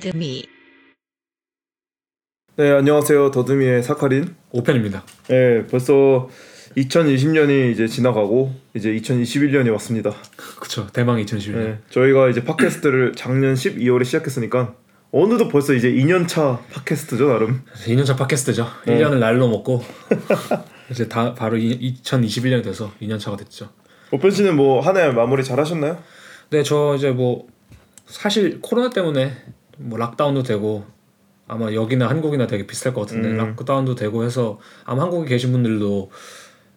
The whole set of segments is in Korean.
더듬이 네, 안녕하세요. 더듬이의 사카린. 오펜입니다. 네, 벌써 2020년이 이제 지나가고 이제 2021년이 왔습니다. 그쵸 대망 2021년. 네, 저희가 이제 팟캐스트를 작년 12월에 시작했으니까 어느덧 벌써 이제 2년차 팟캐스트죠, 나름. 2년차 팟캐스트죠. 네. 1년을 날로 먹고 이제 다 바로 2021년이 돼서 2년차가 됐죠. 오pen 씨는 뭐 한 해 마무리 잘 하셨나요? 네, 저 이제 뭐 사실 코로나 때문에 뭐 락다운도 되고 아마 여기나 한국이나 되게 비슷할 것 같은데 음. 락다운도 되고 해서 아마 한국에 계신 분들도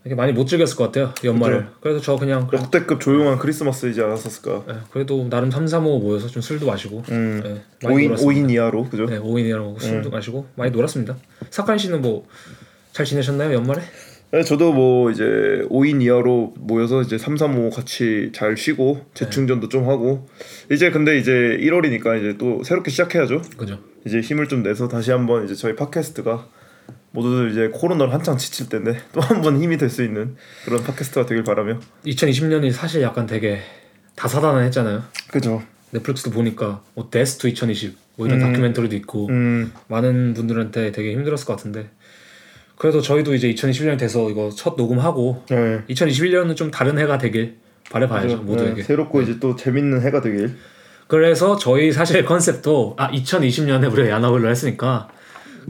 이렇게 많이 못 즐겼을 것 같아요 연말을. 그죠. 그래서 저 그냥 역대급 조용한 크리스마스이지 않았었을까? 네, 그래도 나름 3, 4, 5 모여서 좀 술도 마시고 음. 네, 많이 5인, 놀았습니다. 5인 이하로, 그죠? 네, 5인이랑 술도 마시고 많이 놀았습니다. 사칸 씨는 뭐 잘 지내셨나요 연말에? 네, 저도 뭐 이제 5인 이하로 모여서 이제 3, 3, 5 같이 잘 쉬고 재충전도 좀 하고 이제 근데 이제 1월이니까 이제 또 새롭게 시작해야죠. 그죠. 이제 힘을 좀 내서 다시 한번 이제 저희 팟캐스트가 모두들 이제 코로나를 한창 지칠 때인데 또 한 번 힘이 될 수 있는 그런 팟캐스트가 되길 바라며 2020년이 사실 약간 되게 다사다난했잖아요. 그죠 넷플릭스도 보니까 뭐 데스트 2020 뭐 이런 음. 다큐멘터리도 있고 음 많은 분들한테 되게 힘들었을 것 같은데 그래도 저희도 이제 2021년 돼서 이거 첫 녹음하고 네. 2021년은 좀 다른 해가 되길 바래봐야죠 그죠. 모두에게. 네, 새롭고 이제 또 재밌는 해가 되길 그래서 저희 사실 컨셉도 아 2020년에 우리가 야나볼로 했으니까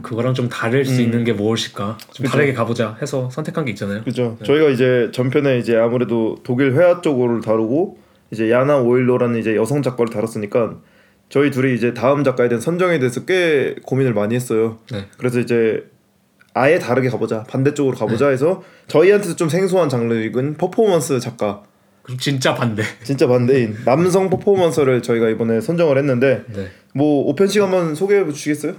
그거랑 좀 다를 수 음. 있는 게 무엇일까 좀 그죠. 다르게 가보자 해서 선택한 게 있잖아요. 그죠 저희가 이제 전편에 이제 아무래도 독일 회화 쪽을 다루고 이제 야나 오일로라는 이제 여성 작가를 다뤘으니까 저희 둘이 이제 다음 작가에 대한 선정에 대해서 꽤 고민을 많이 했어요 네. 그래서 이제 아예 다르게 가보자 반대쪽으로 가보자 네. 해서 저희한테도 좀 생소한 장르인 퍼포먼스 작가 그럼 진짜 반대. 진짜 반대인 남성 퍼포먼서를 저희가 이번에 선정을 했는데 네. 뭐 오펜 씨가 한번 소개해 주시겠어요?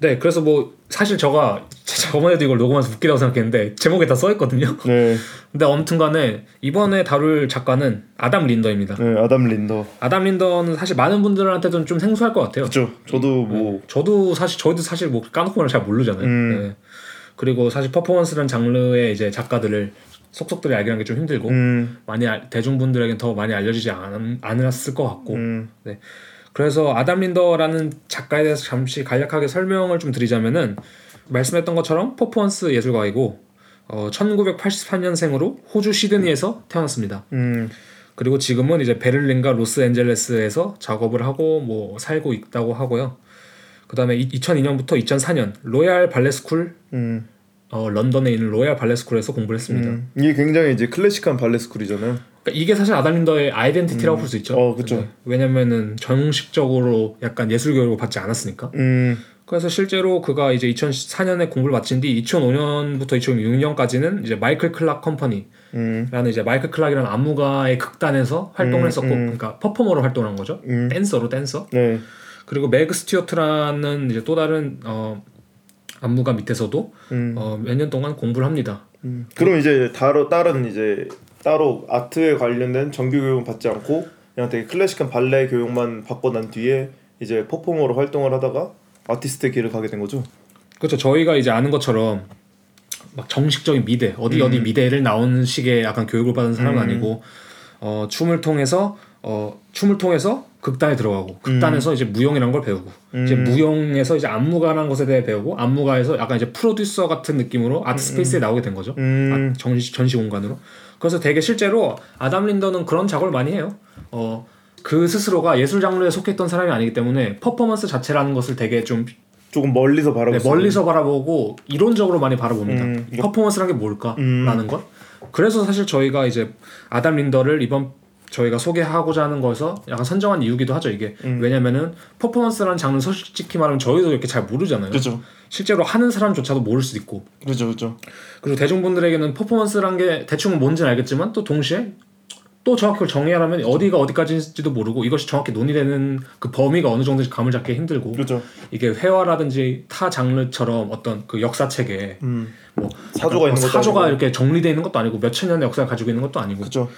네, 그래서 뭐 사실 저가 저번에도 이걸 녹음해서 웃기다고 생각했는데 제목에 다 써있거든요. 네, 근데 아무튼간에 이번에 다룰 작가는 아담 린더입니다. 네 아담 린더. 아담 린더는 사실 많은 분들한테도 좀 생소할 것 같아요. 그렇죠. 저도 뭐 저도 사실 저희도 사실 뭐 까놓고 보면 잘 모르잖아요. 음. 네. 그리고 사실 퍼포먼스라는 장르의 이제 작가들을 속속들이 알기는 게좀 힘들고 음, 많이 알- 대중분들에겐 더 많이 알려지지 않, 않았을 것 같고. 음, 그래서 아담 린더라는 작가에 대해서 잠시 간략하게 설명을 좀 드리자면은 말씀했던 것처럼 퍼포먼스 예술가이고 어, 1983년생으로 호주 시드니에서 태어났습니다. 음, 그리고 지금은 이제 베를린과 로스앤젤레스에서 작업을 하고 뭐 살고 있다고 하고요. 그다음에 2002년부터 2004년 로얄 발레스쿨 음, 어, 런던에 있는 로얄 발레스쿨에서 공부를 했습니다. 음. 이게 굉장히 이제 클래식한 발레 school이잖아요. 그러니까 이게 사실 아담 린더의 identity라고 볼수 있죠. 어. 네. 왜냐면은 정식적으로 약간 예술 교육을 받지 않았으니까. 음, 그래서 실제로 그가 이제 2004년에 공부를 마친 뒤 2005년부터 2006년까지는 이제 마이클 클락 컴퍼니라는 음, 이제 마이클 클락이라는 안무가의 극단에서 활동을 음, 했었고, 음. 그러니까 퍼포머로 활동한 거죠. 음. 댄서로 댄서. 네, 그리고 매그 스튜어트라는 이제 또 다른 어 안무가 밑에서도 음, 어, 몇 년 동안 공부를 합니다. 음. 그럼 이제 따로 다른 이제 따로 아트에 관련된 정규 교육은 받지 않고 그냥 되게 클래식한 발레 교육만 받고 난 뒤에 이제 퍼포머로 활동을 하다가 artist의 길을 가게 된 거죠. 그렇죠. 저희가 이제 아는 것처럼 막 정식적인 미대 어디 어디 미대를 나오는 식의 약간 교육을 받은 사람은 음. 아니고 어, 춤을 통해서 어, 춤을 통해서 극단에 들어가고 극단에서 이제 무용이라는 걸 배우고 이제 음. 무용에서 이제 안무가라는 것에 대해 배우고 안무가에서 약간 이제 프로듀서 같은 느낌으로 아트 스페이스에 나오게 된 거죠. 음, 아, 전시, 전시 공간으로. 그래서 되게 실제로 아담 린더는 그런 작업을 많이 해요. 어, 그 스스로가 예술 장르에 속했던 사람이 아니기 때문에 퍼포먼스 자체라는 것을 되게 좀 조금 멀리서 바라보고 네, 멀리서 바라보고 이론적으로 많이 바라봅니다. 음. 이 퍼포먼스라는 게 뭘까라는 음. 것. 그래서 사실 저희가 이제 아담 린더를 이번 저희가 소개하고자 하는 거에서 약간 선정한 이유기도 하죠 이게 음. 왜냐면은 퍼포먼스라는 장르 솔직히 말하면 저희도 이렇게 잘 모르잖아요. 그죠, 실제로 하는 사람조차도 모를 수도 있고 그죠, 그죠. 그리고 대중분들에게는 퍼포먼스란 게 대충 뭔지는 알겠지만 또 동시에 또 정확히 그걸 정의하려면 어디가 어디까지인지도 모르고 이것이 정확히 논의되는 그 범위가 어느 정도인지 감을 잡기 힘들고 그죠. 이게 회화라든지 타 장르처럼 어떤 그 역사책에 음. 뭐 사조가 있는 사조가. 이렇게 정리되어 있는 것도 아니고 몇천 년의 역사를 가지고 있는 것도 아니고 그죠.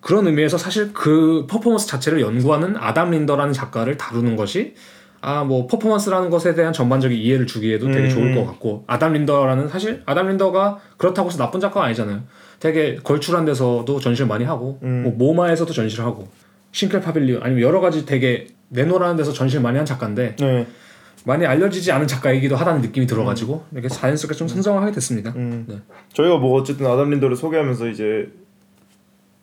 그런 의미에서 사실 그 퍼포먼스 자체를 연구하는 아담 린더라는 작가를 다루는 것이 아 뭐 퍼포먼스라는 것에 대한 전반적인 이해를 주기에도 되게 음, 좋을 것 음. 같고 아담 린더라는 사실 아담 린더가 그렇다고 해서 나쁜 작가가 아니잖아요. 되게 걸출한 데서도 전시를 많이 하고 음. 뭐 모마에서도 전시를 하고 싱클 파빌리온 아니면 여러 가지 되게 내노라는 데서 전시를 많이 한 작가인데 네. 많이 알려지지 않은 작가이기도 하다는 느낌이 들어가지고 이렇게 자연스럽게 좀 선정을 하게 됐습니다. 음. 네. 저희가 뭐 어쨌든 아담 린더를 소개하면서 이제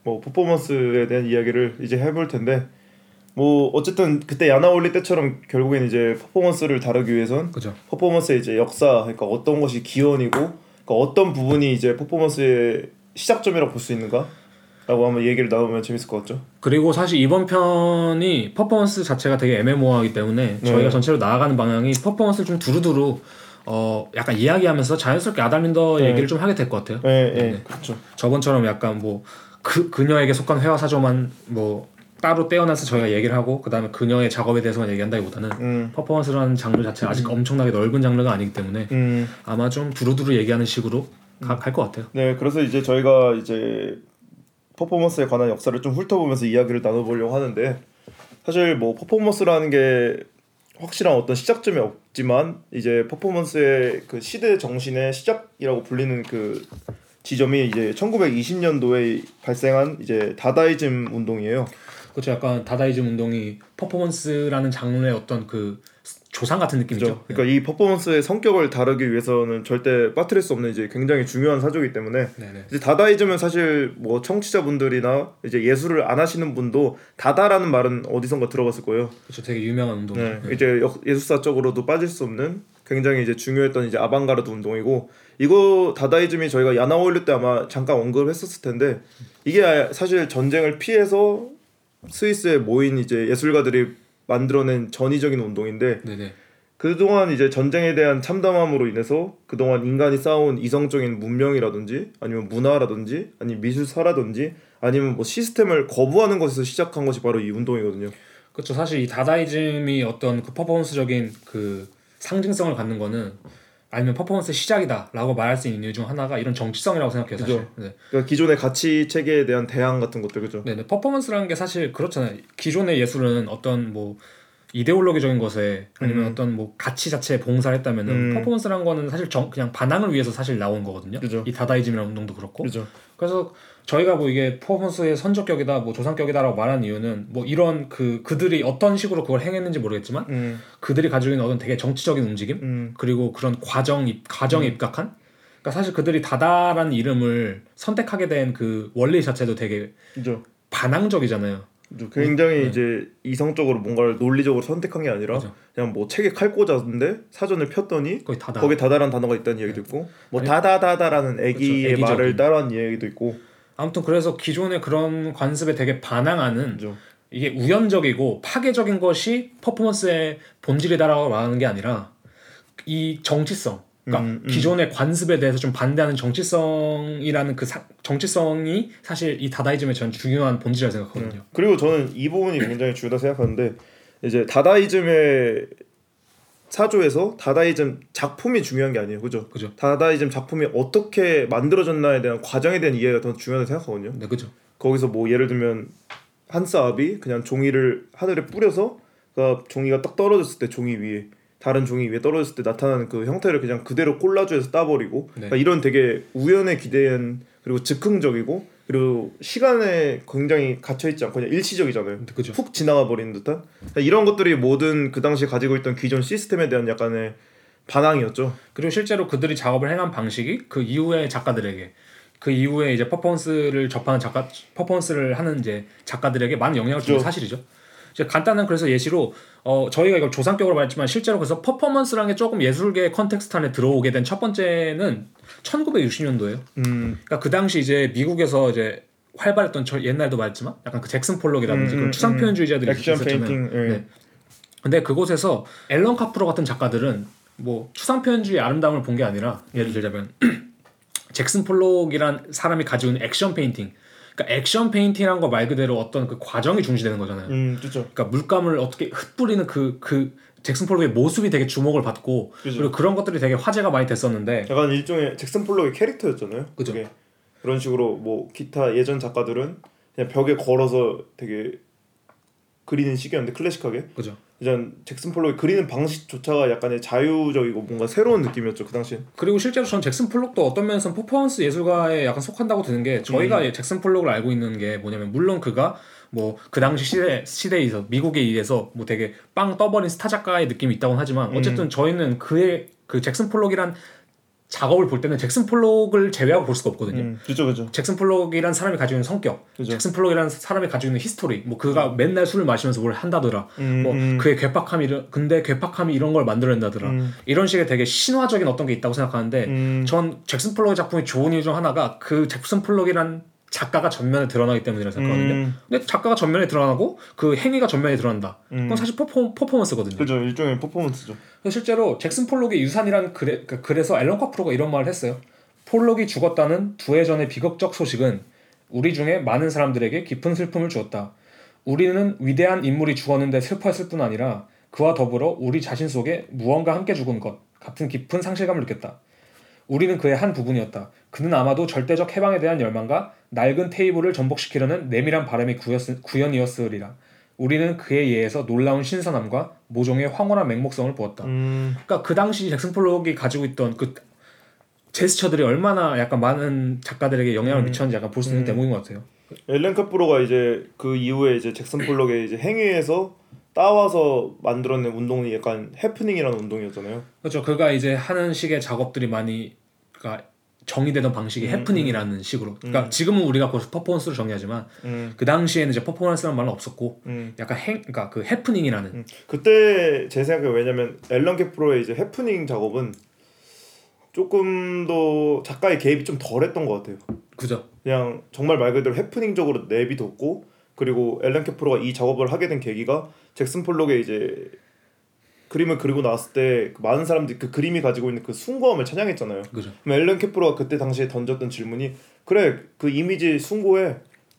뭐 퍼포먼스에 대한 이야기를 이제 해볼 텐데 뭐 어쨌든 그때 야나 올리 때처럼 결국엔 이제 퍼포먼스를 다루기 위해선 그죠. 퍼포먼스의 이제 역사 그러니까 어떤 것이 기원이고 그러니까 어떤 부분이 이제 퍼포먼스의 시작점이라고 볼 수 있는가? 라고 한번 얘기를 나누면 재밌을 것 같죠. 그리고 사실 이번 편이 퍼포먼스 자체가 되게 애매모호하기 때문에 네. 저희가 전체로 나아가는 방향이 퍼포먼스를 좀 두루두루 어 약간 이야기하면서 자연스럽게 아담린더 네. 얘기를 좀 하게 될 것 같아요. 예, 예, 네. 그렇죠. 저번처럼 약간 뭐 그 그녀에게 속한 회화 사조만 뭐 따로 떼어내서 저희가 얘기를 하고 그다음에 그녀의 작업에 대해서만 얘기한다기보다는 음, 퍼포먼스라는 장르 자체가 아직 엄청나게 넓은 장르가 아니기 때문에 음, 아마 좀 두루두루 얘기하는 식으로 갈 것 같아요. 네, 그래서 이제 저희가 이제 퍼포먼스에 관한 역사를 좀 훑어보면서 이야기를 나눠보려고 하는데 사실 뭐 퍼포먼스라는 게 확실한 어떤 시작점이 없지만 이제 퍼포먼스의 그 시대 정신의 시작이라고 불리는 그 지점이 이제 1920년도에 발생한 이제 다다이즘 운동이에요. 그렇죠. 약간 다다이즘 운동이 퍼포먼스라는 장르의 어떤 그 조상 같은 느낌이죠. 그죠? 그러니까 이 퍼포먼스의 성격을 다루기 위해서는 절대 빠뜨릴 수 없는 이제 굉장히 중요한 사조이기 때문에 네네. 이제 다다이즘은 사실 뭐 청취자분들이나 이제 예술을 안 하시는 분도 다다라는 말은 어디선가 들어봤을 거예요. 그렇죠. 되게 유명한 운동이죠. 네. 이제 역- 예술사적으로도 빠질 수 없는 굉장히 이제 중요했던 이제 아방가르드 운동이고 이거 다다이즘이 저희가 야나올류 때 아마 잠깐 언급했었을 텐데 이게 아- 사실 전쟁을 피해서 스위스에 모인 이제 예술가들이 만들어낸 전위적인 운동인데 네네. 그동안 이제 전쟁에 대한 참담함으로 인해서 그동안 인간이 쌓아온 이성적인 문명이라든지 아니면 문화라든지 아니면 미술사라든지 아니면 뭐 시스템을 거부하는 것에서 시작한 것이 바로 이 운동이거든요. 그렇죠. 사실 이 다다이즘이 어떤 그 퍼포먼스적인 그 상징성을 갖는 거는 아니면 퍼포먼스의 시작이다라고 말할 수 있는 이유 중 하나가 이런 정치성이라고 생각해요. 사실. 그죠. 네. 그러니까 기존의 가치 체계에 대한 대항 같은 것들 그죠. 네네. 퍼포먼스라는 게 사실 그렇잖아요. 기존의 예술은 어떤 뭐 이데올로기적인 것에 아니면 음. 어떤 뭐 가치 자체에 봉사를 했다면은 음. 퍼포먼스라는 거는 사실 정, 그냥 반항을 위해서 사실 나온 거거든요. 그죠. 이 다다이즘이라는 운동도 그렇고. 그죠. 그래서 저희가 뭐 이게 퍼포먼스의 선적격이다, 뭐 조상격이다라고 말하는 이유는 뭐 이런 그 그들이 어떤 식으로 그걸 행했는지 모르겠지만 음, 그들이 가지고 있는 어떤 되게 정치적인 움직임 음, 그리고 그런 과정 입 과정에 입각한 그러니까 사실 그들이 다다라는 이름을 선택하게 된 그 원리 자체도 되게 그죠. 반항적이잖아요. 그죠. 굉장히 네. 이제 이성적으로 뭔가를 논리적으로 선택한 게 아니라 그죠. 그냥 뭐 책에 칼 꽂았는데 사전을 폈더니 거의 다다. 거기 다다란 단어가 있다는 이야기도 있고 뭐 아니- 다다다다라는 애기의 그쵸, 애기적인. 말을 따라한 이야기도 있고 아무튼 그래서 기존의 그런 관습에 되게 반항하는 그죠. 이게 우연적이고 파괴적인 것이 퍼포먼스의 본질이다라고 말하는 게 아니라 이 정치성 그러니까 음, 음. 기존의 관습에 대해서 좀 반대하는 정치성이라는 그 사- 정치성이 사실 이 다다이즘의 전 중요한 본질이라고 생각하거든요. 그리고 저는 이 부분이 굉장히 중요하다 생각하는데 이제 다다이즘의 사조에서 다다이즘 작품이 중요한 게 아니에요, 그죠? 그죠? 다다이즘 작품이 어떻게 만들어졌나에 대한 과정에 대한 이해가 더 중요하다고 생각하거든요. 네, 그죠. 거기서 뭐 예를 들면 한사압이 그냥 종이를 하늘에 뿌려서 그 종이가 딱 떨어졌을 때 종이 위에 다른 종이 위에 떨어졌을 때 나타나는 그 형태를 그냥 그대로 콜라주에서 따버리고 네. 그러니까 이런 되게 우연에 기대한 그리고 즉흥적이고 그리고 시간에 굉장히 갇혀 있지 않고 그냥 일시적이잖아요. 네, 그죠. 훅 지나가 버리는 듯한 그러니까 이런 것들이 모든 그 당시 가지고 있던 기존 시스템에 대한 약간의 반항이었죠. 그리고 실제로 그들이 작업을 행한 방식이 그 이후의 작가들에게 그 이후에 이제 퍼포먼스를 접하는 작가 퍼포먼스를 하는 이제 작가들에게 많은 영향을 주는. 사실이죠. 간단한 그래서 예시로 어 저희가 이걸 조상격으로 말했지만 실제로 그래서 퍼포먼스라는 게 조금 예술계 context 안에 들어오게 된 첫 번째는 1960년도예요. 음, 그러니까 그 당시 이제 미국에서 이제 활발했던 저 옛날도 말했지만 약간 그 잭슨 폴록이라든지 음, 그런 음, 추상 표현주의자들이 액션 있었잖아요. 페인팅, 예. 네. 근데 그곳에서 앨런 카프로 같은 작가들은 뭐 추상 표현주의 아름다움을 본 게 아니라 예를 들자면 잭슨 폴록이란 사람이 가지고 있는 액션 페인팅. 그러니까 액션 페인팅이란 거 말 그대로 어떤 그 과정이 중시되는 거잖아요. 음, 그렇죠. 그러니까 물감을 어떻게 흩뿌리는 그그 잭슨 폴록의 모습이 되게 주목을 받고 그죠. 그리고 그런 것들이 되게 화제가 많이 됐었는데 약간 일종의 잭슨 폴록의 캐릭터였잖아요. 그죠. 그런 식으로 뭐 기타 예전 작가들은 그냥 벽에 걸어서 되게 그리는 시기였는데 클래식하게 그죠. 이제 잭슨 폴록이 그리는 방식조차가 약간의 자유적이고 뭔가 새로운 느낌이었죠 그 당시. 그리고 실제로 전 잭슨 폴록도 어떤 면에서 퍼포먼스 예술가에 약간 속한다고 드는 게 저희가 음. 잭슨 폴록을 알고 있는 게 뭐냐면 물론 그가 뭐 그 당시 시대 시대에서 미국에 의해서 뭐 되게 빵 떠버린 스타 작가의 느낌이 있다고 하지만 음. 어쨌든 저희는 그의 그 잭슨 폴록이란 작업을 볼 때는 잭슨 폴록을 제외하고 볼 수가 없거든요. 음, 그죠 그죠. 잭슨 폴록이란 사람이 가지고 있는 성격, 그죠. 잭슨 폴록이란 사람이 가지고 있는 history, 뭐 그가 맨날 술을 마시면서 뭘 한다더라, 음, 뭐 음. 그의 괴팍함이 이런- 근데 괴팍함이 이런 걸 만들어낸다더라, 음. 이런 식의 되게 신화적인 어떤 게 있다고 생각하는데 음. 전 잭슨 폴록의 작품이 좋은 이유 중 하나가 그 잭슨 폴록이란 작가가 전면에 드러나기 때문이라고 생각하거든요. 음. 근데 작가가 전면에 드러나고 그 행위가 전면에 드러난다. 음. 그건 사실 퍼포, 퍼포먼스거든요. 그죠 일종의 퍼포먼스죠. 실제로 잭슨 폴록의 유산이란 글에, 그- 그래서 앨런 카프로가 이런 말을 했어요. 폴록이 죽었다는 두 해 전의 비극적 소식은 우리 중에 많은 사람들에게 깊은 슬픔을 주었다. 우리는 위대한 인물이 죽었는데 슬퍼했을 뿐 아니라 그와 더불어 우리 자신 속에 무언가 함께 죽은 것 같은 깊은 상실감을 느꼈다. 우리는 그의 한 부분이었다. 그는 아마도 절대적 해방에 대한 열망과 낡은 테이블을 전복시키려는 내밀한 바람이 구였, 구현이었으리라. 우리는 그에 의해서 놀라운 신선함과 모종의 황홀한 맹목성을 보았다. 음. 그러니까 그 당시 잭슨 폴록이 가지고 있던 그 제스처들이 얼마나 약간 많은 작가들에게 영향을 음. 미쳤는지 약간 볼 수 있는 음. 대목인 것 같아요. 엘렌 카프로가 이제 그 이후에 이제 잭슨 폴록의 이제 행위에서 따와서 만들어낸 운동이 약간 해프닝이라는 운동이었잖아요. 그렇죠. 그가 이제 하는 식의 작업들이 많이 그러니까 정의되던 방식이 음, 해프닝이라는 식으로. 그러니까 지금은 우리가 거기서 퍼포먼스로 정의하지만 음. 그 당시에는 이제 퍼포먼스라는 말은 없었고 음. 약간 행 그러니까 그 해프닝이라는 음. 그때 제 생각에 왜냐면 앨런 캐프로의 이제 해프닝 작업은 조금 더 작가의 개입이 좀 덜했던 것 같아요. 그죠. 그냥 정말 말 그대로 해프닝적으로 내비뒀고 그리고 앨런 캐프로가 이 작업을 하게 된 계기가 잭슨 폴록의 이제 그림을 그리고 나왔을 때그 많은 사람들이 그 그림이 가지고 있는 그 숭고함을 찬양했잖아요. 그죠. 그럼 앨런 캐프로가 그때 당시에 던졌던 질문이 그래 그 이미지 숭고해.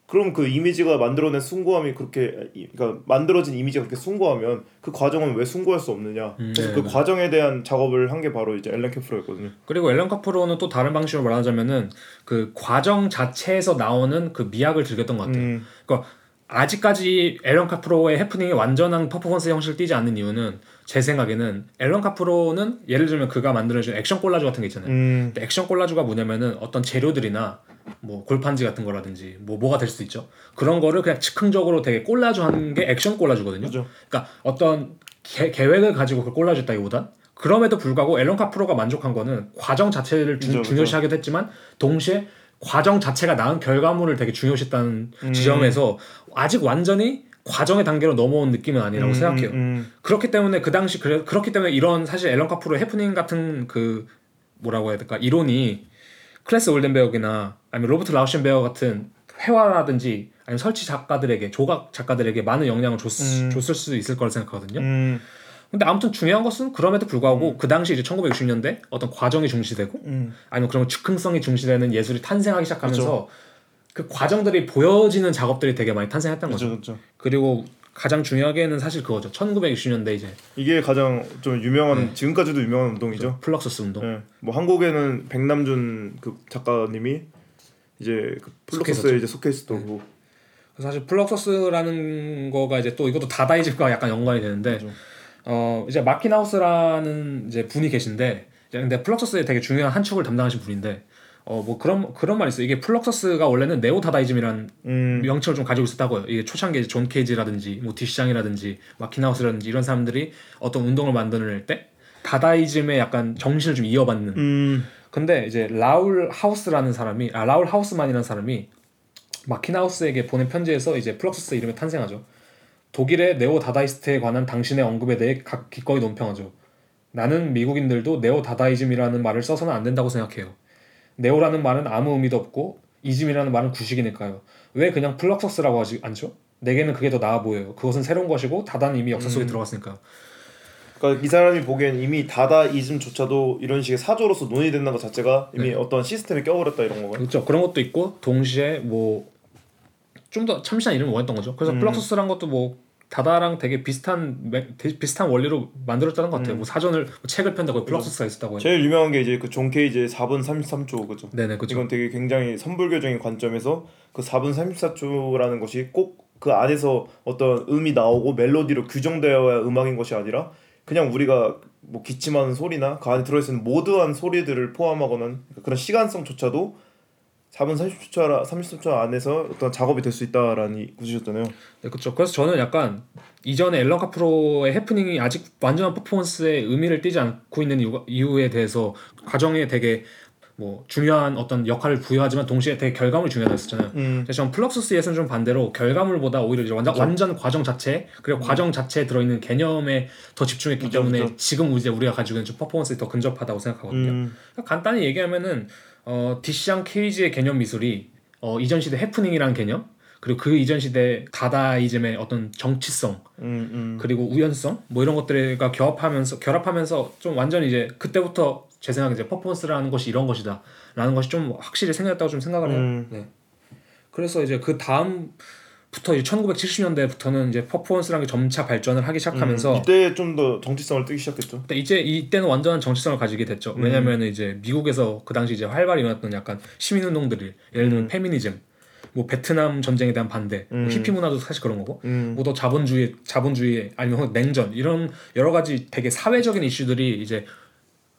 그럼 그 이미지가 만들어낸 숭고함이 그렇게 이- 그러니까 만들어진 이미지가 그렇게 숭고하면 그 과정은 왜 숭고할 수 없느냐. 음, 그래서 네, 그 네. 과정에 대한 작업을 한 게 바로 이제 앨런 캐프로였거든요. 그리고 앨런 카프로는 또 다른 방식으로 말하자면은 그 과정 자체에서 나오는 그 미학을 즐겼던 것 같아요. 음, 그러니까 아직까지 앨런 카프로의 해프닝이 완전한 퍼포먼스 형식을 띠지 않는 이유는 제 생각에는 앨런 카프로는 예를 들면 그가 만들어준 액션 콜라주 같은 게 있잖아요. 음, 액션 콜라주가 뭐냐면은 어떤 재료들이나 뭐 골판지 같은 거라든지 뭐 뭐가 될 수도 있죠. 그런 거를 그냥 즉흥적으로 되게 콜라주 하는 게 액션 콜라주거든요. 그죠. 그러니까 어떤 계, 계획을 가지고 그걸 콜라주했다기보단 그럼에도 불구하고 앨런 카프로가 만족한 거는 과정 자체를 주- 그죠, 그죠. 중요시하기도 했지만 동시에 과정 자체가 낳은 결과물을 되게 중요시했다는 음. 지점에서 아직 완전히 과정의 단계로 넘어온 느낌은 아니라고 음, 생각해요. 음, 그렇기 때문에 그 당시 그래, 그렇기 때문에 이런 사실 앨런 카프로 해프닝 같은 그 뭐라고 해야 될까 이론이 클래스 올덴베어기나 아니면 로버트 라우셴베어 같은 회화라든지 아니면 설치 작가들에게 조각 작가들에게 많은 영향을 줬, 음. 줬을 수 있을 거라 생각하거든요. 음, 근데 아무튼 중요한 것은 그럼에도 불구하고 그 당시 이제 1960년대 어떤 과정이 중시되고 음. 아니면 그런 즉흥성이 중시되는 예술이 탄생하기 시작하면서 그 과정들이 보여지는 작업들이 되게 많이 탄생했던 거죠. 그죠, 그죠. 그리고 가장 중요하게는 사실 그거죠. 1960년대 이제 이게 가장 좀 유명한 네. 지금까지도 유명한 운동이죠. 플럭서스 운동. 예. 뭐 한국에는 백남준 그 작가님이 이제 그 플럭서스에 이제 있었던 네. 사실 플럭서스라는 거가 이제 또 이것도 다다이즘과 약간 연관이 되는데 맞아. 어 이제 마키우나스라는 이제 분이 계신데 근데 플럭서스의 되게 중요한 한 축을 담당하신 분인데 어 뭐 그런 그런 말이 있어요. 이게 플럭서스가 원래는 네오 다다이즘이라는 음, 명칭을 좀 가지고 있었다고요. 이게 초창기에 이제 존 케이지라든지 뭐 뒤샹이라든지 마키우나스라든지 이런 사람들이 어떤 운동을 만들어낼 때 다다이즘의 약간 정신을 좀 이어받는 음, 근데 이제 라울 하우스라는 사람이 아 라울 하우스만이라는 사람이 마키우나스에게 보낸 편지에서 이제 플럭서스 이름이 탄생하죠. 독일의 네오 다다이스트에 관한 당신의 언급에 대해 각 기꺼이 논평하죠. 나는 미국인들도 네오 다다이즘이라는 말을 써서는 안 된다고 생각해요. 네오라는 말은 아무 의미도 없고 이즘이라는 말은 구식이니까요. 왜 그냥 플럭서스라고 하지 않죠? 내게는 그게 더 나아 보여요. 그것은 새로운 것이고 다다는 이미 역사 속에 들어갔으니까요. 그러니까 이 사람이 보기엔 이미 다다이즘조차도 이런 식의 사조로서 논의된다는 것 자체가 이미 네. 어떤 시스템에 껴버렸다 이런 거고요. 그렇죠. 그런 것도 있고 동시에 뭐 좀 더 참신한 이름을 원했던 거죠. 그래서 음. 플럭서스란 것도 뭐 다다랑 되게 비슷한 비슷한 원리로 만들었다는 것 같아요. 뭐 사전을 뭐 책을 편다고 플럭서스가 있었다고 해요. 음. 제일 유명한 게 이제 그 존 케이지의 4분 33초 그죠. 네네 그렇죠. 이건 되게 굉장히 선불교적인 관점에서 그 4분 34초라는 것이 꼭 그 안에서 어떤 음이 나오고 멜로디로 규정되어야 음악인 것이 아니라 그냥 우리가 뭐 기침하는 소리나 그 안에 들어있는 모든 소리들을 포함하거나 그런 시간성조차도 4분 30초 30초 안에서 어떤 작업이 될 수 있다라는 보여주셨잖아요. 네, 그렇죠. 그래서 저는 약간 이전에 앨런 카프로의 해프닝이 아직 완전한 퍼포먼스에 의미를 띠지 않고 있는 이유, 이유에 대해서 과정에 되게 뭐 중요한 어떤 역할을 부여하지만 동시에 되게 결과물 중요하다 했었잖아요. 음. 그래서 저는 플럭서스에서는 좀 반대로 결과물보다 오히려 완전, 완전 과정 자체 그리고 과정 자체에 들어있는 개념에 더 집중했기 그죠, 때문에 그죠. 지금 이제 우리가 가지고 있는 좀 퍼포먼스에 더 근접하다고 생각하거든요. 음. 그러니까 간단히 얘기하면은 어, 디시앙 케이지의 개념 미술이 어, 이전 시대 해프닝이라는 개념 그리고 그 이전 시대 다다이즘의 어떤 정치성 음, 음. 그리고 우연성 뭐 이런 것들과 결합하면서 결합하면서 좀 완전히 이제 그때부터 제 생각에 이제 퍼포먼스라는 것이 이런 것이다라는 것이 좀 확실히 생겼다고 좀 생각을 해요. 음. 네. 그래서 이제 그 다음 부터 이제 1970년대부터는 이제 퍼포먼스라는 게 점차 발전을 하기 시작하면서 음, 이때 좀 더 정치성을 뜨기 시작했죠. 근데 이제 이때는 완전한 정치성을 가지게 됐죠. 음. 왜냐하면 이제 미국에서 그 당시 이제 활발히 일어났던 약간 시민 운동들이 예를 들면 페미니즘, 뭐 베트남 전쟁에 대한 반대, 뭐 음. 히피 문화도 사실 그런 거고, 음. 뭐더 자본주의, 자본주의 아니면 냉전 이런 여러 가지 되게 사회적인 이슈들이 이제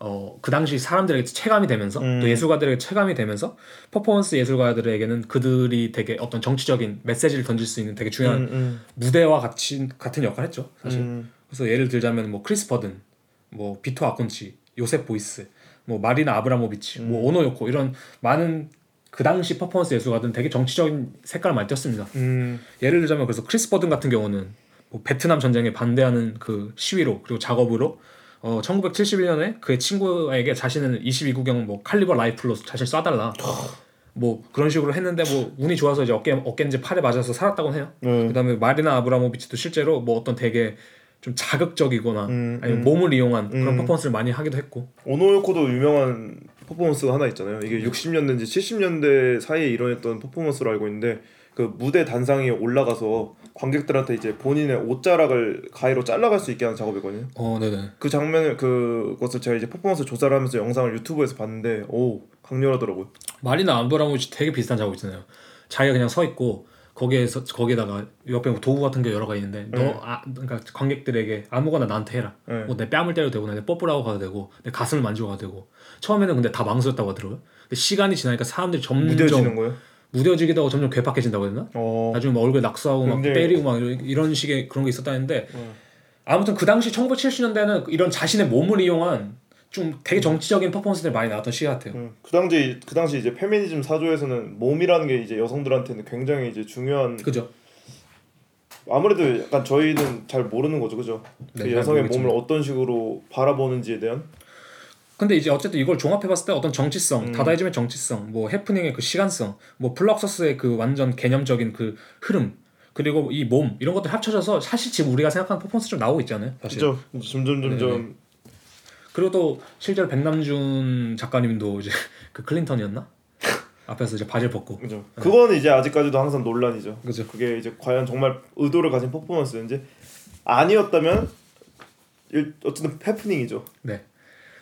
어 그 당시 사람들에게 체감이 되면서 음. 또 예술가들에게 체감이 되면서 퍼포먼스 예술가들에게는 그들이 되게 어떤 정치적인 메시지를 던질 수 있는 되게 중요한 음, 무대와 같이 같은 역할을 했죠 사실. 음. 그래서 예를 들자면 뭐 크리스 버든, 뭐 비토 아콘치, 요셉 보이스, 뭐 마리나 아브라모비치, 음. 뭐 오노 요코 이런 많은 그 당시 퍼포먼스 예술가들은 되게 정치적인 색깔을 많이 띄었습니다. 음. 예를 들자면 그래서 크리스 버든 같은 경우는 뭐 베트남 전쟁에 반대하는 그 시위로 그리고 작업으로 어 1971년에 그의 친구에게 자신은 22구경 뭐 caliber 라이플로 자신 쏴달라. 뭐 그런 식으로 했는데 뭐 운이 좋아서 이제 어깨 어깨인지 팔에 맞아서 살았다고 해요. 네. 그다음에 마리나 아브라모비치도 실제로 뭐 어떤 되게 좀 자극적이거나 음, 아니면 음. 몸을 이용한 그런 음. 퍼포먼스를 많이 하기도 했고 오노요코도 유명한 퍼포먼스가 하나 있잖아요. 이게 60년대인지 70년대 사이에 일어났던 퍼포먼스로 알고 있는데 그 무대 단상에 올라가서 관객들한테 이제 본인의 옷자락을 가위로 잘라갈 수 있게 하는 작업이거든요. 어 네네 그 장면을 그것을 제가 이제 퍼포먼스 조사를 하면서 영상을 유튜브에서 봤는데 오 강렬하더라고요. 마리나 아브라모비치 되게 비슷한 작업 있잖아요 자기가 그냥 서 있고 거기에서 거기에다가 옆에 뭐 도구 같은 게 여러 가지 있는데 네. 너 아, 그러니까 관객들에게 아무거나 나한테 해라 네. 뭐내 뺨을 때려도 되고 내 뽀뽀를 하고 가도 되고 내 가슴을 만지고 가도 되고 처음에는 근데 다 망설였다고 하더라고요 근데 시간이 지나니까 사람들이 점점 무뎌지는 거예요. 무뎌지기도 하고 점점 괴팍해진다고 되나? 어. 나중에 막 얼굴 낙서하고 막 때리고 막 이런- 이런 식의 그런 게 있었다는데 음. 아무튼 그 당시 1970년대는 이런 자신의 몸을 이용한 좀 되게 정치적인 퍼포먼스들이 많이 나왔던 시기 같아요. 음, 그 당시 그 당시 이제 페미니즘 사조에서는 몸이라는 게 이제 여성들한테는 굉장히 이제 중요한 그죠? 아무래도 약간 저희는 잘 모르는 거죠, 그죠? 네, 그잘 여성의 모르겠지만. 몸을 어떤 식으로 바라보는지에 대한 근데 이제 어쨌든 이걸 종합해봤을 때 어떤 정치성, 음. 다다이즘의 정치성, 뭐 해프닝의 그 시간성, 뭐 플럭서스의 그 완전 개념적인 그 흐름, 그리고 이 몸 이런 것들 합쳐져서 사실 지금 우리가 생각하는 퍼포먼스 좀 나오고 있잖아요. 사실. 그죠? 점점 점점 네네. 그리고 또 실제로 백남준 작가님도 이제 그 클린턴이었나? 앞에서 이제 바지를 벗고 그죠. 그거는 이제 아직까지도 항상 논란이죠. 그죠. 그게 이제 과연 정말 의도를 가진 퍼포먼스인지 아니었다면 일, 어쨌든 해프닝이죠. 네.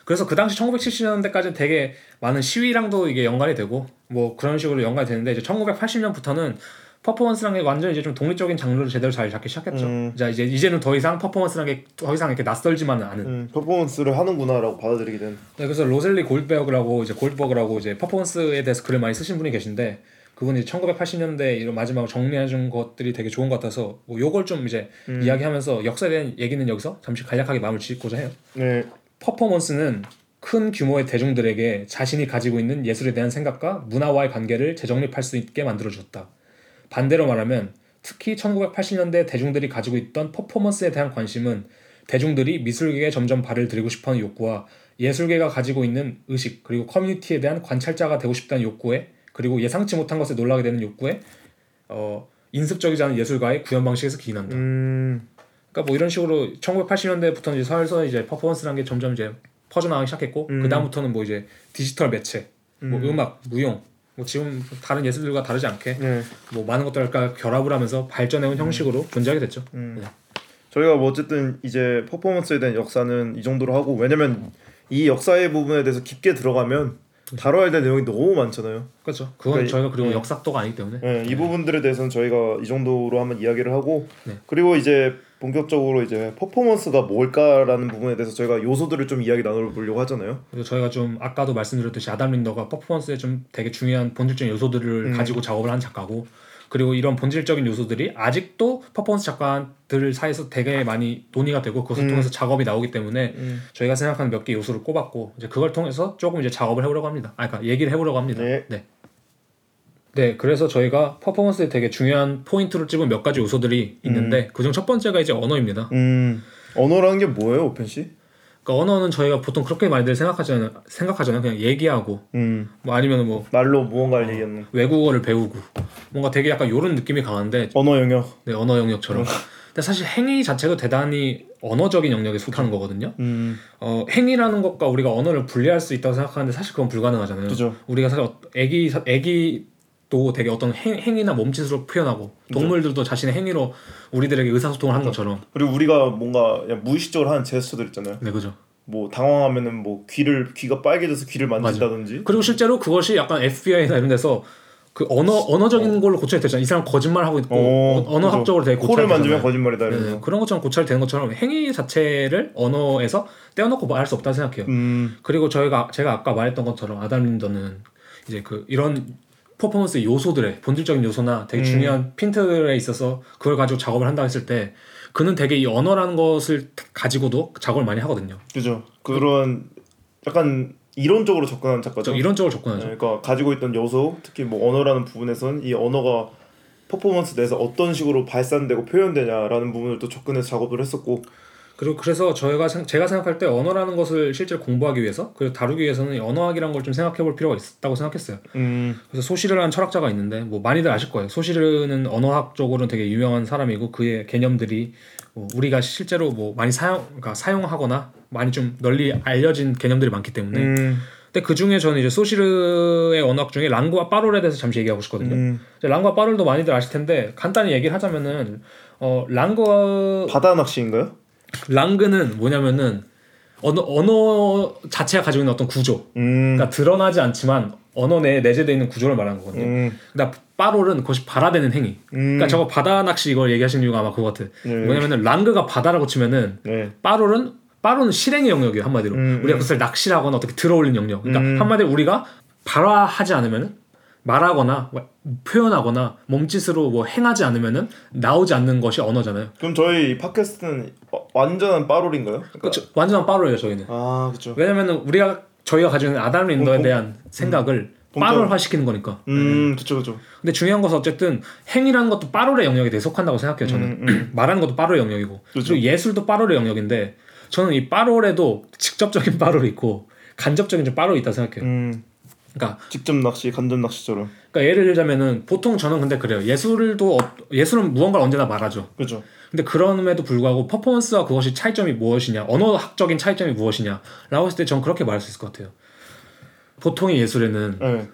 그래서 그 당시 1970년대까지는 되게 많은 시위랑도 이게 연관이 되고 뭐 그런 식으로 연관이 되는데 이제 1980년부터는 퍼포먼스라는 게 완전 이제 좀 독립적인 장르를 제대로 잘 잡기 시작했죠. 음. 자 이제 이제는 더 이상 퍼포먼스라는 게 더 이상 이렇게 낯설지만은 않은. 음, 퍼포먼스를 하는구나라고 받아들이게 된. 네, 그래서 로셀리 골드버그라고 이제 골드버그라고 이제 퍼포먼스에 대해서 글을 많이 쓰신 분이 계신데 그분이 1980년대 이런 마지막으로 정리해 준 것들이 되게 좋은 것 같아서 뭐 요걸 좀 이제 음. 이야기하면서 역사에 대한 얘기는 여기서 잠시 간략하게 매듭을 짓고자 해요. 네. 퍼포먼스는 큰 규모의 대중들에게 자신이 가지고 있는 예술에 대한 생각과 문화와의 관계를 재정립할 수 있게 만들어 주었다. 반대로 말하면 특히 1980년대 대중들이 가지고 있던 퍼포먼스에 대한 관심은 대중들이 미술계에 점점 발을 들이고 싶어하는 욕구와 예술계가 가지고 있는 의식 그리고 커뮤니티에 대한 관찰자가 되고 싶다는 욕구에 그리고 예상치 못한 것에 놀라게 되는 욕구에 어, 인습적이지 않은 예술가의 구현 방식에서 기인한다. 음. 그러니까 뭐 이런 식으로 1980년대부터 이제 서울서 이제 퍼포먼스라는 게 점점 이제 퍼져나가기 시작했고 음. 그 다음부터는 뭐 이제 디지털 매체, 뭐 음. 음악, 무용, 뭐 지금 다른 예술들과 다르지 않게 네. 뭐 많은 것들과 결합을 하면서 발전해온 형식으로 존재하게 됐죠. 음. 네. 저희가 뭐 어쨌든 이제 퍼포먼스에 대한 역사는 이 정도로 하고 왜냐면 이 역사의 부분에 대해서 깊게 들어가면 다뤄야 될 내용이 너무 많잖아요. 그렇죠. 그건 그러니까 저희가 그리고 네. 역사도가 아니기 때문에 네, 이 부분들에 대해서는 저희가 이 정도로 한번 이야기를 하고 네. 그리고 이제 본격적으로 이제 퍼포먼스가 뭘까라는 부분에 대해서 저희가 요소들을 좀 이야기 나눠보려고 하잖아요. 그리고 저희가 좀 아까도 말씀드렸듯이 아담 린더가 퍼포먼스에 좀 되게 중요한 본질적인 요소들을 음. 가지고 작업을 한 작가고 그리고 이런 본질적인 요소들이 아직도 퍼포먼스 작가들 사이에서 되게 많이 논의가 되고 그것을 음. 통해서 작업이 나오기 때문에 저희가 생각하는 몇 개 요소를 꼽았고 이제 그걸 통해서 조금 이제 작업을 해보려고 합니다. 아, 그러니까 얘기를 해보려고 합니다. 네. 네. 네, 그래서 저희가 퍼포먼스에 되게 중요한 포인트를 찝은 몇 가지 요소들이 있는데 그중 첫 번째가 이제 언어입니다. 음, 언어라는 게 뭐예요, 오펜 씨? 그러니까 언어는 저희가 보통 그렇게 많이들 생각하잖아요. 생각하잖아요. 그냥 얘기하고 음, 뭐 아니면 뭐 말로 무언가를 얘기하는 외국어를 배우고 뭔가 되게 약간 요런 느낌이 강한데 언어 영역. 네, 언어 영역처럼. 근데 사실 행위 자체도 대단히 언어적인 영역에 속하는 거거든요. 음, 어, 행위라는 것과 우리가 언어를 분리할 수 있다고 생각하는데 사실 그건 불가능하잖아요. 그죠. 우리가 사실 어- 애기 사- 애기 도 되게 어떤 행, 행위나 몸짓으로 표현하고 동물들도 자신의 행위로 우리들에게 의사소통을 하는 것처럼. 그리고 우리가 뭔가 무의식적으로 하는 제스처들 있잖아요. 네, 그죠. 뭐 당황하면은 뭐 귀를 귀가 빨개져서 귀를 만진다든지. 그리고 실제로 그것이 약간 FBI나 이런 데서 그 언어 언어적인 걸로 고찰이 되잖아요. 이 사람 거짓말 하고 있고 어, 어, 언어학적으로 되게 코를 고찰이 만지면. 거짓말이다 네. 그런 것처럼 고찰이 되는 것처럼 행위 자체를 언어에서 떼어놓고 말할 수 없다 생각해요. 음, 그리고 저희가 제가 아까 말했던 것처럼 아담 린더는 이제 그 이런 퍼포먼스 요소들의 본질적인 요소나 되게 음. 중요한 핀트들에 있어서 그걸 가지고 작업을 한다 했을 때 그는 되게 이 언어라는 것을 가지고도 작업을 많이 하거든요. 그죠. 그런 약간 이론적으로 접근하는 작가죠. 쪽으로 접근하죠. 네, 그러니까 가지고 있던 요소, 특히 뭐 언어라는 부분에선 이 언어가 퍼포먼스 내에서 어떤 식으로 발산되고 표현되냐라는 부분을 또 접근해서 작업을 했었고 그리고 그래서 저희가 생- 제가 생각할 때 언어라는 것을 실제 공부하기 위해서 그리고 다루기 위해서는 이 언어학이라는 걸좀 생각해 볼 필요가 있다고 생각했어요. 음, 그래서 소시르라는 철학자가 있는데 뭐 많이들 아실 거예요. 소시르는 언어학적으로는 되게 유명한 사람이고 그의 개념들이 뭐 우리가 실제로 뭐 많이 사용 그러니까 사용하거나 많이 좀 널리 알려진 개념들이 많기 때문에 음, 근데 그 중에 저는 이제 소시르의 언어학 중에 랑구와 빠롤에 대해서 잠시 얘기하고 싶거든요. 음. 랑구와 빠롤도 많이들 아실 텐데 간단히 얘기를 하자면은 어 랑구 바다 낚시인가요? 랑그는 뭐냐면은 언어 언어 자체가 가지고 있는 어떤 구조 음, 그러니까 드러나지 않지만 언어 내에 내재되어 있는 구조를 말하는 거거든요. 음, 그러니까 빠롤은 그것이 발화되는 행위. 음. 그러니까 저거 바다 낚시 이걸 얘기하시는 이유가 아마 그거 같아. 네. 뭐냐면은 랑그가 바다라고 치면은 네, 빠롤은 빠롤은 실행의 영역이에요 한마디로. 음, 우리가 음. 그것을 낚시라거나 어떻게 들어올린 영역. 그러니까 음. 한마디로 우리가 발화하지 않으면은 말하거나 뭐 표현하거나 몸짓으로 뭐 행하지 않으면은 나오지 않는 것이 언어잖아요. 그럼 저희 팟캐스트는 어, 완전한 빠롤인가요? 그러니까, 그렇죠. 완전한 빠롤이에요 저희는. 아, 그렇죠. 왜냐면은 우리가 저희가 가지고 있는 아담 린더에 본- 대한 생각을 본점. 빠롤화 시키는 거니까. 음, 그렇죠, 그렇죠. 근데 중요한 것은 어쨌든 행위라는 것도 빠롤의 영역에 대해 속한다고 생각해요. 저는 음, 말하는 것도 빠롤의 영역이고 그렇죠. 그리고 예술도 빠롤의 영역인데 저는 이 빠롤에도 직접적인 빠롤이 있고 간접적인 좀 빠롤이 있다 고 생각해요. 음, 그러니까, 직접 낚시, 간접 낚시처럼. 그러니까 예를 들자면은 보통 저는 근데 그래요. 예술도 어- 예술은 무언가를 언제나 말하죠. 그렇죠. 근데 그럼에도 불구하고 퍼포먼스와 그것이 차이점이 무엇이냐, 언어학적인 차이점이 무엇이냐라고 했을 때 저는 그렇게 말할 수 있을 것 같아요. 보통의 예술에는 네,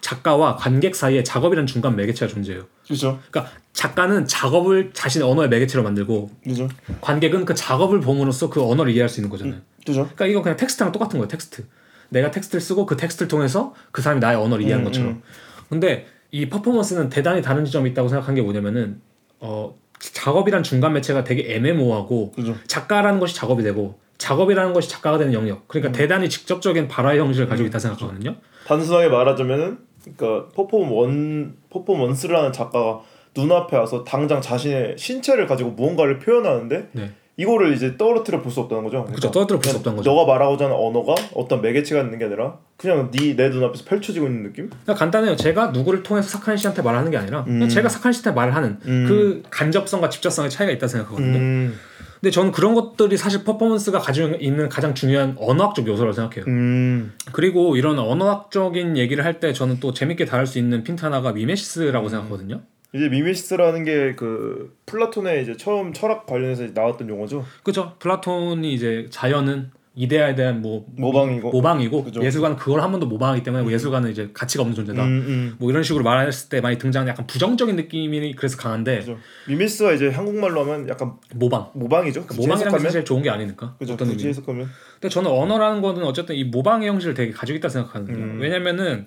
작가와 관객 사이에 작업이라는 중간 매개체가 존재해요. 그렇죠, 그러니까 작가는 작업을 자신의 언어의 매개체로 만들고 그렇죠, 관객은 그 작업을 봄으로써 그 언어를 이해할 수 있는 거잖아요. 그렇죠. 그러니까 이거 그냥 텍스트랑 똑같은 거예요. 텍스트. 내가 텍스트를 쓰고 그 텍스트를 통해서 그 사람이 나의 언어를 이해하는 음, 것처럼. 근데 이 퍼포먼스는 대단히 다른 지점이 있다고 생각한 게 뭐냐면은 어 작업이란 중간 매체가 되게 애매모호하고 그죠. 작가라는 것이 작업이 되고 작업이라는 것이 작가가 되는 영역. 음. 그러니까 대단히 직접적인 발화의 형식을 가지고 있다 생각하거든요. 단순하게 말하자면은 그러니까 퍼포먼 퍼포먼스라는 작가가 눈앞에 와서 당장 자신의 신체를 가지고 무언가를 표현하는데 네. 이거를 이제 떨어뜨려 볼 수 없다는 거죠. 그렇죠. 떨어뜨려 볼 수 없다는 거죠. 너가 말하고자 하는 언어가 어떤 매개체가 있는 게 아니라 그냥 네 내 눈앞에서 펼쳐지고 있는 느낌? 그러니까 간단해요. 제가 누구를 통해서 사카네 씨한테 말하는 게 아니라 음. 제가 사카네 씨한테 말을 하는 음. 그 간접성과 직접성의 차이가 있다 생각하거든요. 음, 근데 저는 그런 것들이 사실 퍼포먼스가 가지고 있는 가장 중요한 언어학적 요소라고 생각해요. 음, 그리고 이런 언어학적인 얘기를 할 때 저는 또 재밌게 다룰 수 있는 핀트 하나가 미메시스라고 음. 생각하거든요. 이제 미메시스라는 게 그 플라톤의 이제 처음 철학 관련해서 나왔던 용어죠. 그죠? 플라톤이 이제 자연은 이데아에 대한 뭐 모방이고. 모방이고 그죠. 예술가는 그걸 한 번 더 모방하기 때문에 뭐 예술가는 이제 가치가 없는 존재다. 음, 음. 뭐 이런 식으로 말했을 때 많이 등장하는 약간 부정적인 느낌이 그래서 강한데 그죠. 미메시스가 이제 한국말로 하면 약간 모방. 모방이죠. 굳이 모방이라는 게. 사실 좋은 게 아니니까. 그죠. 어떤 의미. 해석하면. 근데 저는 언어라는 거는 어쨌든 이 모방의 형식을 되게 가지고 있다 생각하거든요. 음. 왜냐면은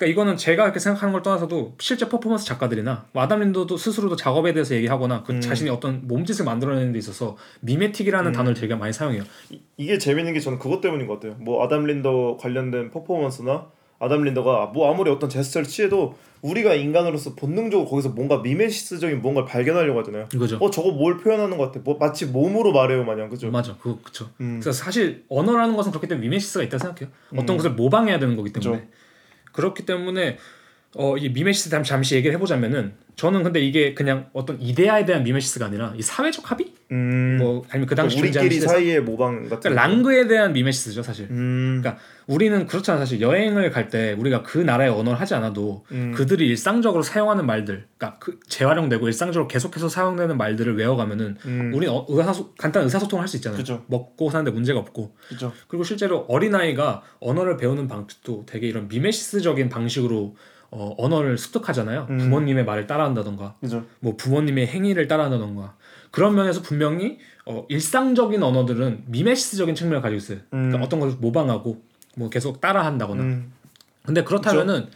그러니까 이거는 제가 이렇게 생각하는 걸 떠나서도 실제 퍼포먼스 작가들이나 뭐 아담 린더도 스스로도 작업에 대해서 얘기하거나 그 음. 자신이 어떤 몸짓을 만들어내는 데 있어서 mimetic이라는 음. 단어를 되게 많이 사용해요. 이- 이게 재밌는 게 저는 그것 때문인 것 같아요. 뭐 아담 린더 관련된 퍼포먼스나 아담 린더가 뭐 아무리 어떤 제스처를 취해도 우리가 인간으로서 본능적으로 거기서 뭔가 미메시스적인 뭔가를 발견하려고 하잖아요. 이거죠. 어 저거 뭘 표현하는 것 같아. 뭐 마치 몸으로 말해요 마냥 그죠. 맞아, 그거 그쵸. 음. 그래서 사실 언어라는 것은 그렇기 때문에 미메시스가 있다 생각해요. 어떤 음. 것을 모방해야 되는 거기 때문에 그죠. 그렇기 때문에 어, 이 미메시스 잠시, 잠시 얘기를 해보자면은 저는 근데 이게 그냥 어떤 이데아에 대한 미메시스가 아니라 이 사회적 합의 음. 뭐 아니면 그 당시 우리끼리 존재하는 시대에서 사이의 모방 같은. 그러니까 랑그에 대한 미메시스죠 사실. 음. 그러니까 우리는 그렇잖아 사실 여행을 갈 때 우리가 그 나라의 언어를 하지 않아도 음. 그들이 일상적으로 사용하는 말들, 그러니까 그 재활용되고 일상적으로 계속해서 사용되는 말들을 외워가면은 음. 우리는 어, 의사소, 간단한 의사소통을 할 수 있잖아요. 그죠. 먹고 사는데 문제가 없고 그죠. 그리고 실제로 어린아이가 언어를 배우는 방식도 되게 이런 미메시스적인 방식으로 어, 언어를 습득하잖아요. 음. 부모님의 말을 따라한다던가 그죠. 뭐 부모님의 행위를 따라한다던가 그런 면에서 분명히 어, 일상적인 언어들은 미메시스적인 측면을 가지고 있어요. 그러니까 음. 어떤 것을 모방하고 뭐 계속 따라한다거나. 음. 근데 그렇다면은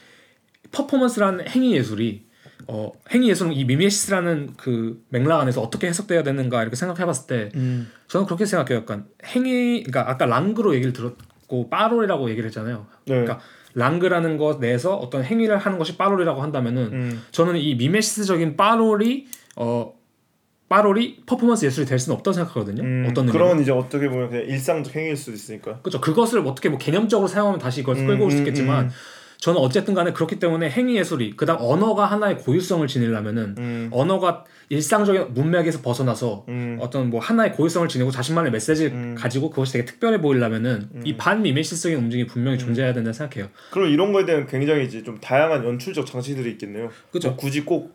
퍼포먼스라는 행위 예술이 어, 행위 예술은 이 미메시스라는 그 맥락 안에서 어떻게 해석돼야 되는가 이렇게 생각해봤을 때 음. 저는 그렇게 생각해요. 약간 행위, 그러니까 아까 랑그로 얘기를 들었고 빠롤이라고 얘기를 했잖아요. 네. 그러니까 랑그라는 것 내에서 어떤 행위를 하는 것이 빠롤이라고 한다면은 음. 저는 이 미메시스적인 빠롤이 어 빠롤이 퍼포먼스 예술이 될 수는 없다고 생각하거든요. 음. 어떤 의미로. 그런 이제 어떻게 보면 그냥 일상적 행위일 수도 있으니까. 그렇죠. 그것을 어떻게 뭐 개념적으로 사용하면 다시 이걸 음, 끌고 올수 음, 있겠지만 음. 저는 어쨌든 간에 그렇기 때문에 행위 예술이 그다음 언어가 하나의 고유성을 지니려면은 음. 언어가 일상적인 문맥에서 벗어나서 음. 어떤 뭐 하나의 고유성을 지니고 자신만의 메시지를 음. 가지고 그것이 되게 특별해 보이려면은 이 반미메시스적인 움직임이 분명히 존재해야 된다 생각해요. 그럼 이런 거에 대한 굉장히 이제 좀 다양한 연출적 장치들이 있겠네요. 그죠. 뭐 굳이 꼭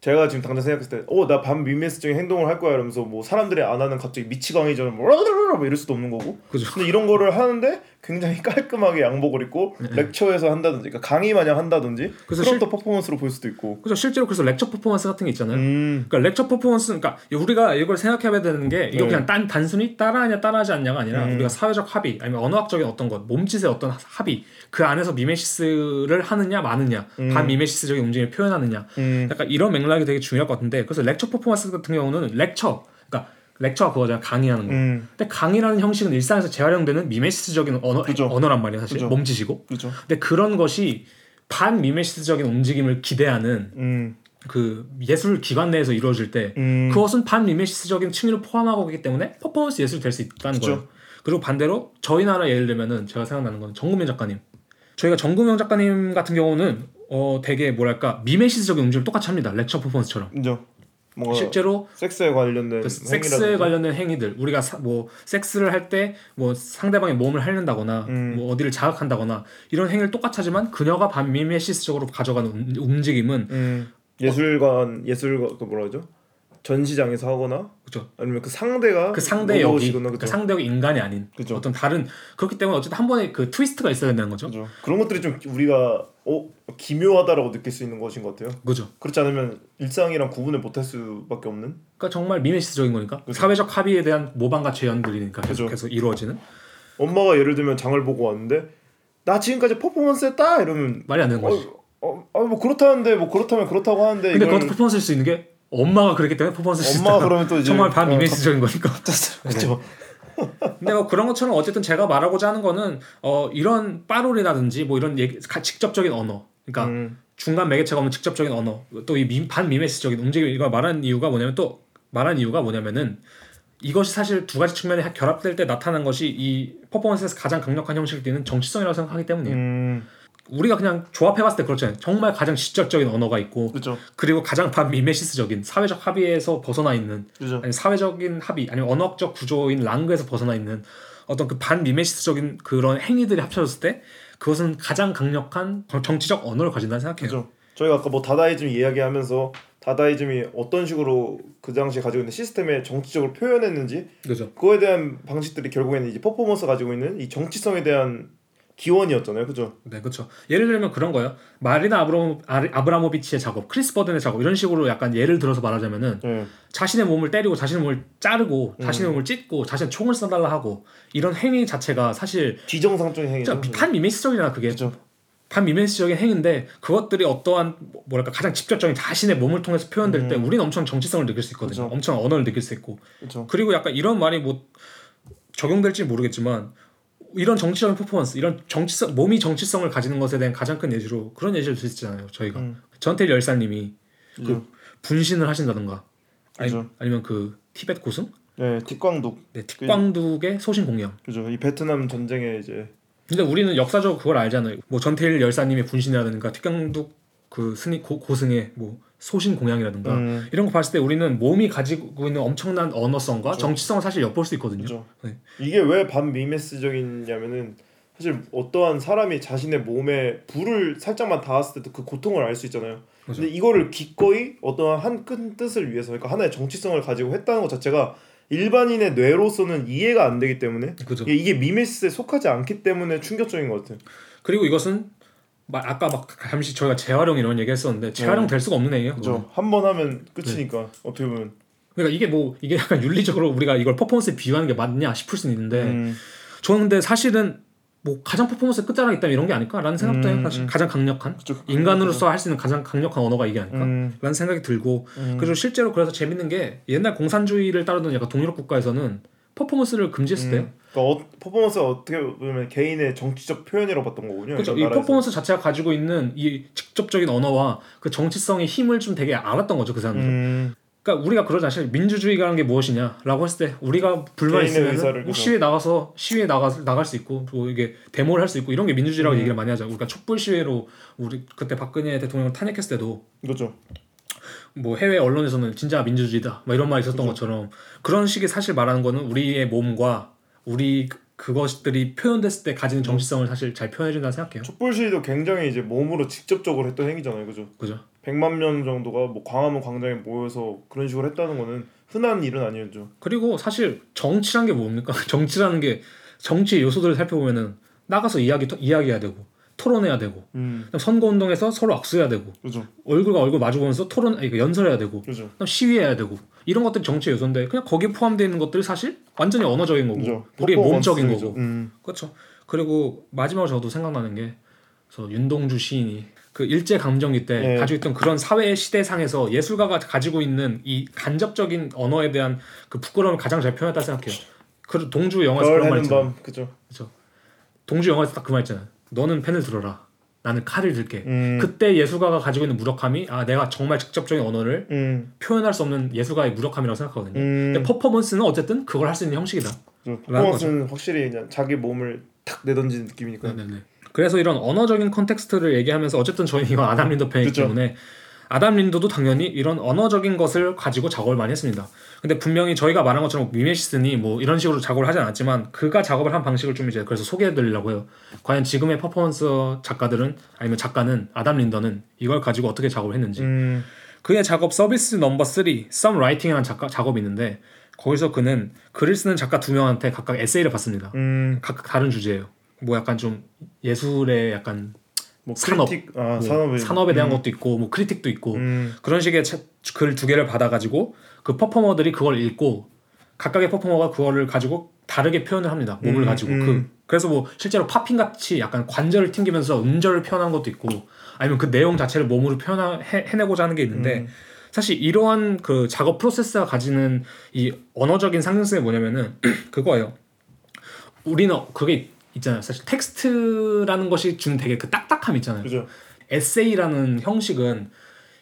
제가 지금 당장 생각했을 때, 어, 나 반미메시스적인 행동을 할 거야 이러면서 뭐 사람들이 안 하는 갑자기 미치광이처럼 뭐뭐 이럴 수도 없는 거고. 그죠. 근데 이런 거를 하는데 굉장히 깔끔하게 양복을 입고 lecture에서 한다든지, 그러니까 강의 마냥 한다든지, 네. 그래서 그럼 실- 또 퍼포먼스로 볼 수도 있고. 그죠. 실제로 그래서 lecture 퍼포먼스 같은 게 있잖아요. 음, 그러니까 lecture 퍼포먼스, 그러니까 우리가 이걸 생각해야 되는 게 이거 네. 그냥 단 단순히 따라하냐 따라하지 않냐가 아니라 음. 우리가 사회적 합의 아니면 언어학적인 어떤 것, 몸짓의 어떤 합의 그 안에서 미메시스를 하느냐 마느냐, 음. 반미메시스적인 움직임을 표현하느냐, 음, 약간 이런 맥락이 되게 중요할 것 같은데 그래서 lecture 퍼포먼스 같은 경우는 lecture, 그러니까 lecture가 그거잖아 강의하는 거. 음, 근데 강의라는 형식은 일상에서 재활용되는 미메시스적인 언어 그죠. 언어란 말이야 사실 그죠. 몸짓이고. 그죠. 근데 그런 것이 반 미메시스적인 움직임을 기대하는 음, 그 예술 기관 내에서 이루어질 때 음, 그것은 반 미메시스적인 층위를 포함하고 있기 때문에 퍼포먼스 예술이 될 수 있다는. 거예요. 그리고 반대로 저희 나라 예를 들면은 제가 생각나는 건 정구면 작가님. 저희가 정구명 작가님 같은 경우는 어 되게 뭐랄까 미메시스적인 움직임을 똑같이 합니다. 렉처 퍼포먼스처럼. 인정. 실제로 섹스에 관련된 그 섹스에. 관련된 행위들 우리가 사- 뭐 섹스를 할 때 뭐 상대방의 몸을 핥는다거나 음. 뭐 어디를 자극한다거나 이런 행위를 똑같이 하지만 그녀가 반미메시스적으로 가져가는 움- 움직임은 음, 예술관 예술관 그 뭐라 하죠? 전시장에서 하거나 그죠 아니면 그 상대가 그 상대 로봇이거나, 그 그죠? 상대역이 인간이 아닌 그죠. 어떤 다른 그렇기 때문에 어쨌든 한 번에 그 트위스트가 있어야 된다는 거죠. 그죠. 그런 것들이 좀 우리가 어 기묘하다라고 느낄 수 있는 것인 것 같아요. 그죠. 그렇지 않으면 일상이랑 구분을 못할 수밖에 없는. 그러니까 정말 미메시스적인 거니까 그죠. 사회적 합의에 대한 모방과 재현들이니까 그죠. 계속해서 이루어지는 엄마가 예를 들면 장을 보고 왔는데 나 지금까지 퍼포먼스 했다 이러면 말이 안 되는 거지. 어, 어, 뭐 그렇다는데 뭐 그렇다면 그렇다고 하는데 근데 이걸 그것도 퍼포먼스일 수 있는 게 엄마가 그랬기 때문에 엄마가 있다. 그러면 또 이제 정말 어, 반미메시스적인 거니까. 그렇죠. 근데 뭐 그런 것처럼 어쨌든 제가 말하고자 하는 거는 어 이런 빠롤이라든지 뭐 이런 얘기, 가- 직접적인 언어, 그러니까 음, 중간 매개체가 없는 직접적인 언어, 또 이 반미메시적인 움직임 이걸 말하는 이유가 뭐냐면 또 말한 이유가 뭐냐면은 이것이 사실 두 가지 측면이 결합될 때 나타난 것이 이 퍼포먼스에서 가장 강력한 형식을 띠는 정치성이라고 생각하기 때문이에요. 음, 우리가 그냥 조합해봤을 때 그렇잖아요. 정말 가장 직접적인 언어가 있고 그렇죠. 그리고 가장 반미메시스적인 사회적 합의에서 벗어나 있는 사회적인 합의 아니면 언어적 구조인 랑그에서 벗어나 있는 어떤 그 반미메시스적인 그런 행위들이 합쳐졌을 때 그것은 가장 강력한 정- 정치적 언어를 가진다는 생각해요. 그렇죠. 저희가 아까 뭐 다다이즘 이야기하면서 다다이즘이 어떤 식으로 그 당시에 가지고 있는 시스템에 정치적으로 표현했는지 그죠. 그거에 대한 방식들이 결국에는 이제 퍼포먼스 가지고 있는 이 정치성에 대한 기원이었잖아요, 그죠? 네, 그렇죠. 예를 들면 그런 거예요. 마리나 아브라모, 아브라모비치의 작업, 크리스 버든의 작업 이런 식으로 약간 예를 들어서 말하자면은 예, 자신의 몸을 때리고 자신의 몸을 자르고 자신의 몸을 찢고 자신 총을 쏴달라 하고 이런 행위 자체가 사실 비정상적인 행위죠. 진짜 반미메시적이잖아 그게 그죠. 반미메시적인 행위인데 그것들이 어떠한 뭐- 뭐랄까 가장 직접적인 자신의 몸을 통해서 표현될 때 우리는 엄청 정치성을 느낄 수 있거든요. 그죠. 엄청 언어를 느낄 수 있고 그렇죠. 그리고 약간 이런 말이 뭐 적용될지 모르겠지만 이런 정치적인 퍼포먼스, 이런 정치성 몸이 정치성을 가지는 것에 대한 가장 큰 예시로 그런 예시를 들수 있잖아요. 저희가 음. 전태일 열사님이. 그 분신을 하신다던가 아니, 그죠. 아니면 그 티벳 고승, 네, 틱광독. 네, 틱광둑의 소신 공양. 그죠. 이 베트남 전쟁에 이제 근데 우리는 역사적으로 그걸 알잖아요. 뭐 전태일 열사님의 분신이라든가 틱광둑 그 스니 고, 고승의 뭐 소신 공양이라든가 음, 이런 거 봤을 때 우리는 몸이 가지고 있는 엄청난 언어성과 그죠. 정치성을 사실 엿볼 수 있거든요. 그죠. 네. 이게 왜 반미메스적이냐면은 사실 어떠한 사람이 자신의 몸에 불을 살짝만 닿았을 때도 그 고통을 알 수 있잖아요. 그죠. 근데 이거를 기꺼이 어떠한 한 큰 뜻을 위해서 그러니까 하나의 정치성을 가지고 했다는 것 자체가 일반인의 뇌로서는 이해가 안 되기 때문에 그죠. 이게, 이게 미메스에 속하지 않기 때문에 충격적인 것 같아요. 그리고 이것은 막 아까 막 잠시 저희가 재활용 이런 얘기 했었는데 재활용 될 수가 없는. 그거는. 그죠. 한 번 하면 끝이니까 어떻게 보면. 그러니까 이게 뭐 이게 약간 윤리적으로 우리가 이걸 퍼포먼스에 비유하는 게 맞냐 싶을 수는 있는데 음, 저는 근데 사실은 뭐 가장 퍼포먼스 끝자락이 있다면 이런 게 아닐까라는 생각도 해요. 음, 사실 음. 가장 강력한 그죠. 인간으로서 할 수 있는 가장 강력한 언어가 이게 아닐까? 음, 라는 생각이 들고 음. 그리고 실제로 그래서 재밌는 게 옛날 공산주의를 따르던 약간 동유럽 국가에서는 퍼포먼스를 금지했을 때요. 음. 그러니까 어, 퍼포먼스가 어떻게 보면 개인의 정치적 표현이라고 봤던 거군요. 그렇죠. 이. 퍼포먼스 자체가 가지고 있는 이 직접적인 언어와 그 정치성의 힘을 좀 되게 알았던 거죠 그 사람들은. 음, 그러니까 우리가 그러자 사실 민주주의라는 게 무엇이냐라고 했을 때 우리가 불만 있으면 뭐. 시위에 나가서 시위에 나가 나갈 수 있고 뭐 이게 데모를 할 수 있고 이런 게 민주주의라고 음. 얘기를 많이 하죠. 그러니까 촛불 시위로 우리 그때 박근혜 대통령을 탄핵했을 때도 그죠. 뭐 해외 언론에서는 진짜 민주주의다 막 이런 말이 있었던 것처럼 그런 식의 사실 말하는 거는 우리의 몸과 우리 그- 그것들이 표현됐을 때 가지는 정치성을 사실 잘 표현해준다고 생각해요. 촛불 시위도 굉장히 이제 몸으로 직접적으로 했던 행위잖아요, 그죠? 그죠? 100만 명 정도가 뭐 광화문 광장에 모여서 그런 식으로 했다는 거는 흔한 일은 아니었죠. 그리고 사실 정치란 게 뭡니까? 정치라는 게 정치의 요소들을 살펴보면은 나가서 이야기 이야기해야 되고 토론해야 되고 음, 그다음 선거 운동에서 서로 악수해야 되고 그죠, 얼굴과 얼굴 마주 보면서 토론 아니, 그 연설해야 되고 그죠. 시위해야 되고 이런 것들이 정치의 요소인데 그냥 거기에 포함되어 있는 것들이 사실 완전히 언어적인 거고 그죠. 우리의 몸적인. 거고 음, 그렇죠. 그리고 마지막으로 저도 생각나는 게 그래서 윤동주 시인이 그 일제 감정기 때 네. 가지고 있던 그런 사회 시대상에서 예술가가 가지고 있는 이 간접적인 언어에 대한 그 부끄러움을 가장 잘 표현했다 생각해요. 그 동주 영화에서 그런 말 있잖아요. 밤, 그죠. 동주 영화에서 딱 그 말 있잖아요. 너는 펜을 들어라. 나는 칼을 들게. 음, 그때 예술가가 가지고 있는 무력함이 아 내가 정말 직접적인 언어를 음, 표현할 수 없는 예술가의 무력함이라고 생각하거든요. 음, 근데 퍼포먼스는 어쨌든 그걸 할 수 있는 형식이다. 퍼포먼스는 확실히 그냥 자기 몸을 탁 내던지는 느낌이니까. 네네네. 그래서 이런 언어적인 context를 얘기하면서 어쨌든 저희는 이건 아담 린더 팬이기 그쵸. 때문에 아담 린더도 당연히 이런 언어적인 것을 가지고 작업을 많이 했습니다. 근데 분명히 저희가 말한 것처럼 미메시스니 뭐 이런 식으로 작업을 하지 않았지만 그가 작업을 한 방식을 좀 이제 그래서 소개해드리려고 해요. 과연 지금의 퍼포먼스 작가들은 아니면 작가는 아담 린더는 이걸 가지고 어떻게 작업을 했는지 음, 그의 작업 서비스 넘버 3 Some Writing이라는 작가, 작업이 있는데 거기서 그는 글을 쓰는 작가 두 명한테 각각 에세이를 받습니다. 음, 각각 다른 주제예요. 뭐 약간 좀 예술의 약간 뭐 산업, 크리틱, 아 뭐 산업에, 대한 음, 것도 있고 뭐 크리틱도 있고 음, 그런 식의 글 두 개를 받아가지고 그 퍼포머들이 그걸 읽고 각각의 퍼포머가 그거를 가지고 다르게 표현을 합니다. 몸을 음, 가지고 음. 그 그래서 뭐 실제로 팝핑 같이 약간 관절을 튕기면서 음절을 표현한 것도 있고 아니면 그 내용 자체를 몸으로 표현 해내고자 하는 게 있는데 음. 사실 이러한 그 작업 프로세스가 가지는 이 언어적인 상징성이 뭐냐면은 그거예요. 우리는 그게 있잖아요. 사실 텍스트라는 것이 준 되게 그 딱딱함 있잖아요. 그죠. 에세이라는 형식은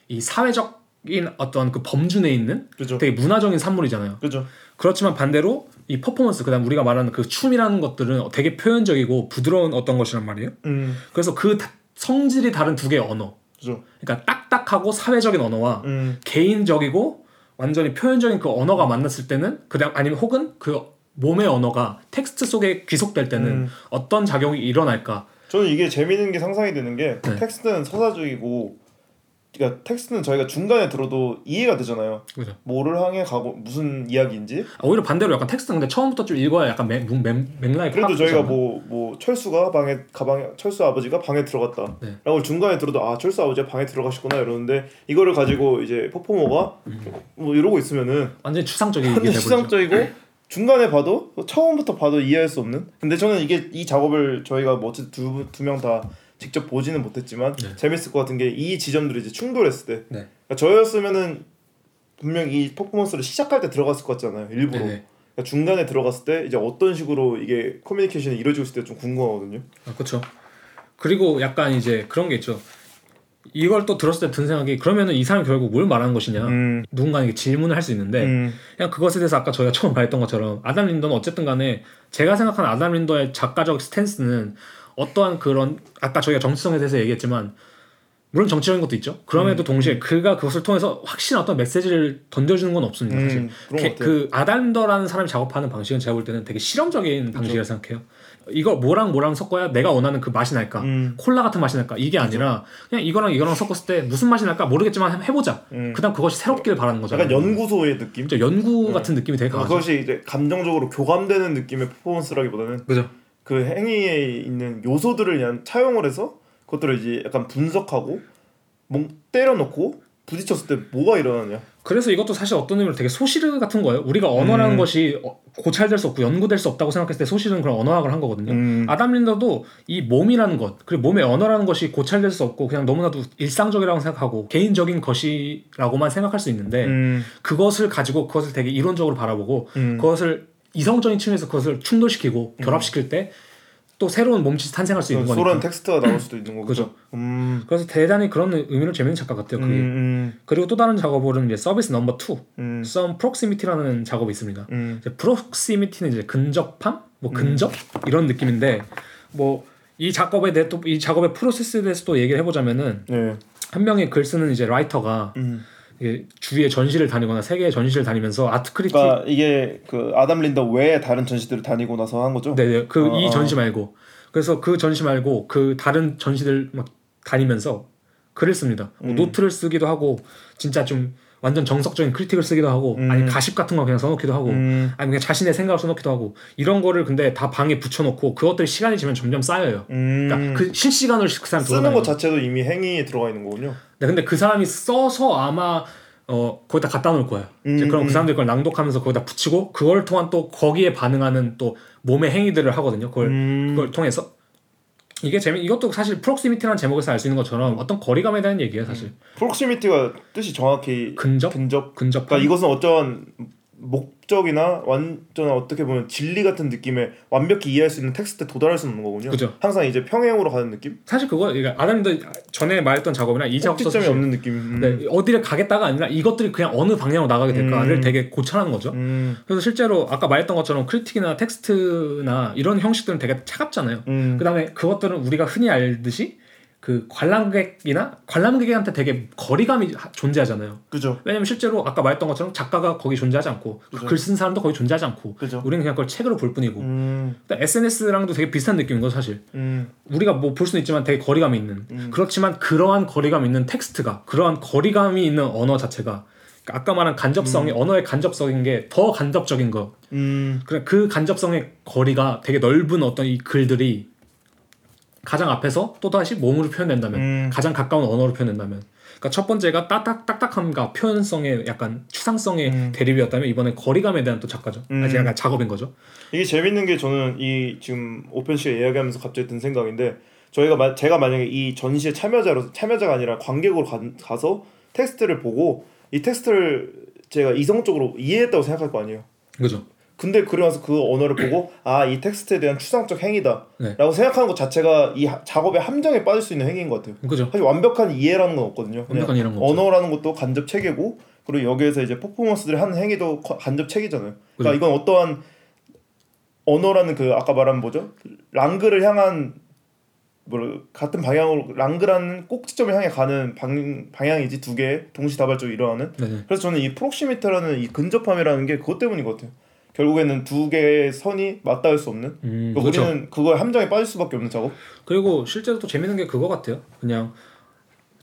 이 사회적인 어떤 그 범주 내에 있는 그죠. 되게 문화적인 산물이잖아요. 그죠. 그렇지만 반대로 이 퍼포먼스 그다음 우리가 말하는 그 춤이라는 것들은 되게 표현적이고 부드러운 어떤 것이란 말이에요. 음, 그래서 그 다- 성질이 다른 두 개의 언어. 그죠. 그러니까 딱딱하고 사회적인 언어와 음, 개인적이고 완전히 표현적인 그 언어가 만났을 때는 그다음 아니면 혹은 그 몸의 언어가 텍스트 속에 귀속될 때는 음. 어떤 작용이 일어날까? 저는 이게 재미있는 게 상상이 되는 게 네. 텍스트는 서사적이고 그러니까 텍스트는 저희가 중간에 들어도 이해가 되잖아요. 그죠. 뭐를 향해 가고 무슨 이야기인지. 아, 오히려 반대로 약간 텍스트 근데 처음부터 좀 읽어야 약간 맥, 맥, 맥락이 그래도. 저희가 뭐뭐 철수가 방에 가방에 철수 아버지가 방에 들어갔다. 네. 라고 중간에 들어도 아 철수 아버지가 방에 들어가셨구나 이러는데 이거를 가지고 이제 퍼포머가 뭐 이러고 있으면은 완전히 추상적이게 완전. 추상적이고 중간에 봐도 처음부터 봐도 이해할 수 없는. 근데 저는 이게 이 작업을 저희가 뭐 어쨌든 두두 명 다 직접 보지는 못했지만 네. 재밌을 것 같은 게 이 지점들이 이제 충돌했을 때 네. 그러니까 저였으면은 분명 이 퍼포먼스를 시작할 때 들어갔을 것 같잖아요 일부러 네네. 그러니까 중간에 들어갔을 때 이제 어떤 식으로 이게 커뮤니케이션이 이루어지고 있을 때 좀 궁금하거든요 아, 그렇죠. 그리고 약간 이제 그런 게 있죠. 이걸 또 들었을 때 든 생각이 그러면은 이 사람이 결국 뭘 말하는 것이냐. 음, 누군가에게 질문을 할 수 있는데 음, 그냥 그것에 대해서 아까 저희가 처음 말했던 것처럼 아담 린더는 어쨌든 간에 제가 생각하는 아담 린더의 작가적 스탠스는 어떠한 그런 아까 저희가 정치성에 대해서 얘기했지만 물론 정치적인 것도 있죠. 그럼에도 동시에 그가 그것을 통해서 확실한 어떤 메시지를 던져주는 건 없습니다. 사실 음, 같아요 그 아담더라는 사람이 작업하는 방식은 제가 볼 때는 되게 실험적인 방식이라 생각해요. 이거 뭐랑 뭐랑 섞어야 내가 원하는 그 맛이 날까? 음, 콜라 같은 맛이 날까? 이게 아니라 그냥 이거랑 이거랑 섞었을 때 무슨 맛이 날까 모르겠지만 해보자. 음. 그다음 그것이 새롭길 바라는 거잖아요. 약간 연구소의 느낌 진짜 연구 네. 같은 느낌이 되게 강하죠. 그것이 이제 감정적으로 교감되는 느낌의 퍼포먼스라기보다는 그죠. 그 행위에 있는 요소들을 그냥 차용을 해서 그것들을 이제 약간 분석하고 뭐 때려놓고 부딪혔을 때 뭐가 일어나냐 그래서 이것도 사실 어떤 의미로 되게 소실 같은 거예요. 우리가 언어라는 음. 것이 어, 고찰될 수 없고 연구될 수 없다고 생각했을 때 소실은 그런 언어학을 한 거거든요. 음, 아담 린더도 이 몸이라는 것 그리고 몸의 언어라는 것이 고찰될 수 없고 그냥 너무나도 일상적이라고 생각하고 개인적인 것이라고만 생각할 수 있는데 음, 그것을 가지고 그것을 되게 이론적으로 바라보고 음. 그것을 이성적인 측면에서 그것을 충돌시키고 결합시킬 때 또 새로운 몸짓이 탄생할 수 있는 거니까. 소란 텍스트가 나올 수도 있는 거고 그죠. 음, 그래서 대단히 그런 의미로 재밌는 작가 같아요. 그게. 음, 그리고 또 다른 작업으로는 이제 서비스 넘버 2, 음, Some Proximity라는 작업이 있습니다. 음, 이제 proximity는 이제 근접함, 뭐 근접 이런 느낌인데 뭐 이 작업에 대해 또 이 작업의 프로세스에 대해서 또 얘기를 해보자면은 네, 한 명의 글 쓰는 이제 writer가 음. 이게 주위에 전시를 다니거나 세계의 전시를 다니면서 아트 크리틱 그러니까 이게 그 아담 린더 외에 다른 전시들을 다니고 나서 한 거죠? 네네 그이 어, 어. 전시 말고 그래서 그 전시 말고 그 다른 전시들 막 다니면서 글을 씁니다. 뭐 음. 노트를 쓰기도 하고 진짜 좀 완전 정석적인 크리틱을 쓰기도 하고 음. 아니 가십 같은 거 그냥 써놓기도 하고 음, 아니 그냥 자신의 생각을 써놓기도 하고 이런 거를 근데 다 방에 붙여놓고 그것들이 시간이 지면 점점 쌓여요. 음. 그러니까 그 실시간으로 그 사람 쓰는. 것 자체도 이미 행위에 들어가 있는 거군요. 네, 근데 그 사람이 써서 아마 어 거기다 갖다 놓을 거예요. 이제 음, 그럼 음. 그 사람들이 그걸 낭독하면서 거기다 붙이고 그걸 통한 또 거기에 반응하는 또 몸의 행위들을 하거든요. 그걸 음, 그걸 통해서 이게 재미 이것도 사실 proximity라는 제목에서 알 수 있는 것처럼 어떤 거리감에 대한 얘기예요, 사실. proximity가 뜻이 정확히 근접, 근접. 근접함. 그러니까 이것은 어떠한 목적이나 완전 어떻게 보면 진리 같은 느낌에 완벽히 이해할 수 있는 텍스트에 도달할 수 없는 거군요. 그죠. 항상 이제 평행으로 가는 느낌. 사실 그거 그러니까 아담도 전에 말했던 작업이나 이 작업 꼭지점이 없는 느낌. 음. 네, 어디를 가겠다가 아니라 이것들이 그냥 어느 방향으로 나가게 될까를 음. 되게 고찰하는 거죠. 음, 그래서 실제로 아까 말했던 것처럼 critic이나 텍스트나 이런 형식들은 되게 차갑잖아요. 음, 그다음에 그것들은 우리가 흔히 알듯이 그 관람객이나 관람객한테 되게 거리감이 하- 존재하잖아요. 그죠. 왜냐면 실제로 아까 말했던 것처럼 작가가 거기 존재하지 않고 그죠. 글쓴 사람도 거기 존재하지 않고 그죠. 우리는 그냥 그걸 책으로 볼 뿐이고 음, SNS랑도 되게 비슷한 느낌인 거 사실 음, 우리가 뭐 볼 수는 있지만 되게 거리감이 있는 음. 그렇지만 그러한 거리감 있는 텍스트가 그러한 거리감이 있는 언어 자체가 그러니까 아까 말한 간접성이 언어의 간접성인 게 더 간접적인 거 음, 그래 그 간접성의 거리가 되게 넓은 어떤 이 글들이 가장 앞에서 또 다시 몸으로 표현된다면 음. 가장 가까운 언어로 표현된다면 그러니까 첫 번째가 딱딱 딱딱함과 표현성의 약간 추상성의 음. 대립이었다면 이번에 거리감에 대한 또 작가죠. 음. 아직 약간 작업인 거죠. 이게 재밌는 게 저는 이 지금 오pen 씨가 이야기하면서 갑자기 든 생각인데 저희가 마, 제가 만약에 이 전시에 참여자로 참여자가 아니라 관객으로 가, 가서 텍스트를 보고 이 텍스트를 제가 이성적으로 이해했다고 생각할 거 아니에요. 그죠. 근데 그러면서 그 언어를 보고 아 이 텍스트에 대한 추상적 행위다라고 네. 생각하는 것 자체가 이 하- 작업의 함정에 빠질 수 있는 행위인 것 같아요. 그죠. 사실 완벽한 이해라는 건 없거든요. 완벽한 이런 거. 언어라는 것도 간접 체계고 그리고 여기에서 이제 퍼포먼스들이 하는 행위도 거- 간접 체계잖아요. 그러니까. 이건 어떠한 언어라는 그 아까 말한 뭐죠? 랑그를 향한 뭐 같은 방향으로 랑그라는 꼭지점을 향해 가는 방, 방향이지 두 개 동시다발적으로 일어나는. 네네. 그래서 저는 이 proximity라는 이 근접함이라는 게 그것 때문인 것 같아요. 결국에는 두 개의 선이 맞닿을 수 없는. 음, 그러니까 그렇죠. 우리는 그걸 함정에 빠질 수밖에 없는 작업. 그리고 실제로 또 재밌는 게 그거 같아요. 그냥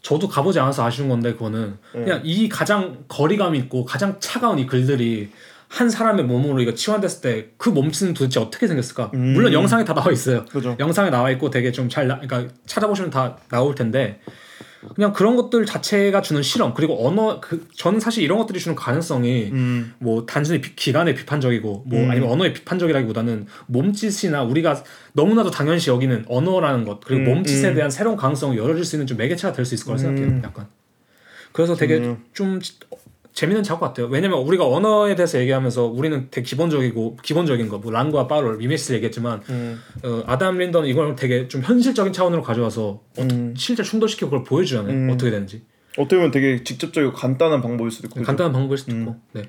저도 가보지 않아서 아쉬운 건데 그거는 네. 그냥 이 가장 거리감 있고 가장 차가운 이 글들이 한 사람의 몸으로 이거 치환됐을 때 그 몸짓은 도대체 어떻게 생겼을까? 음. 물론 영상에 다 나와 있어요. 그죠. 영상에 나와 있고 되게 좀 잘 그러니까 찾아보시면 다 나올 텐데 그냥 그런 것들 자체가 주는 실험 그리고 언어 그 저는 사실 이런 것들이 주는 가능성이 음. 뭐 단순히 비, 기간에 비판적이고 뭐 음. 아니면 언어에 비판적이라기보다는 몸짓이나 우리가 너무나도 당연시 여기는 언어라는 것 그리고 음, 몸짓에 음. 대한 새로운 가능성을 열어줄 수 있는 좀 매개체가 될 수 있을 거라 생각해요. 음. 약간 그래서 되게. 좀 재밌는 작업 같아요. 왜냐면 우리가 언어에 대해서 얘기하면서 우리는 되게 기본적이고 기본적인 거 뭐 란과 빠롤 미메시스 얘기했지만 음. 어, 아담 린더는 이걸 되게 좀 현실적인 차원으로 가져와서 어떠- 음. 실제 충돌시키고 그걸 보여주잖아요. 음. 어떻게 되는지 어떻게 보면 되게 직접적이고 간단한 방법일 수도 있고. 간단한 방법일 수도 있고. 음. 네.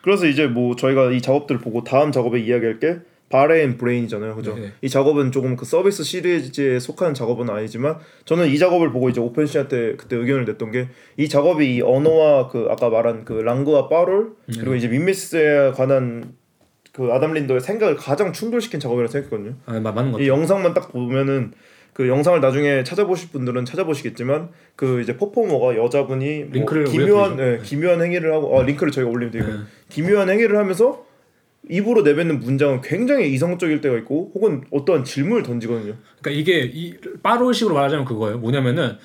그래서 이제 뭐 저희가 이 작업들을 보고 다음 작업에 이야기할 게 Barre n Brain이잖아요, 그죠? 네. 이 작업은 조금 그 서비스 시리즈에 속하는 작업은 아니지만 저는 이 작업을 보고 이제 오펜시한테 그때 의견을 냈던 게 이 작업이 이 언어와 그 아까 말한 그 랑그와 파롤 그리고 이제 미메시스에 관한 그 아담 린더의 생각을 가장 충돌시킨 작업이라고 생각했거든요. 아, 마- 맞는 것이 같아요. 영상만 딱 보면은 그 영상을 나중에 찾아보실 분들은 찾아보시겠지만 그 이제 퍼포머가 여자분이 뭐 링크를 기묘한. 예, 기묘한 행위를 하고 아 링크를 저희가 올리면 되고 네. 기묘한 행위를 하면서 입으로 내뱉는 문장은 굉장히 이성적일 때가 있고 혹은 어떠한 질문을 던지거든요. 그러니까 이게 이 빠롤식으로 말하자면 그거예요. 뭐냐면은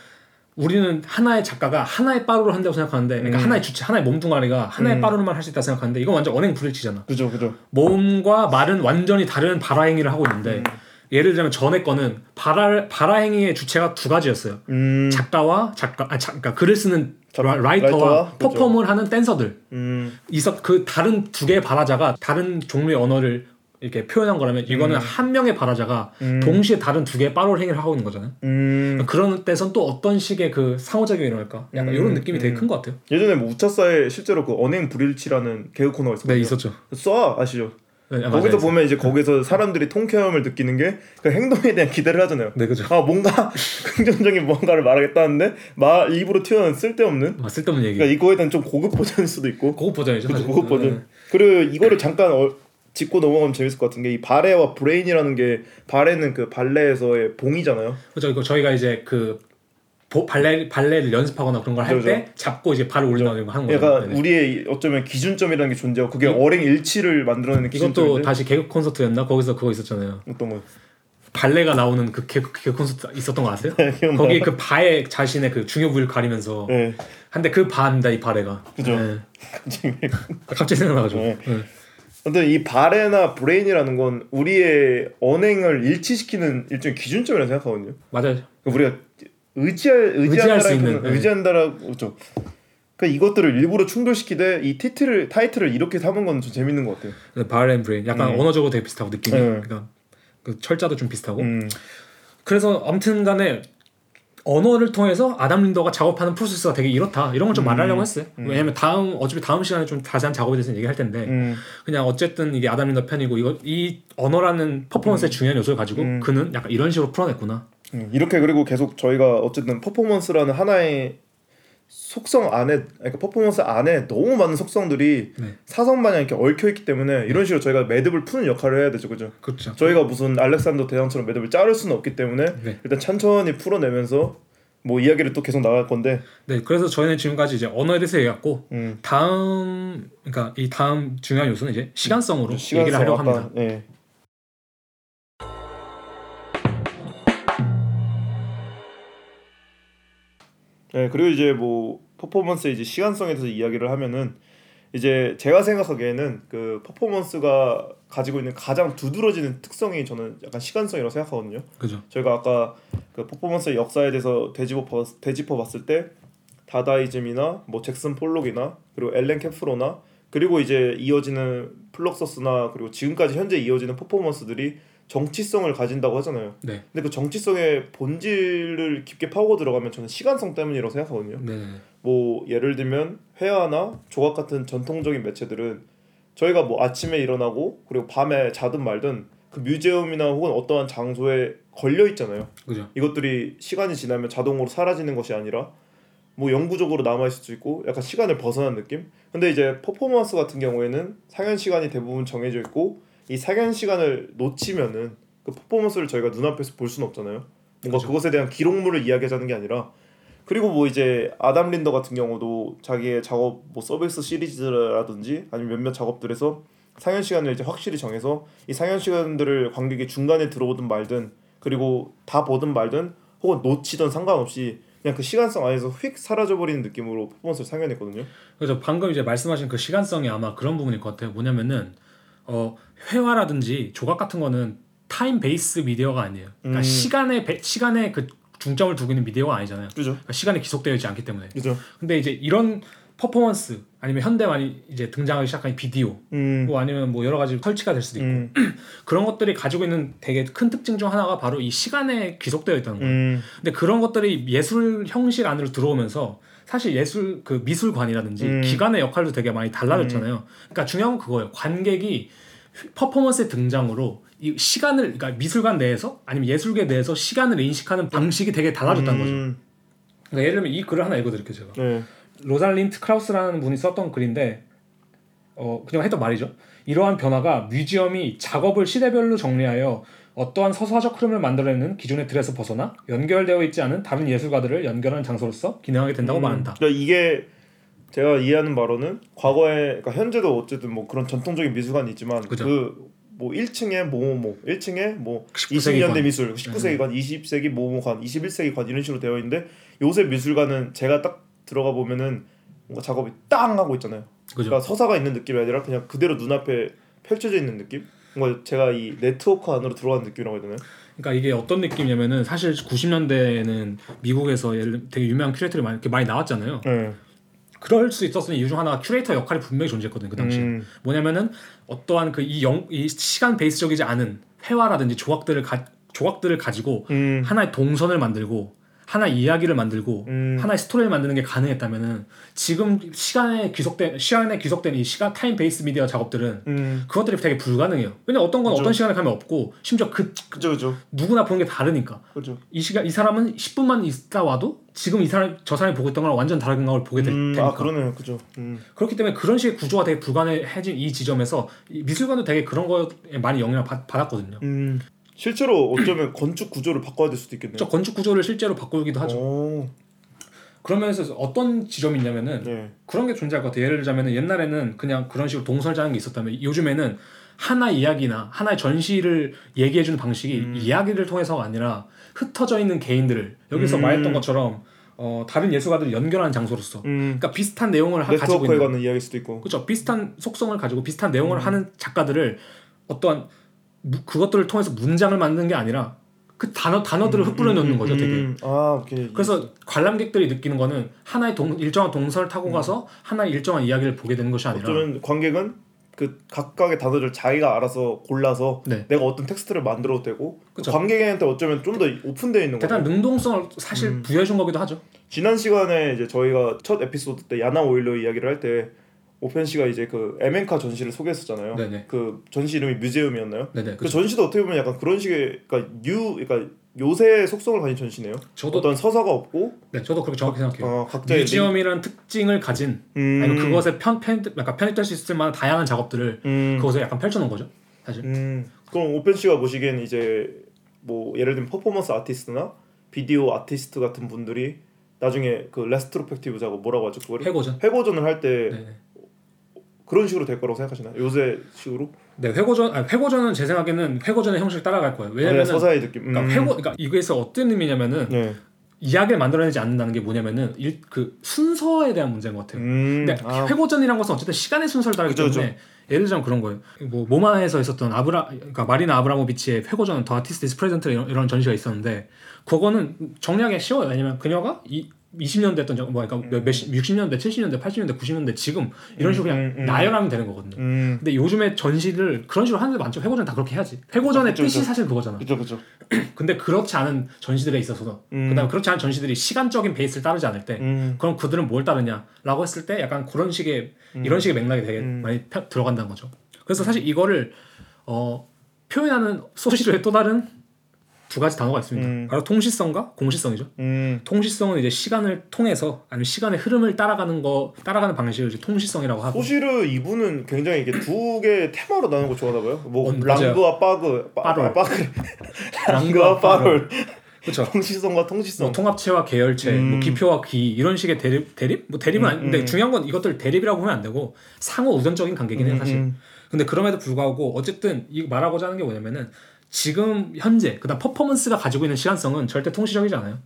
우리는 하나의 작가가 하나의 빠롤을 한다고 생각하는데, 그러니까 음. 하나의 주체, 하나의 몸뚱아리가 하나의 음. 빠롤만 할 수 있다 고 생각하는데 이건 완전 언행 불일치잖아. 그죠, 그죠. 몸과 말은 완전히 다른 발화 행위를 하고 있는데 음. 예를 들자면 전에 거는 발화 발화 행위의 주체가 두 가지였어요. 음, 작가와 작가, 아, 자, 그러니까 글을 쓰는 작- 라, 라이터와 라이터와, 그죠. 퍼폼을 하는 댄서들 음, 있었 그 다른 두 개의 발화자가 다른 종류의 언어를 이렇게 표현한 거라면 이거는 한 명의 발화자가 음. 동시에 다른 두 개의 빠롤 행위를 하고 있는 거잖아요. 음. 그런 때선 또 어떤 식의 그 상호작용이 일어날까? 약간 음, 이런 느낌이 되게 음. 큰것 같아요. 예전에 뭐 우차사에 실제로 그 언행 불일치라는 개그 코너가 있었거든요. 네 있었죠. 쏴 아시죠? 네, 아, 거기서 맞아요. 보면 이제 거기서 사람들이 통쾌함을 느끼는 게 그 행동에 대한 기대를 하잖아요. 네 그죠. 아 뭔가 긍정적인 뭔가를 말하겠다는데 말 입으로 튀어나온 쓸데없는 아, 쓸데없는 얘기. 그러니까 이거에 대한 좀 고급 버전일 수도 있고 고급 버전이죠. 사실. 고급 버전 네. 그리고 이거를 잠깐 어, 짚고 넘어가면 재밌을 것 같은 게 이 barre와 brain이라는 게 barre는 그 발레에서의 봉이잖아요 그죠. 이거 저희가 이제 그 보- 발레 발레를 연습하거나 그런 걸할 그죠, 때 잡고 이제 발을 이런 거 하는 거예요. 약간 네네. 우리의 어쩌면 기준점이라는 게 존재하고 그게 언행 일치를 만들어내는 이것도 기준점인데 다시 개그 콘서트였나? 거기서 그거 있었잖아요. 어떤 거 발레가 나오는 그 개그, 개그 콘서트 있었던 거 아세요? 기억나. 거기 그 바에 자신의 그 중요 부위를 가리면서 네. 한데 그 바입니다 이 barre가. 그죠. 네. 아, 갑자기 생각나가지고. 네. 네. 근데 이 barre나 brain이라는 건 우리의 언행을 일치시키는 일종의 기준점이라고 생각하거든요. 맞아요. 그러니까 우리가 의지할 의지할 수 있는, 네. 의지한다라고 그렇죠. 그러니까 이것들을 일부러 충돌시키되 이 티틀을 타이틀을 이렇게 삼은 건 좀 재밌는 것 같아요. Barre n Brain 약간 음. 언어적으로 되게 비슷하고 느낌이. 네. 그러니까 그 철자도 좀 비슷하고. 음, 그래서 아무튼간에 언어를 통해서 아담 린더가 작업하는 프로세스가 되게 이렇다 이런 걸좀 음. 말하려고 했어요. 왜냐면 다음 어차피 다음 시간에 좀 자세한 작업에 대해서 얘기할 텐데 음, 그냥 어쨌든 이게 아담 린더 편이고 이거 이 언어라는 퍼포먼스의 중요한 요소를 가지고 음. 그는 약간 이런 식으로 풀어냈구나. 음. 이렇게 그리고 계속 저희가 어쨌든 퍼포먼스라는 하나의 속성 안에 그러니까 퍼포먼스 안에 너무 많은 속성들이 네. 사성 마냥 이렇게 얽혀 있기 때문에 이런 식으로 저희가 매듭을 푸는 역할을 해야 되죠, 그죠? 그렇죠. 저희가 무슨 알렉산더 대왕처럼 매듭을 자를 수는 없기 때문에 네. 일단 천천히 풀어내면서 뭐 이야기를 또 계속 나갈 건데 네, 그래서 저희는 지금까지 이제 언어에 대해서 얘기했고 음, 다음 그러니까 이 다음 중요한 요소는 이제 시간성으로 시간성 얘기를 하려고 합니다. 예. 네, 그리고 이제 뭐 퍼포먼스의 이제 시간성에 대해서 이야기를 하면은 이제 제가 생각하기에는 그 퍼포먼스가 가지고 있는 가장 두드러지는 특성이 저는 약간 시간성이라고 생각하거든요. 그죠. 저희가 아까 그 퍼포먼스의 역사에 대해서 되짚어 봤- 되짚어 봤을 때 다다이즘이나 뭐 잭슨 폴록이나 그리고 엘렌 캐프로나 그리고 이제 이어지는 플럭서스나 그리고 지금까지 현재 이어지는 퍼포먼스들이 정치성을 가진다고 하잖아요. 네. 근데 그 정치성의 본질을 깊게 파고 들어가면 저는 시간성 때문이라고 생각하거든요. 네. 뭐 예를 들면 회화나 조각 같은 전통적인 매체들은 저희가 뭐 아침에 일어나고 그리고 밤에 자든 말든 그 뮤지엄이나 혹은 어떠한 장소에 걸려 있잖아요. 그죠. 이것들이 시간이 지나면 자동으로 사라지는 것이 아니라 뭐 영구적으로 남아 있을 수 있고 약간 시간을 벗어난 느낌. 근데 이제 퍼포먼스 같은 경우에는 상연 시간이 대부분 정해져 있고 이 상연 시간을 놓치면은 그 퍼포먼스를 저희가 눈앞에서 볼 수는 없잖아요. 뭔가 그죠. 그것에 대한 기록물을 이야기하자는 게 아니라 그리고 뭐 이제 아담 린더 같은 경우도 자기의 작업 뭐 서비스 시리즈라든지 아니면 몇몇 작업들에서 상연 시간을 이제 확실히 정해서 이 상연 시간들을 관객이 중간에 들어오든 말든 그리고 다 보든 말든 혹은 놓치든 상관없이 그냥 그 시간성 안에서 휙 사라져 버리는 느낌으로 퍼포먼스를 상연했거든요. 그래서 방금 이제 말씀하신 그 시간성이 아마 그런 부분일 것 같아요. 뭐냐면은 어 회화라든지 조각 같은 거는 time-based 미디어가 아니에요. 그러니까 음. 시간에 배- 시간에 그 중점을 두고 있는 미디어가 아니잖아요. 그죠? 그러니까 시간에 귀속되어 있지 않기 때문에. 그죠? 근데 이제 이런 퍼포먼스 아니면 현대 많이 이제 등장하기 시작한 비디오 음. 뭐 아니면 뭐 여러 가지 설치가 될 수도 있고 음. 그런 것들이 가지고 있는 되게 큰 특징 중 하나가 바로 이 시간에 귀속되어 있다는 거예요. 음. 근데 그런 것들이 예술 형식 안으로 들어오면서 사실 예술 그 미술관이라든지 음. 기관의 역할도 되게 많이 달라졌잖아요. 그러니까 중요한 건 그거예요. 관객이 퍼포먼스의 등장으로 이 시간을 그러니까 미술관 내에서 아니면 예술계 내에서 시간을 인식하는 방식이 되게 달라졌다는 거죠. 음. 그러니까 예를 들면 이 글을 하나 읽어드릴게요 제가. 네. 로잘린드 크라우스라는 분이 썼던 글인데 어 그냥 했던 말이죠. 이러한 변화가 museum이 작업을 시대별로 정리하여 어떠한 서사적 흐름을 만들어내는 기존의 틀에서 벗어나 연결되어 있지 않은 다른 예술가들을 연결하는 장소로서 기능하게 된다고 음. 말한다. 그러니까 이게 제가 이해하는 바로는 과거에 그러니까 현재도 어쨌든 뭐 그런 전통적인 미술관이 있지만 그죠. 그 뭐 1층에 뭐뭐 1층에 뭐 19세기 20년대 관. 미술, 19세기 관, 20세기 뭐뭐관, 21세기 관 이런 식으로 되어 있는데 요새 미술관은 제가 딱 들어가 보면은 뭔가 작업이 땅 하고 있잖아요. 그죠? 그러니까 서사가 있는 느낌이 아니라 그냥 그대로 눈앞에 펼쳐져 있는 느낌. 뭔가 제가 이 네트워크 안으로 들어가는 느낌이라고 해야 되나요? 그러니까 이게 어떤 느낌이냐면은 사실 90년대에는 미국에서 예를 되게 유명한 큐레이터들이 많이, 많이 나왔잖아요. 네. 그럴 수 있었던 이유 중 하나가 큐레이터 역할이 분명히 존재했거든요. 그 당시에. 음. 뭐냐면은 어떠한 그 이 영 이 시간 base적이지 않은 회화라든지 조각들을 가, 조각들을 가지고 음. 하나의 동선을 만들고 하나의 이야기를 만들고 음. 하나의 스토리를 만드는 게 가능했다면은 지금 시간에 귀속된 시간에 귀속된 이 시간 time-based 미디어 작업들은 음. 그것들이 되게 불가능해요. 왜냐 면 어떤 건 그죠. 어떤 시간에 가면 없고 심지어 그 그죠 그죠 누구나 보는 게 다르니까 그죠. 이 시간 이 사람은 10분만 있다 와도 지금 이 사람 저 사람이 보고 있던 거랑 완전 다른 걸 보게 될 음, 테니까 아 그러네요, 그죠. 음. 그렇기 때문에 그런 식의 구조가 되게 불가능해진 이 지점에서 이 미술관도 되게 그런 거에 많이 영향을 받, 받았거든요. 음. 실제로 어쩌면 건축 구조를 바꿔야 될 수도 있겠네요. 저 건축 구조를 실제로 바꾸기도 하죠. 오, 그러면서 어떤 지점이 있냐면은 네. 그런 게 존재할 것 같아요. 예를 들자면은 옛날에는 그냥 그런 식으로 동설자는 게 있었다면 요즘에는 하나 이야기나 하나의 전시를 얘기해주는 방식이 음. 이야기를 통해서가 아니라 흩어져 있는 개인들을 여기서 음. 말했던 것처럼 어, 다른 예술가들을 연결하는 장소로서 음. 그러니까 비슷한 내용을 하, 가지고 있는 이야기일 수도 있고. 그렇죠 비슷한 속성을 가지고 비슷한 내용을 음. 하는 작가들을 어떠한 무- 그것들을 통해서 문장을 만드는 게 아니라 그 단어 단어들을 흩뿌려 넣는 거죠 되게 음. 아, 오케이. 그래서 관람객들이 느끼는 거는 하나의 동, 일정한 동선을 타고 가서 하나의 일정한 이야기를 보게 되는 것이 아니라 음. 어쩌면 관객은 그 각각의 단어를 자기가 알아서 골라서 네. 내가 어떤 텍스트를 만들어도 되고 그쵸. 관객한테 어쩌면 좀 더 오픈되어 있는 대단한 거예요. 능동성을 사실 음. 부여해 준 거기도 하죠. 지난 시간에 이제 저희가 첫 에피소드 때 야나 오일러 이야기를 할 때 오펜 씨가 이제 그 MMCA 전시를 소개했었잖아요. 네네. 그 전시 이름이 museum이었나요? 네네. 그 그렇죠. 전시도 어떻게 보면 약간 그런 식의 그러니까 뉴 그러니까 요새 속성을 가진 전시네요. 저도 어떤 서사가 없고 네 저도 그렇게 정확히 생각해요. 어, 각자의 museum이라는 특징을 가진 음, 아니면 그것에 편, 편 약간 편입될 수 있을 만한 다양한 작업들을 음, 그것에 약간 펼쳐놓은 거죠. 사실. 음, 그럼 오펜 씨가 보시기엔 이제 뭐 예를 들면 퍼포먼스 아티스트나 비디오 아티스트 같은 분들이 나중에 그 retrospective 작업 뭐라고 하죠 그거를 회고전. 회고전을 할때 네. 그런 식으로 될 거라고 생각하시나요? 요새 식으로? 네 회고전. 아니, 회고전은 제 생각에는 회고전의 형식을 따라갈 거예요. 아, 왜냐면은 서사의 느낌. 음. 그러니까 회고 그러니까 이거에서 어떤 의미냐면은 네. 이야기를 만들어내지 않는다는 게 뭐냐면은 일, 그 순서에 대한 문제인 것 같아요. 음. 근데 아, 회고전이란 것은 어쨌든 시간의 순서를 따르기 그죠, 때문에 예를 들자면 그런 거예요. 뭐 모마에서 있었던 아브라 그러니까 마리나 아브라모비치의 회고전 The Artist Is Present 이런, 이런 전시가 있었는데 그거는 정리하기 쉬워요. 왜냐면 그녀가 이 20년대 했던 적, 뭐 그러니까 몇, 몇, 60년대, 70년대, 80년대, 90년대 지금 이런 식으로 그냥 음, 음. 나열하면 되는 거거든요. 음. 근데 요즘에 전시를 그런 식으로 하는 데 많죠. 회고전 다 그렇게 해야지. 회고전의 아, 그쵸, 뜻이 그쵸. 사실 그거잖아. 그죠 그죠. 근데 그렇지 않은 전시들에 있어서 음. 그다음에 그렇지 않은 전시들이 시간적인 베이스를 따르지 않을 때 음. 그럼 그들은 뭘 따르냐라고 했을 때 약간 그런 식의 이런 식의 맥락이 되게 음. 많이 펴- 들어간다는 거죠. 그래서 사실 이거를 어, 표현하는 소시로의 또 다른 두 가지 단어가 있습니다. 음. 바로 통시성과 공시성이죠. 음. 통시성은 이제 시간을 통해서 아니면 시간의 흐름을 따라가는 거 따라가는 방식을 이제 통시성이라고 하고 소시르 이분은 굉장히 이게 두 개의 테마로 나눈 거 좋아하나 봐요. 뭐 어. 랑그와 빠그, 빠, 빠롤. 아, 빠그, 랑그와 빠롤. 그렇죠. 통시성과 통시성. 뭐 통합체와 계열체, 음. 뭐 기표와 기 이런 식의 대립 대립 뭐 대립은 음, 아닌데 음. 중요한 건 이것들 대립이라고 보면 안 되고 상호 우선적인 관계긴 해요 사실. 음, 근데 그럼에도 불구하고 어쨌든 이 말하고자 하는 게 뭐냐면은 지금 현재 그다음 퍼포먼스가 가지고 있는 시간성은 절대 통시적이지 않아요.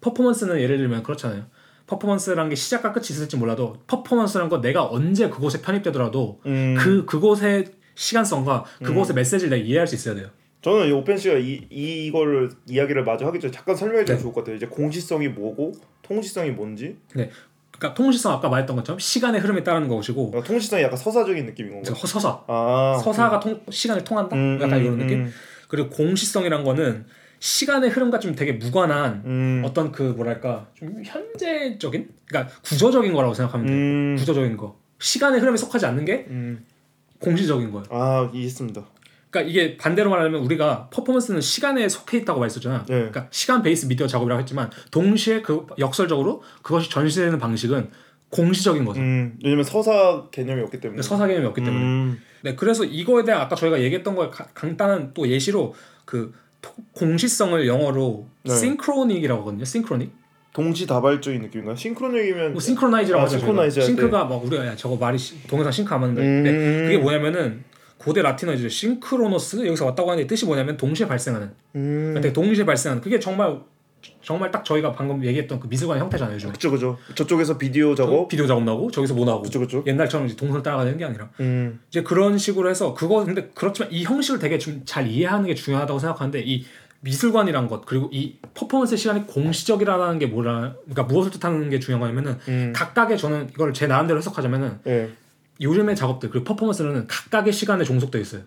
퍼포먼스는 예를 들면 그렇잖아요. 퍼포먼스라는 게 시작과 끝이 있을지 몰라도 퍼포먼스라는 건 내가 언제 그곳에 편입되더라도 음. 그 그곳의 시간성과 그곳의 메시지를 내가 이해할 수 있어야 돼요. 저는 이 오펜 씨가 이 이거를 이야기를 마저 하기 전에 잠깐 설명해 주면 네. 좋을 것 같아요. 이제 공시성이 뭐고 통시성이 뭔지. 네. 그러니까 통시성 아까 말했던 것처럼 시간의 흐름에 따르는 것이고 그러니까 통시성이 약간 서사적인 느낌인 건가? 저 서사 아 서사가 통, 시간을 통한다 음, 약간 음, 이런 느낌 음. 그리고 공시성이란 거는 시간의 흐름과 좀 되게 무관한 음. 어떤 그 뭐랄까 좀 현재적인 그러니까 구조적인 거라고 생각하면 돼요 음. 구조적인 거 시간의 흐름에 속하지 않는 게 음. 공시적인 거예요 아 이해했습니다. 그러니까 이게 반대로 말하면 우리가 퍼포먼스는 시간에 속해 있다고 말했었잖아 네. 그러니까 시간 베이스 미디어 작업이라고 했지만 동시에 그 역설적으로 그것이 전시되는 방식은 공시적인 거죠 음. 왜냐면 서사 개념이 없기 때문에. 서사 개념이 없기 때문에 음. 네, 그래서 이거에 대한 아까 저희가 얘기했던 거에 가- 간단한 또 예시로 그 토- 공시성을 영어로 네. synchronic이라고 하거든요. synchronic. 동시다발적인 느낌인가? synchronic이면 뭐 synchronize라고 아, 하죠. synchronize. sync가 막 우리가 야, 저거 말이 시- 동영상 싱크 안 맞는데 음. 네, 그게 뭐냐면은 고대 라틴어죠. synchronos 여기서 왔다고 하는데 뜻이 뭐냐면 동시에 발생하는. 음. 그러니까 동시에 발생하는. 그게 정말 정말 딱 저희가 방금 얘기했던 그 미술관의 형태잖아요. 요즘. 그죠 그죠. 저쪽에서 비디오 작업. 비디오 작업 나오고 저기서 뭐 나오고. 그죠 그죠. 옛날처럼 이제 동선 따라가는 게 아니라. 음. 이제 그런 식으로 해서 그거 근데 그렇지만 이 형식을 되게 좀 잘 이해하는 게 중요하다고 생각하는데 이 미술관이란 것 그리고 이 퍼포먼스 시간이 공시적이라는 게 뭐라 그러니까 무엇을 뜻하는 게 중요한 거냐면은 음. 각각의 저는 이걸 제 나름대로 해석하자면은 예. 요즘의 작업들 그리고 퍼포먼스는 각각의 시간에 종속돼 있어요.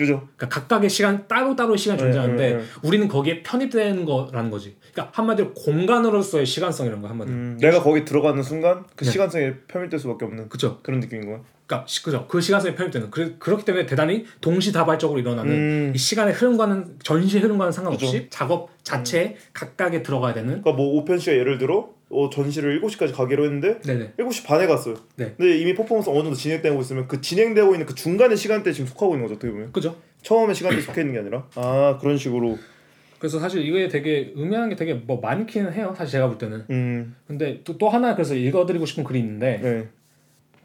그죠. 그러니까 각각의 시간 따로 따로 시간이 네, 존재하는데 네, 네. 우리는 거기에 편입되는 거라는 거지. 그러니까 한마디로 공간으로서의 시간성이라는 거 한마디로. 음. 내가 거기 들어가는 순간 그 네. 시간성에 편입될 수밖에 없는 그죠? 그런 느낌인 거야. 그러니까 시- 그죠? 그 시간성에 편입되는. 그, 그렇기 때문에 대단히 동시다발적으로 일어나는 음. 이 시간의 흐름과는 전시의 흐름과는 상관없이 그죠. 작업 자체에 각각에 들어가야 되는 그러니까 뭐 오펜 씨가 예를 들어 어, 전시를 7시까지 가기로 했는데 네네 7시 반에 갔어요. 네. 근데 이미 퍼포먼스 어느 정도 진행되고 있으면 그 진행되고 있는 그 중간의 시간대에 지금 속하고 있는 거죠. 어떻게 보면. 그죠? 처음에 시간대에 속해 있는 게 아니라 아 그런 식으로 그래서 사실 이거에 되게 의미하는 게 되게 뭐 많기는 해요 사실 제가 볼 때는 음 근데 또, 또 하나 그래서 읽어드리고 싶은 글이 있는데 네.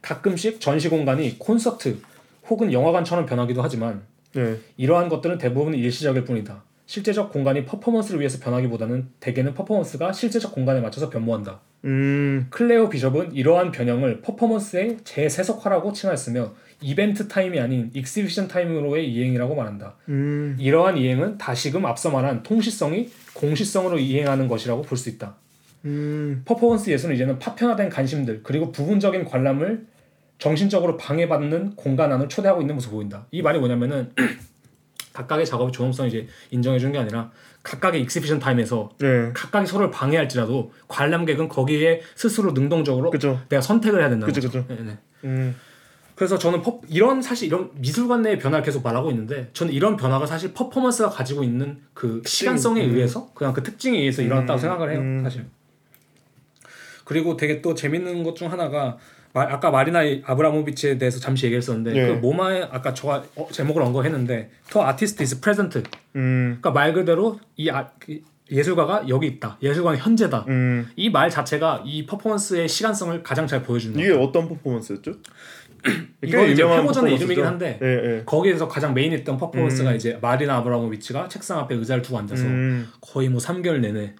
가끔씩 전시 공간이 콘서트 혹은 영화관처럼 변하기도 하지만 네. 이러한 것들은 대부분 일시적일 뿐이다 실제적 공간이 퍼포먼스를 위해서 변하기보다는 대개는 퍼포먼스가 실제적 공간에 맞춰서 변모한다 음 클레오 비숍은 이러한 변형을 퍼포먼스의 재세속화라고 칭하였으며 event time이 아닌 exhibition time으로의 이행이라고 말한다. 음. 이러한 이행은 다시금 앞서 말한 통시성이 공시성으로 이행하는 것이라고 볼 수 있다. 음. 퍼포먼스 예술은 이제는 파편화된 관심들 그리고 부분적인 관람을 정신적으로 방해받는 공간 안을 초대하고 있는 모습을 보인다. 이 말이 뭐냐면은 각각의 작업의 존엄성을 이제 인정해 주는 게 아니라 각각의 exhibition time에서 네. 각각이 서로를 방해할지라도 관람객은 거기에 스스로 능동적으로 그죠. 내가 선택을 해야 된다는 그죠, 거죠. 그죠. 네, 네. 음. 그래서 저는 퍼, 이런 사실 이런 미술관 내의 변화를 계속 말하고 있는데 저는 이런 변화가 사실 퍼포먼스가 가지고 있는 그 시간성에 음. 의해서 그냥 그 특징에 의해서 일어났다고 음, 생각을 해요 음. 사실. 그리고 되게 또 재밌는 것 중 하나가 마- 아까 마리나 아브라모비치에 대해서 잠시 얘기했었는데 예. 그 모마에 아까 저가 어, 제목을 언거했는데 To artist is present. 음. 그러니까 말 그대로 이 아, 그 예술가가 여기 있다. 예술가는 현재다. 음. 이말 자체가 이 퍼포먼스의 시간성을 가장 잘 보여주는 이게 어떤 퍼포먼스였죠? 이거 이제 퍼포먼스죠? 이름이긴 한데 예, 예. 거기에서 가장 main했던 퍼포먼스가 이제 마리나 아브라모비치가 책상 앞에 의자를 두고 앉아서 음. 거의 뭐 3개월 내내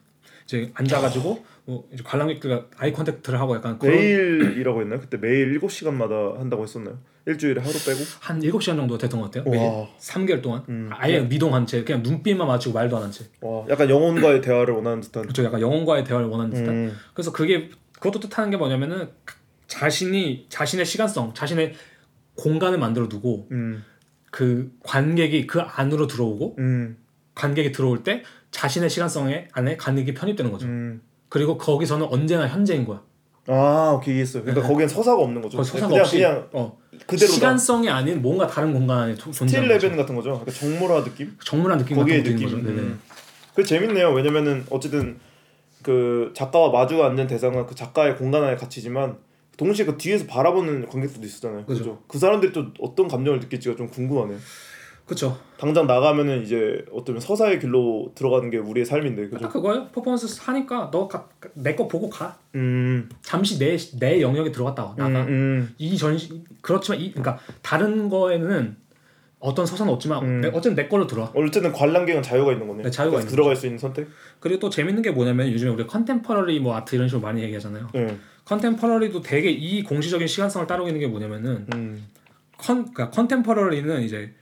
이제 앉아가지고 뭐 이제 관람객들과 eye contact를 하고 약간 그런 매일이라고 했나요? 그때 매일 7시간마다 한다고 했었나요? 일주일에 하루 빼고? 한 7시간 정도 됐던 것 같아요. 와. 매일 3개월 동안 음. 아예 미동한 채 그냥 눈빛만 마주치고 말도 안 한 채. 와, 약간 영혼과의 대화를 원하는 듯한. 그렇죠. 약간 영혼과의 대화를 원하는 듯한. 음. 그래서 그게 그것도 뜻하는 게 뭐냐면은 자신이 자신의 시간성, 자신의 공간을 만들어 두고 음. 그 관객이 그 안으로 들어오고 음. 관객이 들어올 때 자신의 시간성에 안에 관객이 편입되는 거죠. 음. 그리고 거기서는 언제나 현재인 거야. 아, 오케이 이해했어요. 그러니까 네. 거기엔 서사가 없는 거죠. 서사가 그냥 없이 그냥 어, 그대로다. 시간성이 아닌 뭔가 다른 공간 안에 도- Still 존재하는 거죠. Leben 같은 거죠. 약간 정물화 느낌? 정물화 느낌 거기에 느낌. 음. 그 재밌네요. 왜냐면은 어쨌든 그 작가와 마주 앉는 대상은 그 작가의 공간 안에 갇히지만 동시에 그 뒤에서 바라보는 관객들도 있었잖아요. 그죠. 그죠? 그 사람들이 또 어떤 감정을 느낄지가 좀 궁금하네요. 그렇죠. 당장 나가면은 이제 어쩌면 서사의 길로 들어가는 게 우리의 삶인데 딱 그죠? 그거예요. 퍼포먼스 하니까 너 내 거 보고 가. 음, 잠시 내 내 영역에 들어갔다 와. 나가. 음, 음. 이 전시 그렇지만 이 그러니까 다른 거에는 어떤 서사는 없지만 음. 내, 어쨌든 내 걸로 들어와. 어쨌든 관람객은 자유가 있는 거네. 네, 자유가 그래서 있는 들어갈 수 있는 선택. 그리고 또 재밌는 게 뭐냐면 요즘에 우리 contemporary 뭐 아트 이런 식으로 많이 얘기하잖아요. 네. contemporary도 되게 이 공시적인 시간성을 따르고 있는 게 뭐냐면은 음, con 그러니까 contemporary는 이제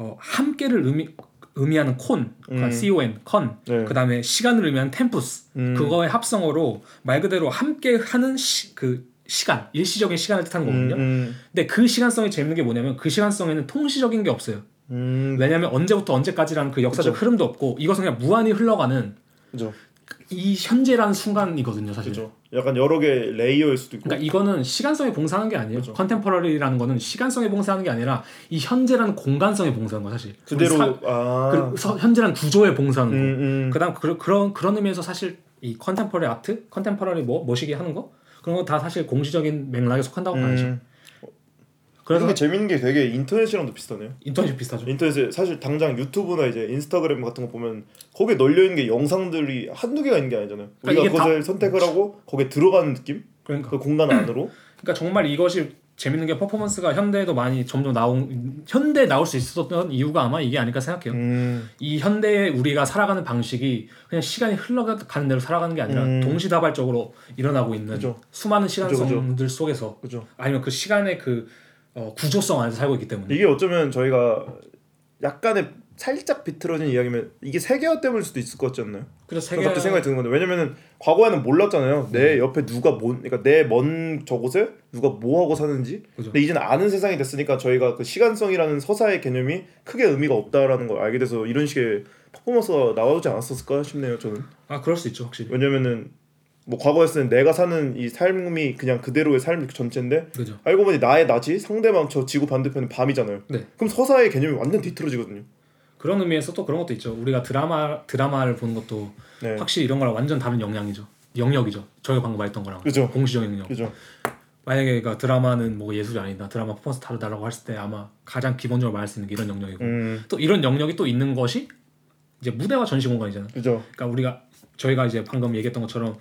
어, 함께를 의미 의미하는 con, 그러니까 음. con, con, 네. 그 다음에 시간을 의미하는 tempus, 음. 그거의 합성어로 말 그대로 함께 하는 시, 그 시간, 일시적인 시간을 뜻하는 거거든요. 음, 근데 그 시간성이 재밌는 게 뭐냐면 그 시간성에는 통시적인 게 없어요. 음, 왜냐하면 언제부터 언제까지라는 그 역사적 흐름도 없고 이것은 그냥 무한히 흘러가는 그죠. 이 현재라는 순간이거든요, 사실. 그죠. 약간 여러 개 layer일 수도 있고. 그러니까 이거는 시간성에 봉사하는 게 아니에요. 그죠. contemporary라는 거는 시간성에 봉사하는 게 아니라 이 현재라는 공간성에 봉사하는 거 사실. 그대로 사- 아, 그 서- 현재라는 구조에 봉사하는 거. 음, 음. 그다음 그, 그런 그런 의미에서 사실 이 contemporary art, contemporary 뭐 뭐시기 하는 거 그런 거 다 사실 공시적인 맥락에 속한다고 봐야죠. 음. 그래서 그래서 재밌는 게 되게 인터넷이랑도 비슷하네요. 인터넷이 비슷하죠. 인터넷에 사실 당장 유튜브나 이제 인스타그램 같은 거 보면 거기에 널려 있는 게 영상들이 한두 개가 있는 게 아니잖아요. 우리가 그러니까 이게 그것을 선택을 하고 거기에 들어가는 느낌? 그러니까 그 공간 안으로. 그러니까 정말 이것이 재밌는 게 퍼포먼스가 현대에도 많이 점점 나온 현대에 나올 수 있었던 이유가 아마 이게 아닐까 생각해요. 음. 이 현대에 우리가 살아가는 방식이 그냥 시간이 흘러가는 대로 살아가는 게 아니라 음. 동시다발적으로 일어나고 있는 그죠. 수많은 시간성들 속에서 그죠. 아니면 그 시간의 그 어, 구조성 안에서 살고 있기 때문에 이게 어쩌면 저희가 약간의 살짝 비틀어진 이야기면 이게 세계화 때문일 수도 있을 것 같지 않나요? 그래서 저 세계 갑자기 생각이 드는 건데 왜냐면은 과거에는 몰랐잖아요. 내 음. 옆에 누가 뭐 그러니까 내 먼 저곳에 누가 뭐 하고 사는지. 그죠. 근데 이제는 아는 세상이 됐으니까 저희가 그 시간성이라는 서사의 개념이 크게 의미가 없다라는 걸 알게 돼서 이런 식의 퍼포먼스가 나오지 않았었을까 싶네요. 저는. 아 그럴 수 있죠 확실히 왜냐면은 뭐 과거였으면 내가 사는 이 삶이 그냥 그대로의 삶 전체인데 그죠 알고 보니 나의 낮이 상대방 저 지구 반대편은 밤이잖아요. 네 그럼 서사의 개념이 완전 뒤틀어지거든요. 그런 의미에서 또 그런 것도 있죠 우리가 드라마 드라마를 보는 것도 네. 확실히 이런 거랑 완전 다른 영향이죠 영역이죠 저희가 방금 말했던 거랑 그죠. 공시적 영역 그죠. 만약에 그러니까 드라마는 뭐 예술이 아니다 드라마 퍼포먼스 다르다라고 했을 때 아마 가장 기본적으로 말할 수 있는 게 이런 영역이고 음. 또 이런 영역이 또 있는 것이 이제 무대와 전시 공간이잖아. 그죠. 그러니까 우리가 저희가 이제 방금 얘기했던 것처럼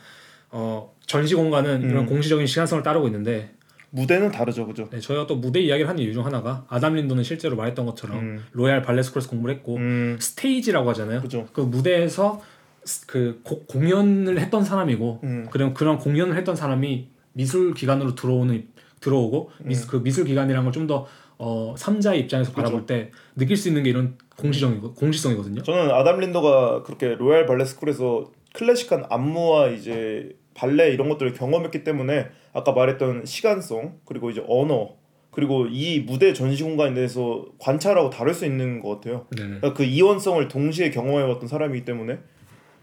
어 전시 공간은 이런 음. 공시적인 시간성을 따르고 있는데 무대는 다르죠. 그죠. 네, 저희가 또 무대 이야기를 하는 이유 중 하나가 아담 린더는 실제로 말했던 것처럼 음. Royal Ballet School에서 공부를 했고 음. 스테이지라고 하잖아요. 그죠. 그 무대에서 스- 그 고- 공연을 했던 사람이고 음. 그런 그런 공연을 했던 사람이 미술 기관으로 들어오는 들어오고 미술 그 미술 기관이라는 걸 좀더 어, 삼자의 입장에서 바라볼 때 느낄 수 있는 게 이런 공시적이고 공시성이거든요. 저는 아담 린더가 그렇게 로얄 발레 스쿨에서 클래식한 안무와 이제 발레 이런 것들을 경험했기 때문에 아까 말했던 시간성 그리고 이제 언어 그리고 이 무대 전시 공간에 대해서 관찰하고 다룰 수 있는 것 같아요. 네. 그러니까 그 이원성을 동시에 경험해봤던 사람이기 때문에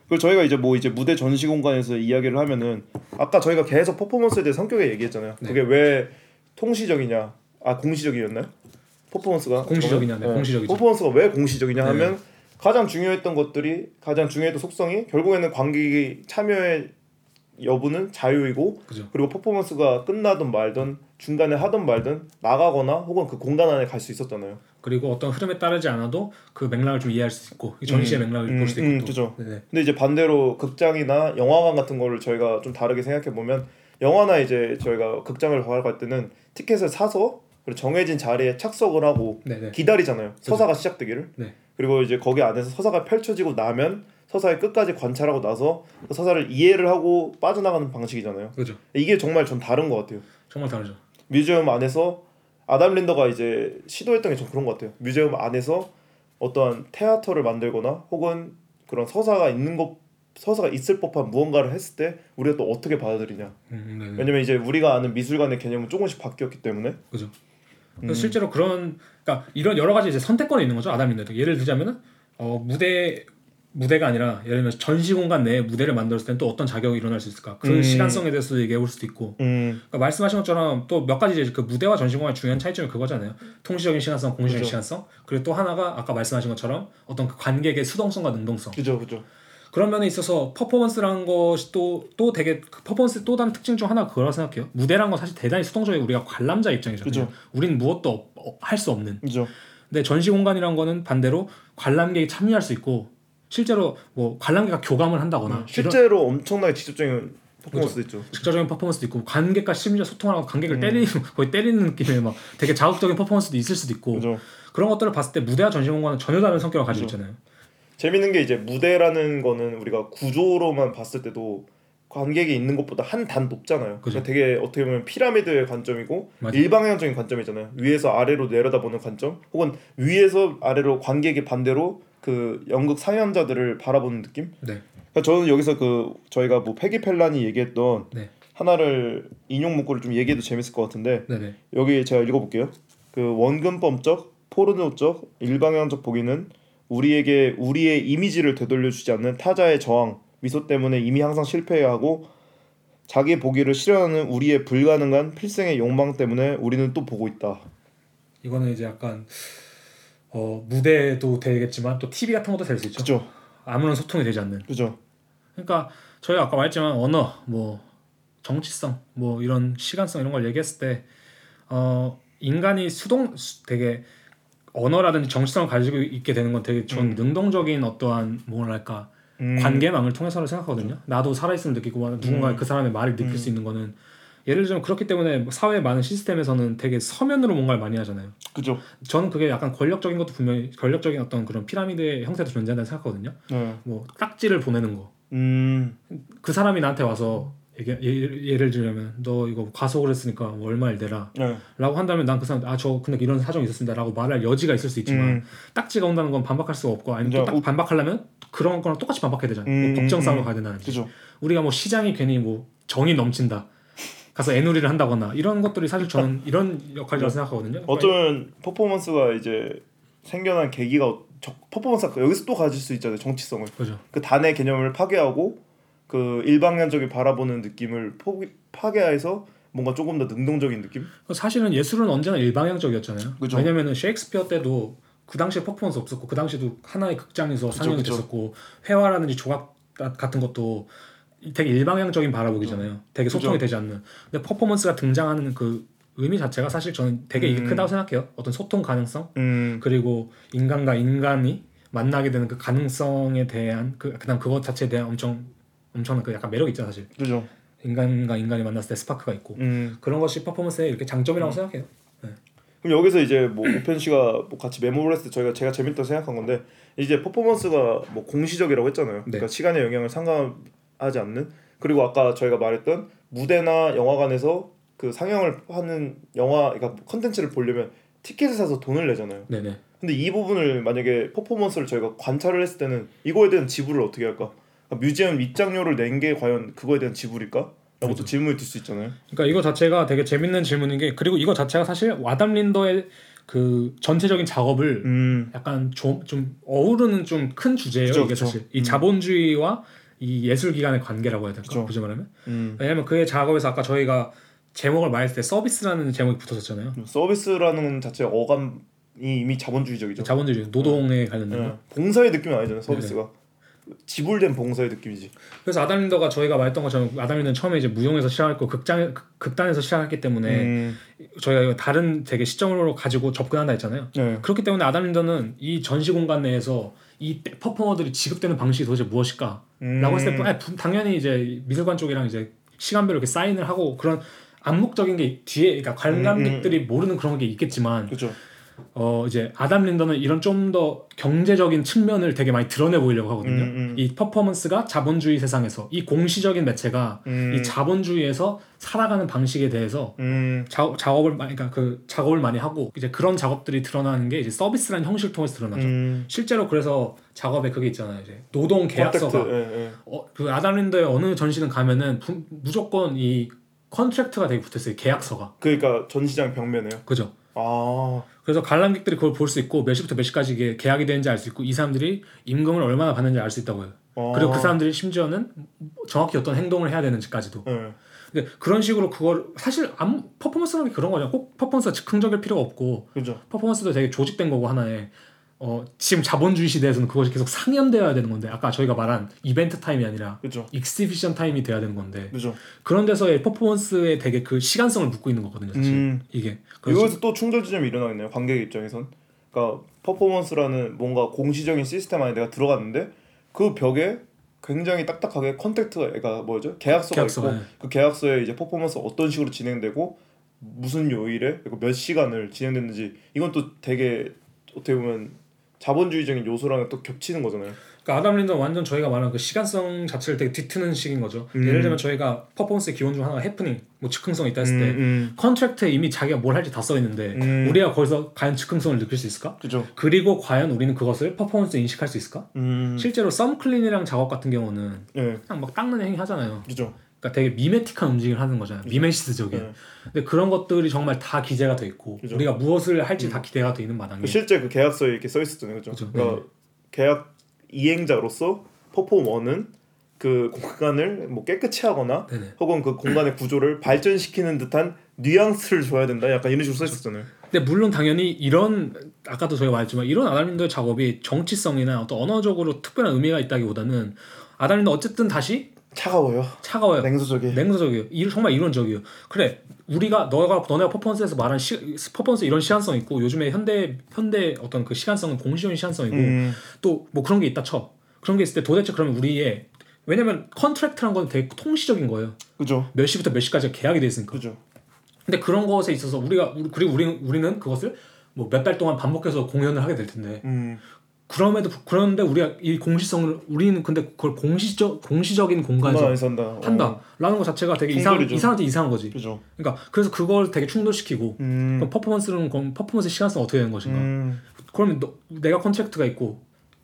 그리고 저희가 이제 뭐 이제 무대 전시 공간에서 이야기를 하면은 아까 저희가 계속 퍼포먼스에 대해 성격에 얘기했잖아요. 네. 그게 왜 통시적이냐 아 공시적이었나요? 퍼포먼스가 공시적이냐, 네, 공시적이죠. 퍼포먼스가 왜 공시적이냐 네. 하면 가장 중요했던 것들이 가장 중요했던 속성이 결국에는 관객이 참여의 여부는 자유이고 그죠. 그리고 퍼포먼스가 끝나든 말든 중간에 하든 말든 나가거나 혹은 그 공간 안에 갈 수 있었잖아요. 그리고 어떤 흐름에 따르지 않아도 그 맥락을 좀 이해할 수 있고 이 전시의 음, 맥락을 음, 볼 수도 음, 있고 또. 그죠. 네네. 근데 이제 반대로 극장이나 영화관 같은 거를 저희가 좀 다르게 생각해 보면 영화나 이제 저희가 극장을 보러 갈 때는 티켓을 사서 그리고 정해진 자리에 착석을 하고 네네. 기다리잖아요. 서사가 시작되기를. 네. 그리고 이제 거기 안에서 서사가 펼쳐지고 나면 서사의 끝까지 관찰하고 나서 그 서사를 이해를 하고 빠져나가는 방식이잖아요. 그죠. 이게 정말 전 다른 것 같아요. 정말 다르죠. 뮤지엄 안에서 아담 린더가 이제 시도했던 게 좀 그런 것 같아요. 뮤지엄 안에서 어떠한 테아터를 만들거나 혹은 그런 서사가 있는 것 서사가 있을 법한 무언가를 했을 때 우리가 또 어떻게 받아들이냐. 음, 네네. 왜냐면 이제 우리가 아는 미술관의 개념은 조금씩 바뀌었기 때문에 그죠. 음. 실제로 그런 그러니까 이런 여러 가지 이제 선택권이 있는 거죠 아담 린더도 예를 들자면은 어 무대 무대가 아니라 예를 들면 전시 공간 내에 무대를 만들었을 때는 또 어떤 자격이 일어날 수 있을까 그 음. 시간성에 대해서 얘기해 볼 수도 있고 음, 그러니까 말씀하신 것처럼 또 몇 가지 이제 그 무대와 전시 공간의 중요한 차이점이 그거잖아요 통시적인 시간성 공시적인 그죠. 시간성 그리고 또 하나가 아까 말씀하신 것처럼 어떤 그 관객의 수동성과 능동성 그죠, 그죠. 그런 면에 있어서 퍼포먼스라는 것이 또, 또 되게 그 퍼포먼스의 또 다른 특징 중 하나가 그거라고 생각해요. 무대란 건 사실 대단히 수동적인 우리가 관람자 입장이잖아요. 그죠. 우린 무엇도 할 수 없는. 그죠. 근데 전시 공간이란 거는 반대로 관람객이 참여할 수 있고 실제로 뭐 관람객과 교감을 한다거나 이런 실제로 엄청나게 직접적인 퍼포먼스도 있죠. 직접적인 퍼포먼스도 있고 관객과 심지어 소통을 하고 관객을 음. 때리는 거의 때리는 느낌의 막 되게 자극적인 퍼포먼스도 있을 수도 있고 그죠. 그런 것들을 봤을 때 무대와 전시 공간은 전혀 다른 성격을 가지고 그죠. 있잖아요. 재밌는 게 이제 무대라는 거는 우리가 구조로만 봤을 때도 관객이 있는 것보다 한 단 높잖아요. 그죠. 그러니까 되게 어떻게 보면 피라미드의 관점이고 맞아요. 일방향적인 관점이잖아요. 위에서 아래로 내려다보는 관점, 혹은 위에서 아래로 관객이 반대로 그 연극 상연자들을 바라보는 느낌. 네. 그러니까 저는 여기서 그 저희가 뭐 페기 펠란이 얘기했던 네. 하나를 인용 문구를 좀 얘기해도 재밌을 것 같은데 네네. 여기 제가 읽어볼게요. 그 원근법적, 포르노적, 일방향적 보기는 우리에게 우리의 이미지를 되돌려주지 않는 타자의 저항, 미소 때문에 이미 항상 실패해야 하고 자기 보기를 실현하는 우리의 불가능한 필생의 욕망 때문에 우리는 또 보고 있다. 이거는 이제 약간 어, 무대도 되겠지만 또 TV 같은 것도 될 수 있죠. 그죠? 아무런 소통이 되지 않는. 그죠? 그러니까 저희가 아까 말했지만 언어, 뭐 정치성, 뭐 이런 시간성 이런 걸 얘기했을 때 어, 인간이 수동 수- 되게 언어라든지 정치성을 가지고 있게 되는 건 되게 전 능동적인 어떠한 뭐랄까 음, 관계망을 통해서로 생각하거든요. 나도 살아있음을 느끼고 뭐 누군가 음. 그 사람의 말을 느낄 수 있는 거는 예를 들면 그렇기 때문에 뭐 사회의 많은 시스템에서는 되게 서면으로 뭔가를 많이 하잖아요. 그죠? 저는 그게 약간 권력적인 것도 분명히 권력적인 어떤 그런 피라미드의 형태도 존재한다고 생각하거든요. 네. 뭐 딱지를 보내는 거. 음, 그 사람이 나한테 와서 얘기, 예, 예를 들면 너 이거 과속을 했으니까 뭐 얼마를 내라 네. 라고 한다면 난 그 사람 아 저 근데 이런 사정이 있었습니다 라고 말할 여지가 있을 수 있지만 음, 딱지가 온다는 건 반박할 수가 없고 아니면 또딱 우- 반박하려면 그런 거랑 똑같이 반박해야 되잖아요 음, 뭐 법정 싸움을 음. 가야 된다든지 그죠? 우리가 뭐 시장이 괜히 뭐 정이 넘친다 가서 애누리를 한다거나 이런 것들이 사실 저는 이런 역할이라고 생각하거든요 네. 어쩌면 퍼포먼스가 이제 생겨난 계기가 어- 저- 퍼포먼스가 여기서 또 가질 수 있잖아요. 정치성을. 그죠 그 단의 개념을 파괴하고 그 일방향적인 바라보는 느낌을 포기, 파괴해서 뭔가 조금 더 능동적인 느낌? 사실은 예술은 언제나 일방향적이었잖아요 그죠. 왜냐면은 셰익스피어 때도 그 당시에 퍼포먼스 없었고 그 당시에도 하나의 극장에서 그죠, 상영이 그죠. 됐었고 회화라든지 조각 같은 것도 되게 일방향적인 바라보기잖아요. 되게 소통이 그죠. 되지 않는. 근데 퍼포먼스가 등장하는 그 의미 자체가 사실 저는 되게 이게 음. 크다고 생각해요. 어떤 소통 가능성 음, 그리고 인간과 인간이 만나게 되는 그 가능성에 대한 그 그다음 그것 자체에 대한 엄청 엄청난 그 약간 매력 이 있죠 사실. 그죠. 인간과 인간이 만났을 때 스파크가 있고 음. 그런 것이 퍼포먼스의 이렇게 장점이라고 생각해요. 그럼 여기서 이제 뭐 우편 씨가 뭐 같이 메모를 했을 때 저희가 제가 재밌다고 생각한 건데 이제 퍼포먼스가 뭐 공시적이라고 했잖아요. 네. 그러니까 시간의 영향을 상관 하지 않는 그리고 아까 저희가 말했던 무대나 영화관에서 그 상영을 하는 영화 그러니까 컨텐츠를 보려면 티켓을 사서 돈을 내잖아요. 네네. 근데 이 부분을 만약에 퍼포먼스를 저희가 관찰을 했을 때는 이거에 대한 지불을 어떻게 할까? 그러니까 뮤지엄 입장료를 낸 게 과연 그거에 대한 지불일까? 라고 또 질문이 들 수 있잖아요. 그러니까 이거 자체가 되게 재밌는 질문인 게 그리고 이거 자체가 사실 와담 린더의 그 전체적인 작업을 음, 약간 좀, 좀 어우르는 좀 큰 주제예요 그쵸, 이게 그쵸. 사실 이 음. 자본주의와 이 예술 기관의 관계라고 해야 될까. 굳이 말하면 음. 왜냐면 그의 작업에서 아까 저희가 제목을 말했을 때 서비스라는 제목이 붙었었잖아요 서비스라는 자체 어감이 이미 자본주의적이죠. 자본주의 노동에 관련된 거 네. 봉사의 느낌이 아니잖아요. 서비스가 지불된 봉사의 느낌이지. 그래서 아담 린더가 저희가 말했던 것처럼 아담 린더는 처음에 이제 무용에서 시작했고 극장 극- 극단에서 시작했기 때문에 음, 저희가 다른 되게 시점으로 가지고 접근한다 했잖아요 네. 그렇기 때문에 아담 린더는 이 전시 공간 내에서 이 퍼포머들이 지급되는 방식이 도대체 무엇일까? 음, 라고 했을 때 아니, 부- 당연히 이제 미술관 쪽이랑 이제 시간별로 이렇게 사인을 하고 그런 암묵적인 게 뒤에 그러니까 관람객들이 모르는 그런 게 있겠지만 그렇죠. 어 이제 아담 린더는 이런 좀 더 경제적인 측면을 되게 많이 드러내 보이려고 하거든요. 음, 음. 이 퍼포먼스가 자본주의 세상에서 이 공시적인 매체가 음, 이 자본주의에서 살아가는 방식에 대해서 음, 자, 작업을 많이 그러니까 그 작업을 많이 하고 이제 그런 작업들이 드러나는 게 이제 서비스라는 형식을 통해서 드러나죠. 음, 실제로 그래서 작업에 그게 있잖아요. 이제 노동 계약서가 예, 예. 어, 그 아담 린더의 어느 전시는 가면은 부- 무조건 이 contract가 되게 붙었어요. 계약서가. 그러니까 전시장 벽면에요. 그죠? 아, 그래서 관람객들이 그걸 볼 수 있고 몇 시부터 몇 시까지 이게 계약이 되는지 알 수 있고 이 사람들이 임금을 얼마나 받는지 알 수 있다고 해요. 아. 그리고 그 사람들이 심지어는 정확히 어떤 행동을 해야 되는지까지도. 예. 근데 그런 식으로 그걸 사실 아무 퍼포먼스라는 게 그런 거죠. 꼭 퍼포먼스가 즉흥적일 필요가 없고 그죠. 퍼포먼스도 되게 조직된 거고 하나의 어 지금 자본주의 시대에서는 그것이 계속 상연되어야 되는 건데 아까 저희가 말한 event time이 아니라 그죠. exhibition time이 돼야 되는 건데 그죠. 그런 데서의 퍼포먼스에 되게 그 시간성을 묻고 있는 거거든요. 사실 음. 이게 이거에서 또 충돌 지점이 일어나겠네요. 관객 입장에선. 그러니까 퍼포먼스라는 뭔가 공시적인 시스템 안에 내가 들어갔는데 그 벽에 굉장히 딱딱하게 contract가 그러니까 뭐죠 계약서가 계약서가, 있고 예. 그 계약서에 이제 퍼포먼스 어떤 식으로 진행되고 무슨 요일에 그리고 몇 시간을 진행됐는지 이건 또 되게 어떻게 보면 자본주의적인 요소랑 또 겹치는 거잖아요. 그러니까 아담 린더 완전 저희가 말하는 그 시간성 자체를 되게 뒤트는 식인 거죠. 음. 예를 들면 저희가 퍼포먼스의 기원 중 하나가 해프닝, 뭐 즉흥성 이 있다 했을 때 음, contract에 이미 자기가 뭘 할지 다 써 있는데 음. 우리가 거기서 과연 즉흥성을 느낄 수 있을까? 그죠. 그리고 과연 우리는 그것을 퍼포먼스에 인식할 수 있을까? 음, 실제로 Some Cleaning이란 작업 같은 경우는 예, 그냥 막 닦는 행위 하잖아요. 그죠. 그러니까 되게 mimetic한 움직임을 하는 거잖아요. 미메시스적인. 네. 근데 그런 것들이 정말 다 기재가 돼 있고 그죠. 우리가 무엇을 할지 다 기대가 돼 있는 마당에 그 실제 그 계약서에 이렇게 써 있었잖아요, 그죠? 그죠. 그러니까 계약 이행자로서 퍼포먼은 그 공간을 뭐 깨끗이 하거나 네네. 혹은 그 공간의 구조를 발전시키는 듯한 뉘앙스를 줘야 된다. 약간 이런 식으로 써 있었잖아요. 근데 물론 당연히 이런 아까도 저희가 말했지만 이런 아담린더의 작업이 정치성이나 어떤 언어적으로 특별한 의미가 있다기보다는 아담린더 어쨌든 다시 차가워요. 차가워요. 냉소적이. 냉소적이에요. 이- 정말 이론적이에요. 그래 우리가 너가 너네가 퍼포먼스에서 말한 시, 퍼포먼스 이런 시간성 있고 요즘에 현대 현대 어떤 그 시간성은 공시적인 시간성이고 음, 또뭐 그런 게 있다 쳐. 그런 게 있을 때 도대체 그러면 우리의 왜냐면 contract란 건 되게 통시적인 거예요. 그죠. 몇 시부터 몇 시까지 계약이 돼 있으니까. 그죠. 근데 그런 것에 있어서 우리가 우리- 그리고 우리 우리는 그것을 뭐 몇 달 동안 반복해서 공연을 하게 될 텐데 음, 그럼에도 불- 그런데 우리가 이 공시성을 우리는 근데 그걸 공시적 공시적인 공간 공간에서 산다. 어, 한다라는 것 자체가 되게 이상 충돌이죠. 이상한데 이상한 거지. 그죠. 그러니까 그래서 그걸 되게 충돌시키고 음, 퍼포먼스는 퍼포먼스 시간성 어떻게 되는 것인가? 음, 그러면 너, 내가 contract가 있고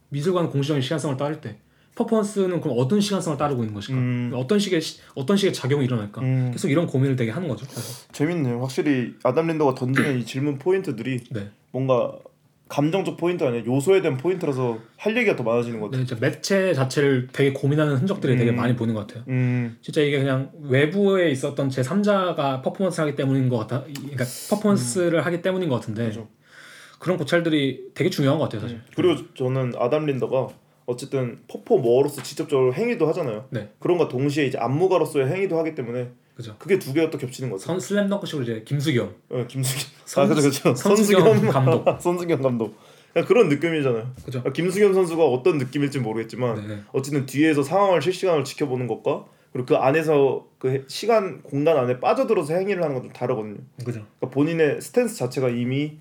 미술관 공시적인 시간성을 따를 때 퍼포먼스는 그럼 어떤 시간성을 따르고 있는 것인가? 음. 어떤 식의 시- 어떤 식의 작용이 일어날까? 음. 계속 이런 고민을 되게 하는 거죠. 그래서. 재밌네요. 확실히 아담 린더가 던지는 이 질문 포인트들이 네. 뭔가 감정적 포인트 아니야 요소에 대한 포인트라서 할 얘기가 더 많아지는 것 같아요. 네, 진짜 매체 자체를 되게 고민하는 흔적들이 되게 음. 많이 보이는 것 같아요. 음, 진짜 이게 그냥 외부에 있었던 제 3자가 퍼포먼스를 하기 때문인 것 같아. 이- 그러니까 퍼포먼스를 하기 때문인 것 같은데 그죠. 그런 고찰들이 되게 중요한 것 같아요, 사실. 그리고 저는 아담 린더가 어쨌든 퍼포머로서 직접적으로 행위도 하잖아요. 네. 그런가 동시에 이제 안무가로서의 행위도 하기 때문에 그죠. 그게 두 개가 또 겹치는 거죠. 선 슬램덩크식으로 이제 김수겸. 어, 김수겸. 선- 아 그죠 그죠. 선수겸 감독. 선수겸 감독. 그냥 그런 느낌이잖아요. 그죠. 아, 김수겸 선수가 어떤 느낌일지 모르겠지만 네. 어쨌든 뒤에서 상황을 실시간으로 지켜보는 것과 그리고 그 안에서 그 시간 공간 안에 빠져들어서 행위를 하는 건 좀 다르거든요. 그죠. 그러니까 본인의 스탠스 자체가 이미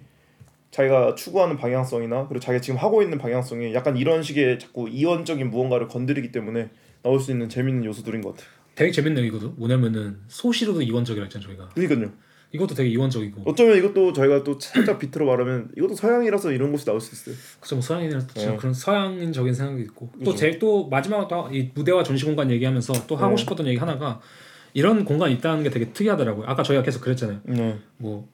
자기가 추구하는 방향성이나 그리고 자기가 지금 하고 있는 방향성이 약간 이런 식의 자꾸 이원적인 무언가를 건드리기 때문에 나올 수 있는 재밌는 요소들인 것 같아요. 되게 재밌네요, 이것도. 뭐냐면은 소시로도 이원적이라 했잖아요, 저희가. 그러니까요. 이것도 되게 이원적이고. 어쩌면 이것도 저희가 또 살짝 비트로 말하면 이것도 서양이라서 이런 것이 나올 수 있어요. 그죠 뭐 서양인이라 또 어. 그런 서양인적인 생각이 있고 그죠. 또제또 마지막으로 또 이 무대와 전시 공간 얘기하면서 또 하고 네. 싶었던 얘기 하나가 이런 공간이 있다는 게 되게 특이하더라고요. 아까 저희가 계속 그랬잖아요. 네. 뭐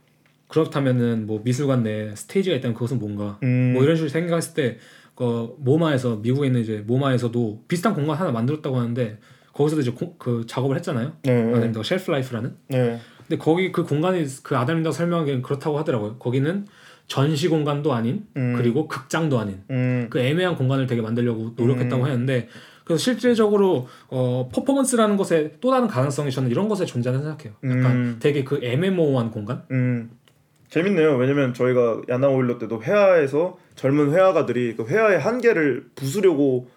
그렇다면은 뭐 미술관 내 스테이지가 있다면 그것은 뭔가 음. 뭐 이런 식으로 생각했을 때그 모마에서 미국에 있는 이제 모마에서도 비슷한 공간 하나 만들었다고 하는데 거기서도 이제 고- 그 작업을 했잖아요. 네. 네. 아담린더 Shelf Life라는. 네. 근데 거기 그 공간이 그 아담린더 설명하기엔 그렇다고 하더라고요. 거기는 전시 공간도 아닌 음. 그리고 극장도 아닌 음. 그 애매한 공간을 되게 만들려고 노력했다고 하는데 그래서 실질적으로 어 퍼포먼스라는 것에 또 다른 가능성이 저는 이런 것에 존재하는 생각해요. 약간 음. 되게 그 애매모호한 공간. 음. 재밌네요. 왜냐면 저희가 야나 오일러 때도 회화에서 젊은 회화가들이 그 회화의 한계를 부수려고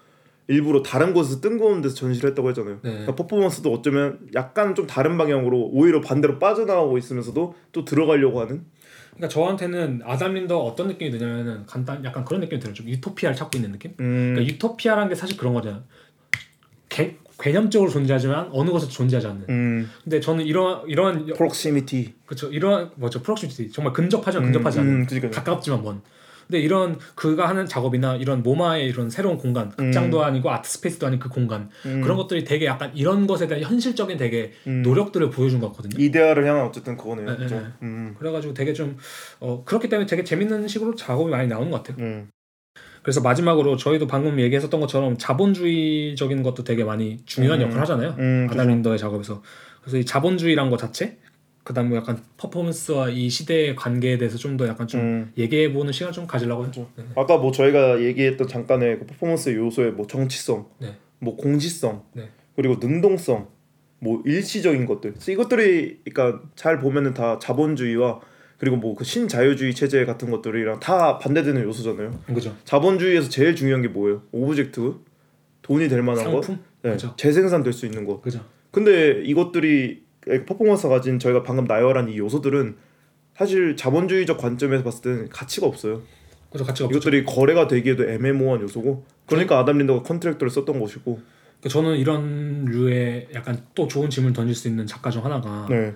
일부러 다른 곳에서 뜬금없는 데서 전시를 했다고 했잖아요. 네. 그러니까 퍼포먼스도 어쩌면 약간 좀 다른 방향으로 오히려 반대로 빠져나가고 있으면서도 또 들어가려고 하는 그러니까 저한테는 아담 린더 어떤 느낌이 드냐면은 간단 약간 그런 느낌이 들어요. 좀 유토피아를 찾고 있는 느낌. 음. 그러니까 유토피아라는 게 사실 그런 거잖아요. 개, 개념적으로 존재하지만 어느 곳에도 존재하지 않는. 음. 근데 저는 이런 이런 proximity. 그렇죠. 이런 뭐죠 proximity 정말 근접하지만 근접하지 음, 않은 음, 그러니까요. 가깝지만 먼. 근데 이런 그가 하는 작업이나 이런 모마의 이런 새로운 공간, 극장도 아니고 art space도 아닌 그 공간 음. 그런 것들이 되게 약간 이런 것에 대한 현실적인 되게 음. 노력들을 보여준 것 같거든요. 이데아를 향한 어쨌든 그거네요. 네, 그죠? 네, 네. 음. 그래가지고 되게 좀 어, 그렇기 때문에 되게 재밌는 식으로 작업이 많이 나오는 것 같아요. 음. 그래서 마지막으로 저희도 방금 얘기했었던 것처럼 자본주의적인 것도 되게 많이 중요한 음. 역할을 하잖아요. 음, 그죠. 아담 린더의 작업에서 그래서 이 자본주의란 것 자체 그다음 뭐 약간 퍼포먼스와 이 시대의 관계에 대해서 좀 더 약간 좀 음. 얘기해 보는 시간 좀 가지려고. 했죠. 네. 아까 뭐 저희가 얘기했던 잠깐의 그 퍼포먼스 요소의 뭐 정치성, 네. 뭐 공지성, 네. 그리고 능동성, 뭐 일시적인 것들. 이것들이 그러니까 잘 보면은 다 자본주의와 그리고 뭐 그 신자유주의 체제 같은 것들이랑 다 반대되는 요소잖아요. 그죠. 자본주의에서 제일 중요한 게 뭐예요? object 돈이 될 만한 것, 상품. 네, 그죠. 재생산 될 수 있는 것. 그죠. 근데 이것들이 퍼포먼스가 가진 저희가 방금 나열한 이 요소들은 사실 자본주의적 관점에서 봤을 때는 가치가 없어요. 그죠. 가치가 없죠. 이것들이 거래가 되기에도 애매모호한 요소고 그러니까 아담 린더가 contract를 썼던 것이고 그러니까 저는 이런 류의 약간 또 좋은 질문을 던질 수 있는 작가 중 하나가 네.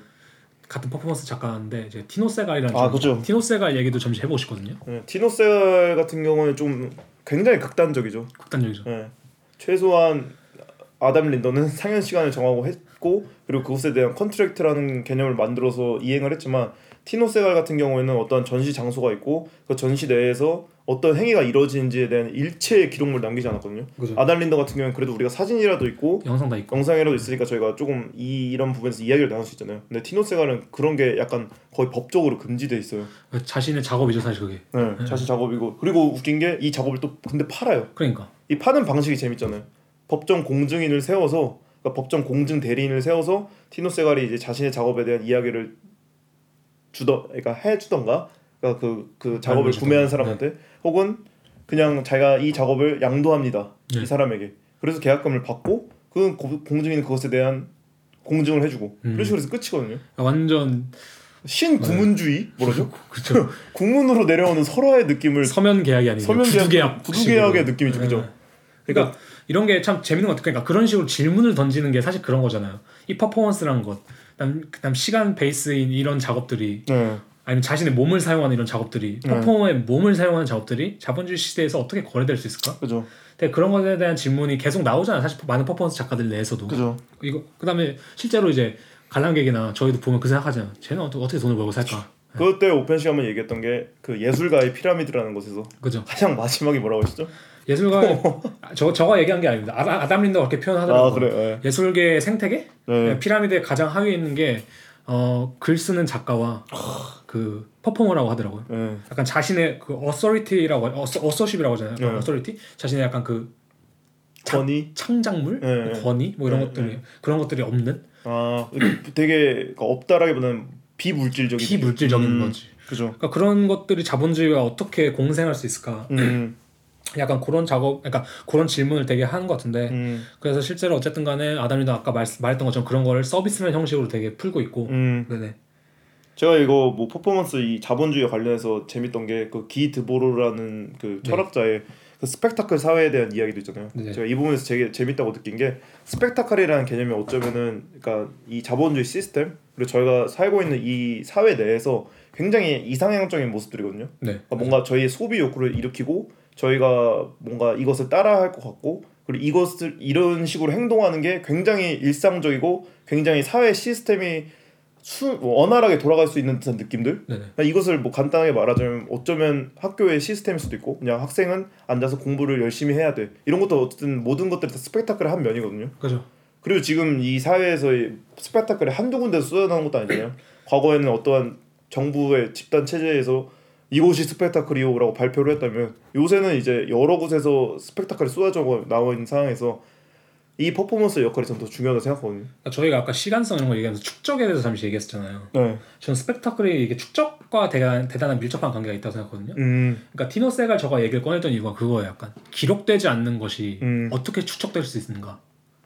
같은 퍼포먼스 작가인데 이제 티노 세갈이라는 아, 좀- 그죠. 티노 세갈 얘기도 잠시 해보고 싶거든요. 네. 티노 세갈 같은 경우는 좀 굉장히 극단적이죠. 극단적이죠. 네. 최소한 아담 린더는 상연 시간을 정하고 했 고 그리고 그것에 대한 contract라는 개념을 만들어서 이행을 했지만 티노 세갈 같은 경우에는 어떤 전시 장소가 있고 그 전시 내에서 어떤 행위가 이루어지는지에 대한 일체의 기록물 남기지 않았거든요. 그죠. 아담 린더 같은 경우는 그래도 우리가 사진이라도 있고 영상 다 있고. 영상이라도 있으니까 저희가 조금 이 이런 부분에서 이야기를 나눌 수 있잖아요. 근데 티노 세갈은 그런 게 약간 거의 법적으로 금지돼 있어요. 자신의 작업이죠 사실 그게. 네, 자신 작업이고 그리고 웃긴 게 이 작업을 또 근데 팔아요. 그러니까. 이 파는 방식이 재밌잖아요. 법정 공증인을 세워서 그러니까 법정 공증 대리인을 세워서 티노 세갈이 이제 자신의 작업에 대한 이야기를 주던 그러니까 해 주던가 그러니까 그, 그 작업을 알려주던가. 구매한 사람한테 혹은 그냥 자기가 이 작업을 양도합니다. 네. 이 사람에게. 그래서 계약금을 받고 그 고- 공증인은 그것에 대한 공증을 해주고 음. 그런 식으로 해서 끝이거든요. 완전 신구문주의 뭐라죠? 그렇죠. 구문으로 내려오는 설화의 느낌을 서면 계약이 아니고 서면 계약. 구두 계약의 느낌이죠, 그죠? 그러니까 이런 게 참 재밌는 것 같아요. 그러니까 그런 식으로 질문을 던지는 게 사실 그런 거잖아요. 이 퍼포먼스라는 것, 그다음, 그다음 시간 베이스인 이런 작업들이 네. 아니면 자신의 몸을 사용하는 이런 작업들이 네. 퍼포머의 몸을 사용하는 작업들이 자본주의 시대에서 어떻게 거래될 수 있을까? 그죠. 근데 그런 것에 대한 질문이 계속 나오잖아요. 사실 많은 퍼포먼스 작가들 내에서도. 그죠. 이거 그다음에 실제로 이제 관람객이나 저희도 보면 그 생각하잖아요. 쟤는 어떻게, 돈을 벌고 살까? 그때 오펜 한번 얘기했던 게 그 예술가의 피라미드라는 곳에서 그죠? 가장 마지막에 뭐라고 하셨죠? 예술가 저 저가 얘기한 게 아닙니다. 아담, 아담 린더가 그렇게 표현하더라고요. 아 그래. 네. 예술계 생태계 네. 피라미드의 가장 하위에 있는 게 어, 글 쓰는 작가와 그 퍼포머라고 하더라고요. 네. 약간 자신의 그 어서리티라고 어서, 어서십이라고 하잖아요. 네. 어서리티 자신의 약간 그 권위. 창작물, 네. 권위 뭐 이런 네, 것들이 네. 그런 것들이 없는 아 되게 없다라기보다는 비물질적인. 비물질적인 음, 거지. 그죠. 그러니까 그런 것들이 자본주의가 어떻게 공생할 수 있을까? 음. 약간 그런 작업, 그러니까 그런 질문을 되게 하는 것 같은데 음. 그래서 실제로 어쨌든 간에 아담이도 아까 말, 말했던 것처럼 그런 거를 서비스라는 형식으로 되게 풀고 있고, 음. 네네. 제가 이거 뭐 퍼포먼스 이 자본주의 관련해서 재밌던 게 그 기 드보르라는 그 네. 철학자의 그 스펙타클 사회에 대한 이야기도 있잖아요. 네. 제가 이 부분에서 되게 재밌다고 느낀 게 스펙타클이라는 개념이 어쩌면은 그러니까 이 자본주의 시스템 그리고 저희가 살고 있는 이 사회 내에서 굉장히 이상향적인 모습들이거든요. 네. 그러니까 뭔가 저희의 소비 욕구를 일으키고 저희가 뭔가 이것을 따라할 것 같고 그리고 이것을 이런 식으로 행동하는 게 굉장히 일상적이고 굉장히 사회 시스템이 수, 원활하게 돌아갈 수 있는 듯한 느낌들 이것을 뭐 간단하게 말하자면 어쩌면 학교의 시스템일 수도 있고 그냥 학생은 앉아서 공부를 열심히 해야 돼 이런 것도 어쨌든 모든 것들이 다 스펙타클의 한 면이거든요 그죠. 그리고 지금 이 사회에서의 스펙타클이 한두 군데서 쏟아나는 것도 아니잖아요. 과거에는 어떠한 정부의 집단 체제에서 이곳이 스펙타클이오라고 발표를 했다면 요새는 이제 여러 곳에서 스펙타클이 쏟아져 나와 있는 상황에서 이 퍼포먼스 역할이 전 더 중요하다고 생각하거든요. 그러니까 저희가 아까 시간성 이런 거 얘기하면서 축적에 대해서 잠시 얘기했었잖아요. 네. 저는 스펙타클이 이게 축적과 대단, 대단한 밀접한 관계가 있다고 생각하거든요. 음. 그러니까 티노 세갈 저가 얘기를 꺼냈던 이유가 그거예요. 약간 기록되지 않는 것이 음. 어떻게 축적될 수 있는가?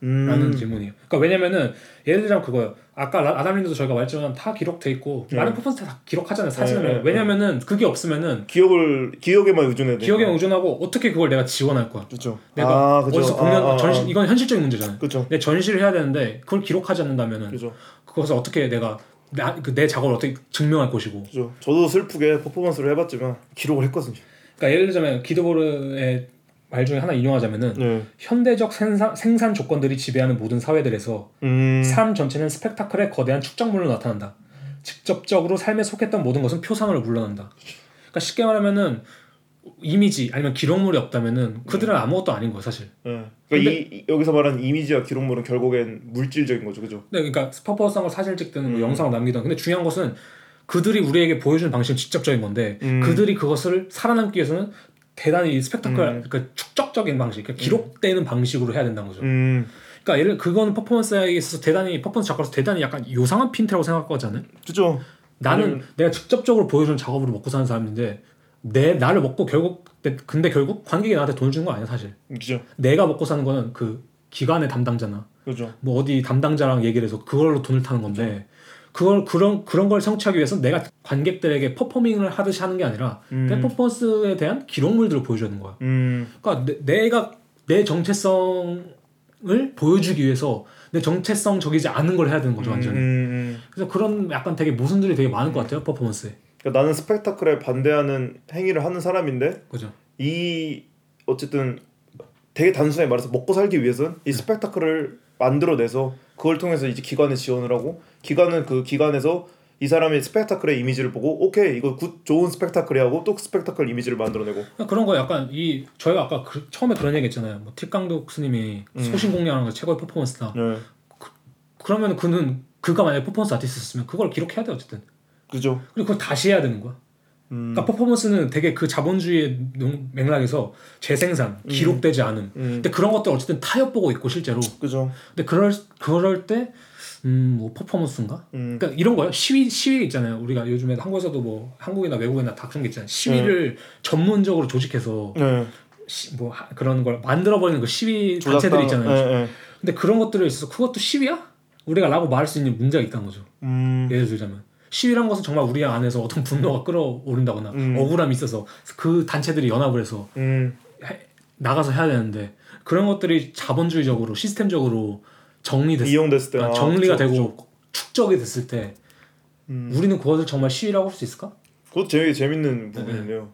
음. 라는 질문이에요. 그러니까 왜냐면은 예를 들자면 그거예요. 아까 라- 아담님도 저희가 말했지만 다 기록돼 있고 네. 많은 퍼포먼스 다 기록하잖아요. 사진을. 네, 네, 왜냐면은 그게 없으면은 기억을 기억에만 의존해야 돼. 기억에 의존하고 어떻게 그걸 내가 지원할 거야. 그렇죠. 내가 아, 그죠. 어디서 공연 아, 아, 전시 아. 이건 현실적인 문제잖아요. 그죠. 내 전시를 해야 되는데 그걸 기록하지 않는다면은 그죠. 그것을 어떻게 내가 나, 그 내 작업을 어떻게 증명할 것이고. 그죠. 저도 슬프게 퍼포먼스를 해봤지만 기록을 했거든요. 그러니까 예를 들자면 기도보르의 말 중에 하나 인용하자면은 네. 현대적 생산, 생산 조건들이 지배하는 모든 사회들에서 음. 삶 전체는 스펙타클의 거대한 축적물로 나타난다. 직접적으로 삶에 속했던 모든 것은 표상으로 물러난다. 그러니까 쉽게 말하면은 이미지 아니면 기록물이 없다면은 그들은 아무것도 아닌 거예요 사실. 네. 그러니까 이, 이- 여기서 말하는 이미지와 기록물은 결국엔 물질적인 거죠, 그죠? 네, 그러니까 걸 사진을 찍든 뭐 음. 영상을 남기든 근데 중요한 것은 그들이 우리에게 보여주는 방식은 직접적인 건데 음. 그들이 그것을 살아남기 위해서는 대단히 스펙타클 음. 그러니까 축적적인 방식, 그러니까 기록되는 방식으로 해야 된다는 거죠. 음, 그러니까 예를 그거는 퍼포먼스에 있어서 대단히 퍼포먼스 작가로서 대단히 약간 요상한 핀트라고 생각하지 않아요? 그죠. 나는 왜냐면- 내가 직접적으로 보여주는 작업으로 먹고 사는 사람인데 내 나를 먹고 결국 근데- 결국 관객이 나한테 돈 주는 거 아니야 사실. 그죠 내가 먹고 사는 거는 그 기관의 담당자나 그죠 뭐 어디 담당자랑 얘기를 해서 그걸로 돈을 타는 건데 그 걸 그런 그런 걸 성취하기 위해서 내가 관객들에게 퍼포밍을 하듯이 하는 게 아니라 음. 내 퍼포먼스에 대한 기록물들을 보여주는 거야. 음 그러니까 내, 내가 내 정체성을 보여주기 위해서 내 정체성적이지 않은 걸 해야 되는 거죠 완전히. 음, 음. 그래서 그런 약간 되게 모순들이 되게 많은 것 같아요 퍼포먼스에. 그러니까 나는 스펙타클에 반대하는 행위를 하는 사람인데 그죠. 이 어쨌든 되게 단순하게 말해서 먹고 살기 위해서는 이 스펙타클을 만들어내서 그걸 통해서 이제 기관에 지원을 하고 기관은 그 기관에서 이 사람의 스펙타클의 이미지를 보고 오케이 이거 good 좋은 스펙타클이 하고 또 스펙타클 이미지를 만들어내고 그러니까 그런 거 약간 이 저희가 아까 그, 처음에 그런 얘기 했잖아요. 뭐 틱강독 스님이 음. 소신 공략하는 거 최고의 퍼포먼스다. 네 그러면 그는 그가 만약에 퍼포먼스 아티스트였으면 그걸 기록해야 돼 어쨌든. 그죠 그리고 그걸 다시 해야 되는 거야. 음. 그러니까 퍼포먼스는 되게 그 자본주의의 농- 맥락에서 재생산, 기록되지 않음. 음. 근데 그런 것들 어쨌든 타협 보고 있고 실제로. 그죠 근데 그럴 그럴 때 음, 뭐 퍼포먼스인가? 음. 그러니까 이런 거요. 시위 시위 있잖아요. 우리가 요즘에 한국에서도 뭐 한국이나 외국이나 다 그런 게 있잖아요. 시위를 전문적으로 조직해서 네 시, 뭐 하- 그런 걸 만들어 버리는 그 시위 단체들이 있잖아요. 네, 네. 근데 그런 것들에 있어서 그것도 시위야? 우리가 라고 말할 수 있는 문제가 있다는 거죠. 음. 예를 들자면 시위란 것은 정말 우리 안에서 어떤 분노가 끌어오른다거나 음. 억울함이 있어서 그 단체들이 연합을 해서 음. 나가서 해야 되는데 그런 것들이 자본주의적으로 시스템적으로 정리됐 이용됐을 때 아, 아, 정리가 그죠, 되고 그죠. 축적이 됐을 때 음. 우리는 그것을 정말 시위라고 할 수 있을까? 그것도 되게 재밌는 부분이네요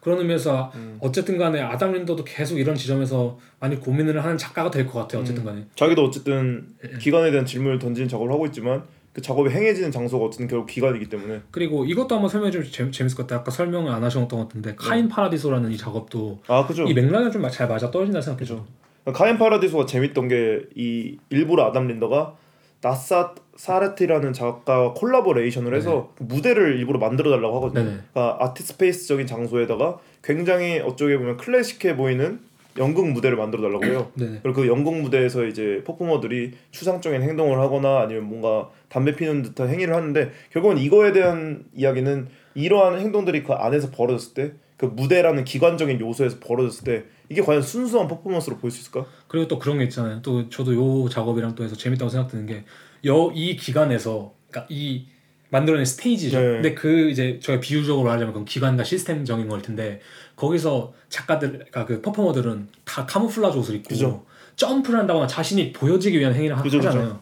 그런 의미에서 음. 어쨌든 간에 아담 린더도 계속 이런 지점에서 많이 고민을 하는 작가가 될 것 같아요. 어쨌든 간에. 자기도 어쨌든 예. 기관에 대한 질문을 던지는 작업을 하고 있지만 그 작업이 행해지는 장소가 어쨌든 결국 기관이기 때문에 그리고 이것도 한번 설명해 주면 재밌, 재밌을 것 같아요. 아까 설명을 안 하셨던 것 같은데 카인 파라디소라는 이 작업도 아 그죠 이 맥락이 좀잘 맞아 떨어진다 생각해요. 카인 파라디소가 재밌던 게 이 일부러 아담 린더가 나사 사레티라는 작가와 콜라보레이션을 해서 그 무대를 일부러 만들어 달라고 하거든요. 네네. 그러니까 아티스페이스적인 장소에다가 굉장히 어쩌게 보면 클래식해 보이는 연극 무대를 만들어 달라고 해요. 네네. 그리고 그 연극 무대에서 이제 퍼포머들이 추상적인 행동을 하거나 아니면 뭔가 담배 피는 듯한 행위를 하는데 결국은 이거에 대한 이야기는 이러한 행동들이 그 안에서 벌어졌을 때 그 무대라는 기관적인 요소에서 벌어졌을 때 이게 과연 순수한 퍼포먼스로 보일 수 있을까? 그리고 또 그런 게 있잖아요. 또 저도 요 작업이랑 또 해서 재밌다고 생각드는 게 여 이 기관에서 그러니까 이 만들어낸 스테이지죠. 네. 근데 그 이제 저희 비유적으로 말하자면 그건 기관과 시스템적인 걸 텐데 거기서 작가들, 그러니까 그 퍼포머들은 다 camouflage 옷을 입고 그죠. 점프를 한다거나 자신이 보여지기 위한 행위를 하- 그죠, 그죠. 하잖아요.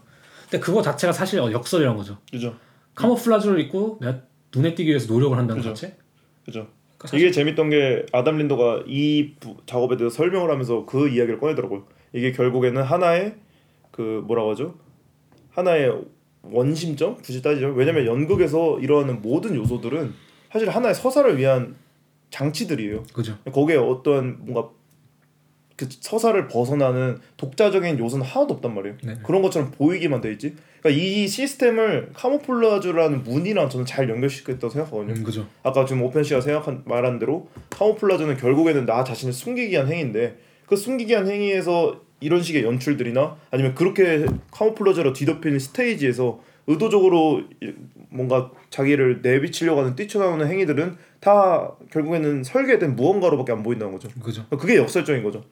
근데 그거 자체가 사실 역설이란 거죠. 그죠? camouflage를 입고 내가 눈에 띄기 위해서 노력을 한다는 그죠. 것 자체. 그죠? 그러니까 사실 이게 재밌던 게 아담 린더가 이 부- 작업에 대해서 설명을 하면서 그 이야기를 꺼내더라고요. 이게 결국에는 하나의 그 뭐라고 하죠? 하나의 원심점 굳이 따지자면 왜냐면 연극에서 일어나는 모든 요소들은 사실 하나의 서사를 위한 장치들이에요. 그죠. 거기에 어떤 뭔가 그 서사를 벗어나는 독자적인 요소는 하나도 없단 말이에요. 네. 그런 것처럼 보이기만 돼 있지. 그러니까 이 시스템을 카모플라주라는 문이랑 저는 잘 연결시켰다고 생각하거든요. 음, 그죠. 아까 지금 오펜 씨가 생각한 말한 대로 카모플라주는 결국에는 나 자신을 숨기기 위한 행위인데 그 숨기기 위한 행위에서 이런 식의 연출들이나 아니면 그렇게 카모플라주로 뒤덮이는 스테이지에서 의도적으로 이- 뭔가 자기를 내비치려고 하는 뛰쳐나오는 행위들은 다 결국에는 설계된 무언가로밖에 안 보인다는 거죠. 그죠. 그게 역설적인 거죠.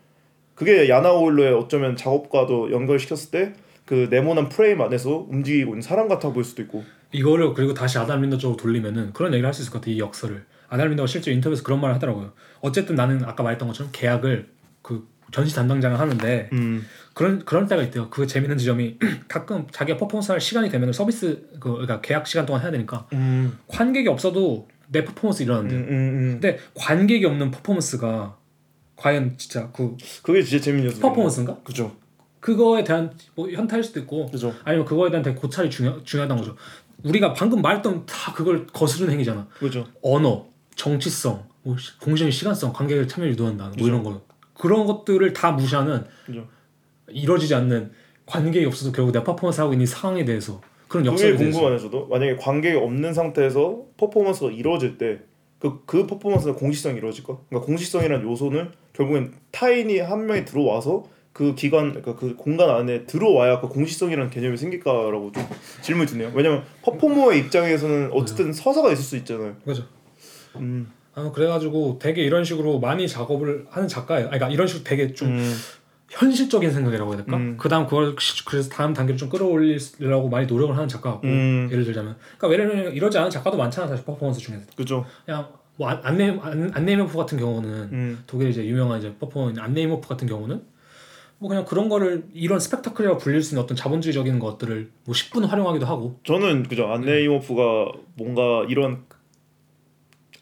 그게 야나오일로의 어쩌면 작업과도 연결시켰을 때 그 네모난 프레임 안에서 움직이고 있는 사람 같아 보일 수도 있고. 이거를 그리고 다시 아담 린더 쪽으로 돌리면은 그런 얘기를 할 수 있을 것 같아 이 역설을 아담 린더가 실제 인터뷰에서 그런 말을 하더라고요 어쨌든 나는 아까 말했던 것처럼 계약을 그 전시 담당자가 하는데 음. 그런 그런 때가 있대요 그 재밌는 지점이 가끔 자기가 퍼포먼스 할 시간이 되면 서비스 그 그러니까 계약 시간 동안 해야 되니까 음. 관객이 없어도 내 퍼포먼스 음, 일어나는데 요 음, 음. 근데 관객이 없는 퍼포먼스가 과연 진짜 그 그게 진짜 재밌는. 퍼포먼스인가 그죠. 그거에 대한 뭐 현타일 수도 있고 그죠. 아니면 그거에 대한 되게 고찰이 중요 중요하다는 거죠 우리가 방금 말했던 다 그걸 거스르는 행위잖아 그죠. 언어, 정치성, 뭐 시- 공정의 시간성, 관객의 참여를 유도한다. 뭐. 이런 거. 그런 것들을 다 무시하는 그죠. 이루어지지 않는 관객이 없어도 결국 내 퍼포먼스 하고 있는 이 상황에 대해서 그런 역설에 대해서 궁금하네 저도. 만약에 관객이 없는 상태에서 퍼포먼스가 이루어질 때 그 그 퍼포먼스가 공식성이 이루어질까? 그러니까 공식성이라는 요소는 결국엔 타인이 한 명이 들어와서 그 기관 그러니까 그 공간 안에 들어와야 그 공식성이라는 개념이 생길까라고 좀 질문이 드네요. 왜냐면 퍼포머의 입장에서는 어쨌든 서사가 있을 수 있잖아요. 그죠. 음, 아, 그래가지고 되게 이런 식으로 많이 작업을 하는 작가예요. 그러니까 이런 식으로 되게 좀 음, 현실적인 생각이라고 해야 될까? 음. 그다음 그걸 시- 그래서 다음 단계를 좀 끌어올리려고 많이 노력을 하는 작가 같고 음. 예를 들자면 그러니까 들면 이러지 않은 작가도 많잖아 사실 퍼포먼스 중에서 그죠. 그냥 뭐 안- 안네임 안- 안네임호프 같은 경우는 음, 독일 이제 유명한 이제 퍼포먼 안네임호프 같은 경우는 뭐 그냥 그런 거를 이런 스펙타클이라고 불릴 수 있는 어떤 자본주의적인 것들을 뭐 10분 활용하기도 하고 저는 그죠. 안네 임호프가 뭔가 이런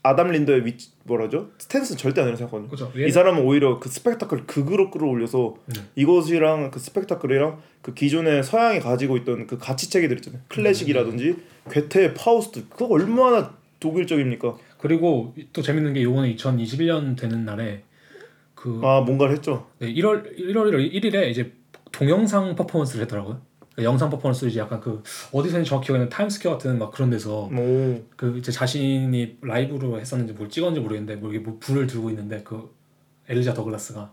아담 린더의 위치 뭐라죠? 스탠스 절대 아니라고 생각하거든요. 그죠 이 사람은 오히려 그 스펙타클 극으로 끌어올려서 네. 이것이랑 그 스펙타클이랑 그 기존의 서양이 가지고 있던 그 가치 체계들 있잖아요. 클래식이라든지 괴테, 파우스트 그거 얼마나 독일적입니까? 그리고 또 재밌는 게 요번에 2021년 되는 날에 그 아 뭔가를 했죠. 네, 1월 1월 1일에 이제 동영상 퍼포먼스를 했더라고요. 그러니까 영상 퍼포먼스 이제 약간 그 어디서인지 정확히 기억이 안 나는데 타임스퀘어 같은 막 그런 데서 오, 그 이제 자신이 라이브로 했었는지 뭘 찍었는지 모르겠는데 뭐 이게 뭐 불을 들고 있는데 그 엘리자 더글라스가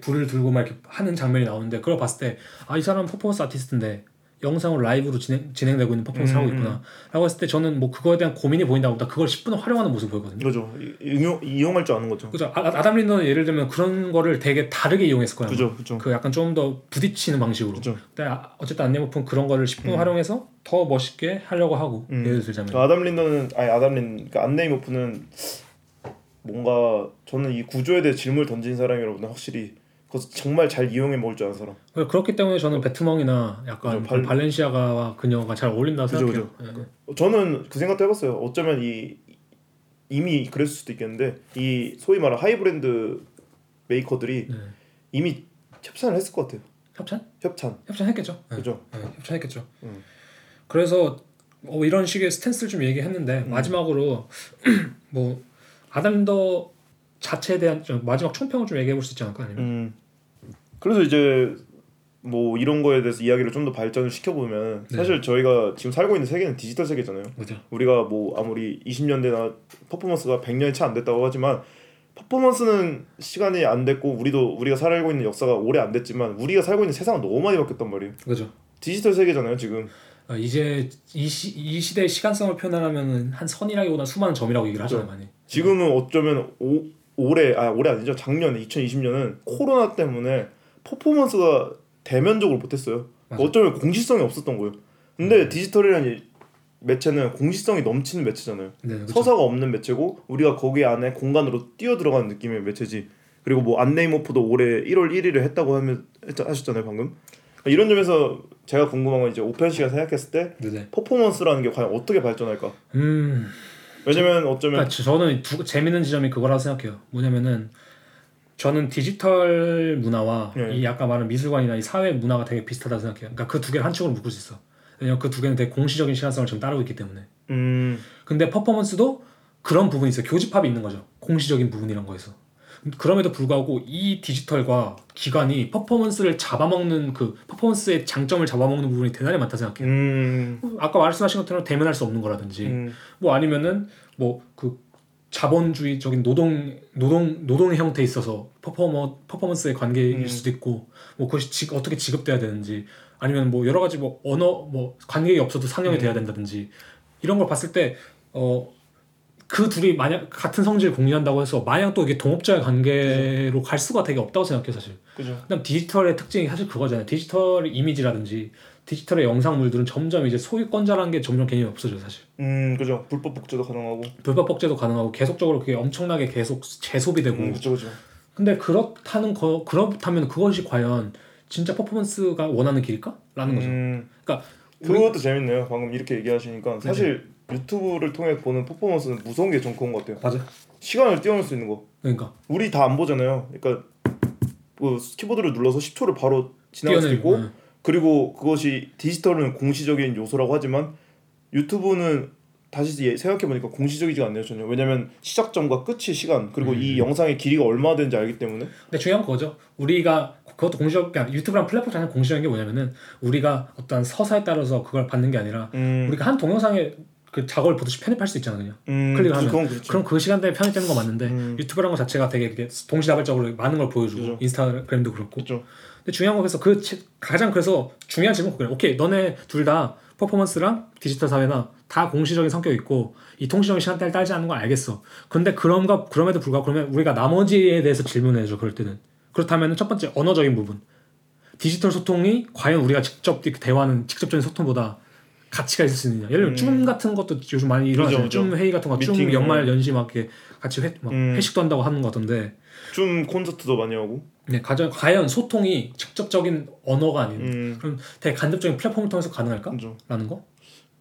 불을 들고 막 이렇게 하는 장면이 나오는데 그걸 봤을 때 아 이 사람 퍼포먼스 아티스트인데 영상으로 라이브로 진행, 진행되고 있는 퍼포먼스를 하고 음, 있구나 라고 했을 때 저는 뭐 그거에 대한 고민이 보인다고 보다 그걸 10분 활용하는 모습 보이거든요. 이- 이용 이용할 줄 아는 거죠. 그죠? 아, 아담 린더는 예를 들면 그런 거를 되게 다르게 이용했을. 아마. 그죠, 그죠, 그 약간 좀 더 부딪히는 방식으로. 그죠. 근데 아- 어쨌든 안내모프는 그런 거를 10분 활용해서 더 멋있게 하려고 하고 음. 예를 들자면 그 아담 린더는 아니 아담 린 그러니까 안네이모프는 뭔가 저는 이 구조에 대해 질문을 던진 사람이라보다 확실히 그것을 정말 잘 이용해 먹을 줄 아는 사람. 그래서 그렇기 때문에 저는 베트멍이나 약간 그죠, 발- 그 발렌시아가와 그녀가 잘 어울린다고 그죠, 생각해요. 예. 저는 그 생각도 해봤어요. 어쩌면 이 이미 그랬을 수도 있겠는데 이 소위 말하는 high 브랜드 메이커들이 네. 이미 협찬을 했을 것 같아요. 협찬? 협찬. 협찬했겠죠. 예. 그죠? 예, 협찬했겠죠. 음. 그래서 어, 이런 식의 스탠스를 좀 얘기했는데 음. 마지막으로 뭐 아담 린더 자체에 대한 좀 마지막 총평을 좀 얘기해 볼 수 있지 않을까 아니면 음. 그래서 이제 뭐 이런 거에 대해서 이야기를 좀 더 발전을 시켜보면 네. 사실 저희가 지금 살고 있는 세계는 디지털 세계잖아요. 그죠? 우리가 뭐 아무리 20년대나 퍼포먼스가 100년이 채 안 됐다고 하지만 퍼포먼스는 시간이 안 됐고 우리도 우리가 살고 있는 역사가 오래 안 됐지만 우리가 살고 있는 세상은 너무 많이 바뀌었단 말이에요. 그죠? 디지털 세계잖아요 지금. 어, 이제 이, 시, 이 시대의 시간성을 표현하려면 한 선이라기보다 수많은 점이라고 얘기를 하잖아요 많이. 지금은 어쩌면 오, 올해 아 올해 아니죠 작년 2020년은 코로나 때문에 퍼포먼스가 대면적으로 못했어요. 맞아. 어쩌면 공식성이 없었던 거예요. 근데 디지털이라는 이 매체는 공식성이 넘치는 매체잖아요. 네, 그죠? 서사가 없는 매체고 우리가 거기 안에 공간으로 뛰어 들어가는 느낌의 매체지. 그리고 뭐 안네이모프도 올해 1월 1일에 했다고 하면 했- 하셨잖아요 방금. 이런 점에서 제가 궁금한 건 이제 오펜 씨가 생각했을 때 네, 네. 퍼포먼스라는 게 과연 어떻게 발전할까? 음, 왜냐면 어쩌면 그러니까 저는 두, 재밌는 지점이 그거라고 생각해요. 뭐냐면은 저는 디지털 문화와 네. 이 아까 말한 미술관이나 이 사회 문화가 되게 비슷하다고 생각해요. 그러니까 그 두 개를 한 축으로 묶을 수 있어. 왜냐면 그 두 개는 되게 공시적인 시간성을 지금 따르고 있기 때문에. 음 근데 퍼포먼스도 그런 부분이 있어요. 교집합이 있는 거죠. 공시적인 부분이란 거에서. 그럼에도 불구하고 이 디지털과 기관이 퍼포먼스를 잡아먹는 그 퍼포먼스의 장점을 잡아먹는 부분이 대단히 많다 생각해요. 음, 아까 말씀하신 것처럼 대면할 수 없는 거라든지 음, 뭐 아니면은 뭐 그 자본주의적인 노동 노동 노동의 형태에 있어서 퍼포머 퍼포먼스의 관계일 음. 수도 있고 뭐 그것이 지, 어떻게 지급돼야 되는지 아니면 뭐 여러 가지 뭐 언어 뭐 관객이 없어도 상영이 음. 돼야 된다든지 이런 걸 봤을 때 어 그 둘이 만약 같은 성질을 공유한다고 해서 마냥 또 이게 동업자의 관계로 갈 수가 되게 없다고 생각해요 사실. 그죠. 그다음 디지털의 특징이 사실 그거잖아요. 디지털 이미지라든지 디지털의 영상물들은 점점 이제 소유권자라는 게 점점 개념이 없어져요 사실. 음, 그죠. 불법 복제도 가능하고. 불법 복제도 가능하고 계속적으로 그게 엄청나게 계속 재소비 되고 음, 그죠, 그죠. 근데 그렇다는 거 그렇다면 그것이 과연 진짜 퍼포먼스가 원하는 길일까?라는 거죠. 음, 그러니까 그것도 재밌네요. 방금 이렇게 얘기하시니까 사실 유튜브를 통해 보는 퍼포먼스는 무서운 게 좀 그런 것 같아요. 맞아. 시간을 뛰어넘을 수 있는 거. 그러니까 우리 다 안 보잖아요. 그러니까 뭐 키보드를 눌러서 10초를 바로 지나갈 수 뛰어내리고, 있고 네. 그리고 그것이 디지털은 공시적인 요소라고 하지만 유튜브는 다시 예- 생각해 보니까 공시적이지가 않네요 전혀 왜냐면 시작점과 끝이 시간 그리고 음. 이 영상의 길이가 얼마나 되는지 알기 때문에 근데 중요한 건 그거죠. 우리가 그것도 공시적 그러니까 유튜브랑 플랫폼 자체는 공시적인 게 뭐냐면은 우리가 어떤 서사에 따라서 그걸 받는 게 아니라 음, 우리가 한 동영상에 그 작업을 보듯이 편집할 수 있잖아 그냥 음, 클릭을 하면. 그건 그렇죠. 그럼 그 시간대에 편집되는 거 맞는데 음. 유튜브라는 거 자체가 되게 동시다발적으로 많은 걸 보여주고 그죠. 인스타그램도 그렇고 그렇죠. 근데 중요한 거 그래서 그 치- 가장 그래서 중요한 질문 그래 오케이 너네 둘 다 퍼포먼스랑 디지털 사회나 다 공시적인 성격 이 있고 이 통시적인 시간대를 딸지 않는 건 알겠어. 근데 그럼가 그럼에도 불구하고 그러면 우리가 나머지에 대해서 질문해줘 그럴 때는. 그렇다면 첫 번째 언어적인 부분. 디지털 소통이 과연 우리가 직접 대화하는 직접적인 소통보다 가치가 있을 수 있느냐. 예를 들면 줌 같은 것도 요즘 많이 그죠. 줌 회의 같은 거줌 미팅, 연말 연시 막 이렇게 같이 회, 막 음. 회식도 한다고 하는 거 같던데 좀 콘서트도 많이 하고. 네, 가장 과연 소통이 직접적인 언어가 아닌 음. 그럼 되게 간접적인 플랫폼을 통해서 가능할까? 그죠. 라는 거?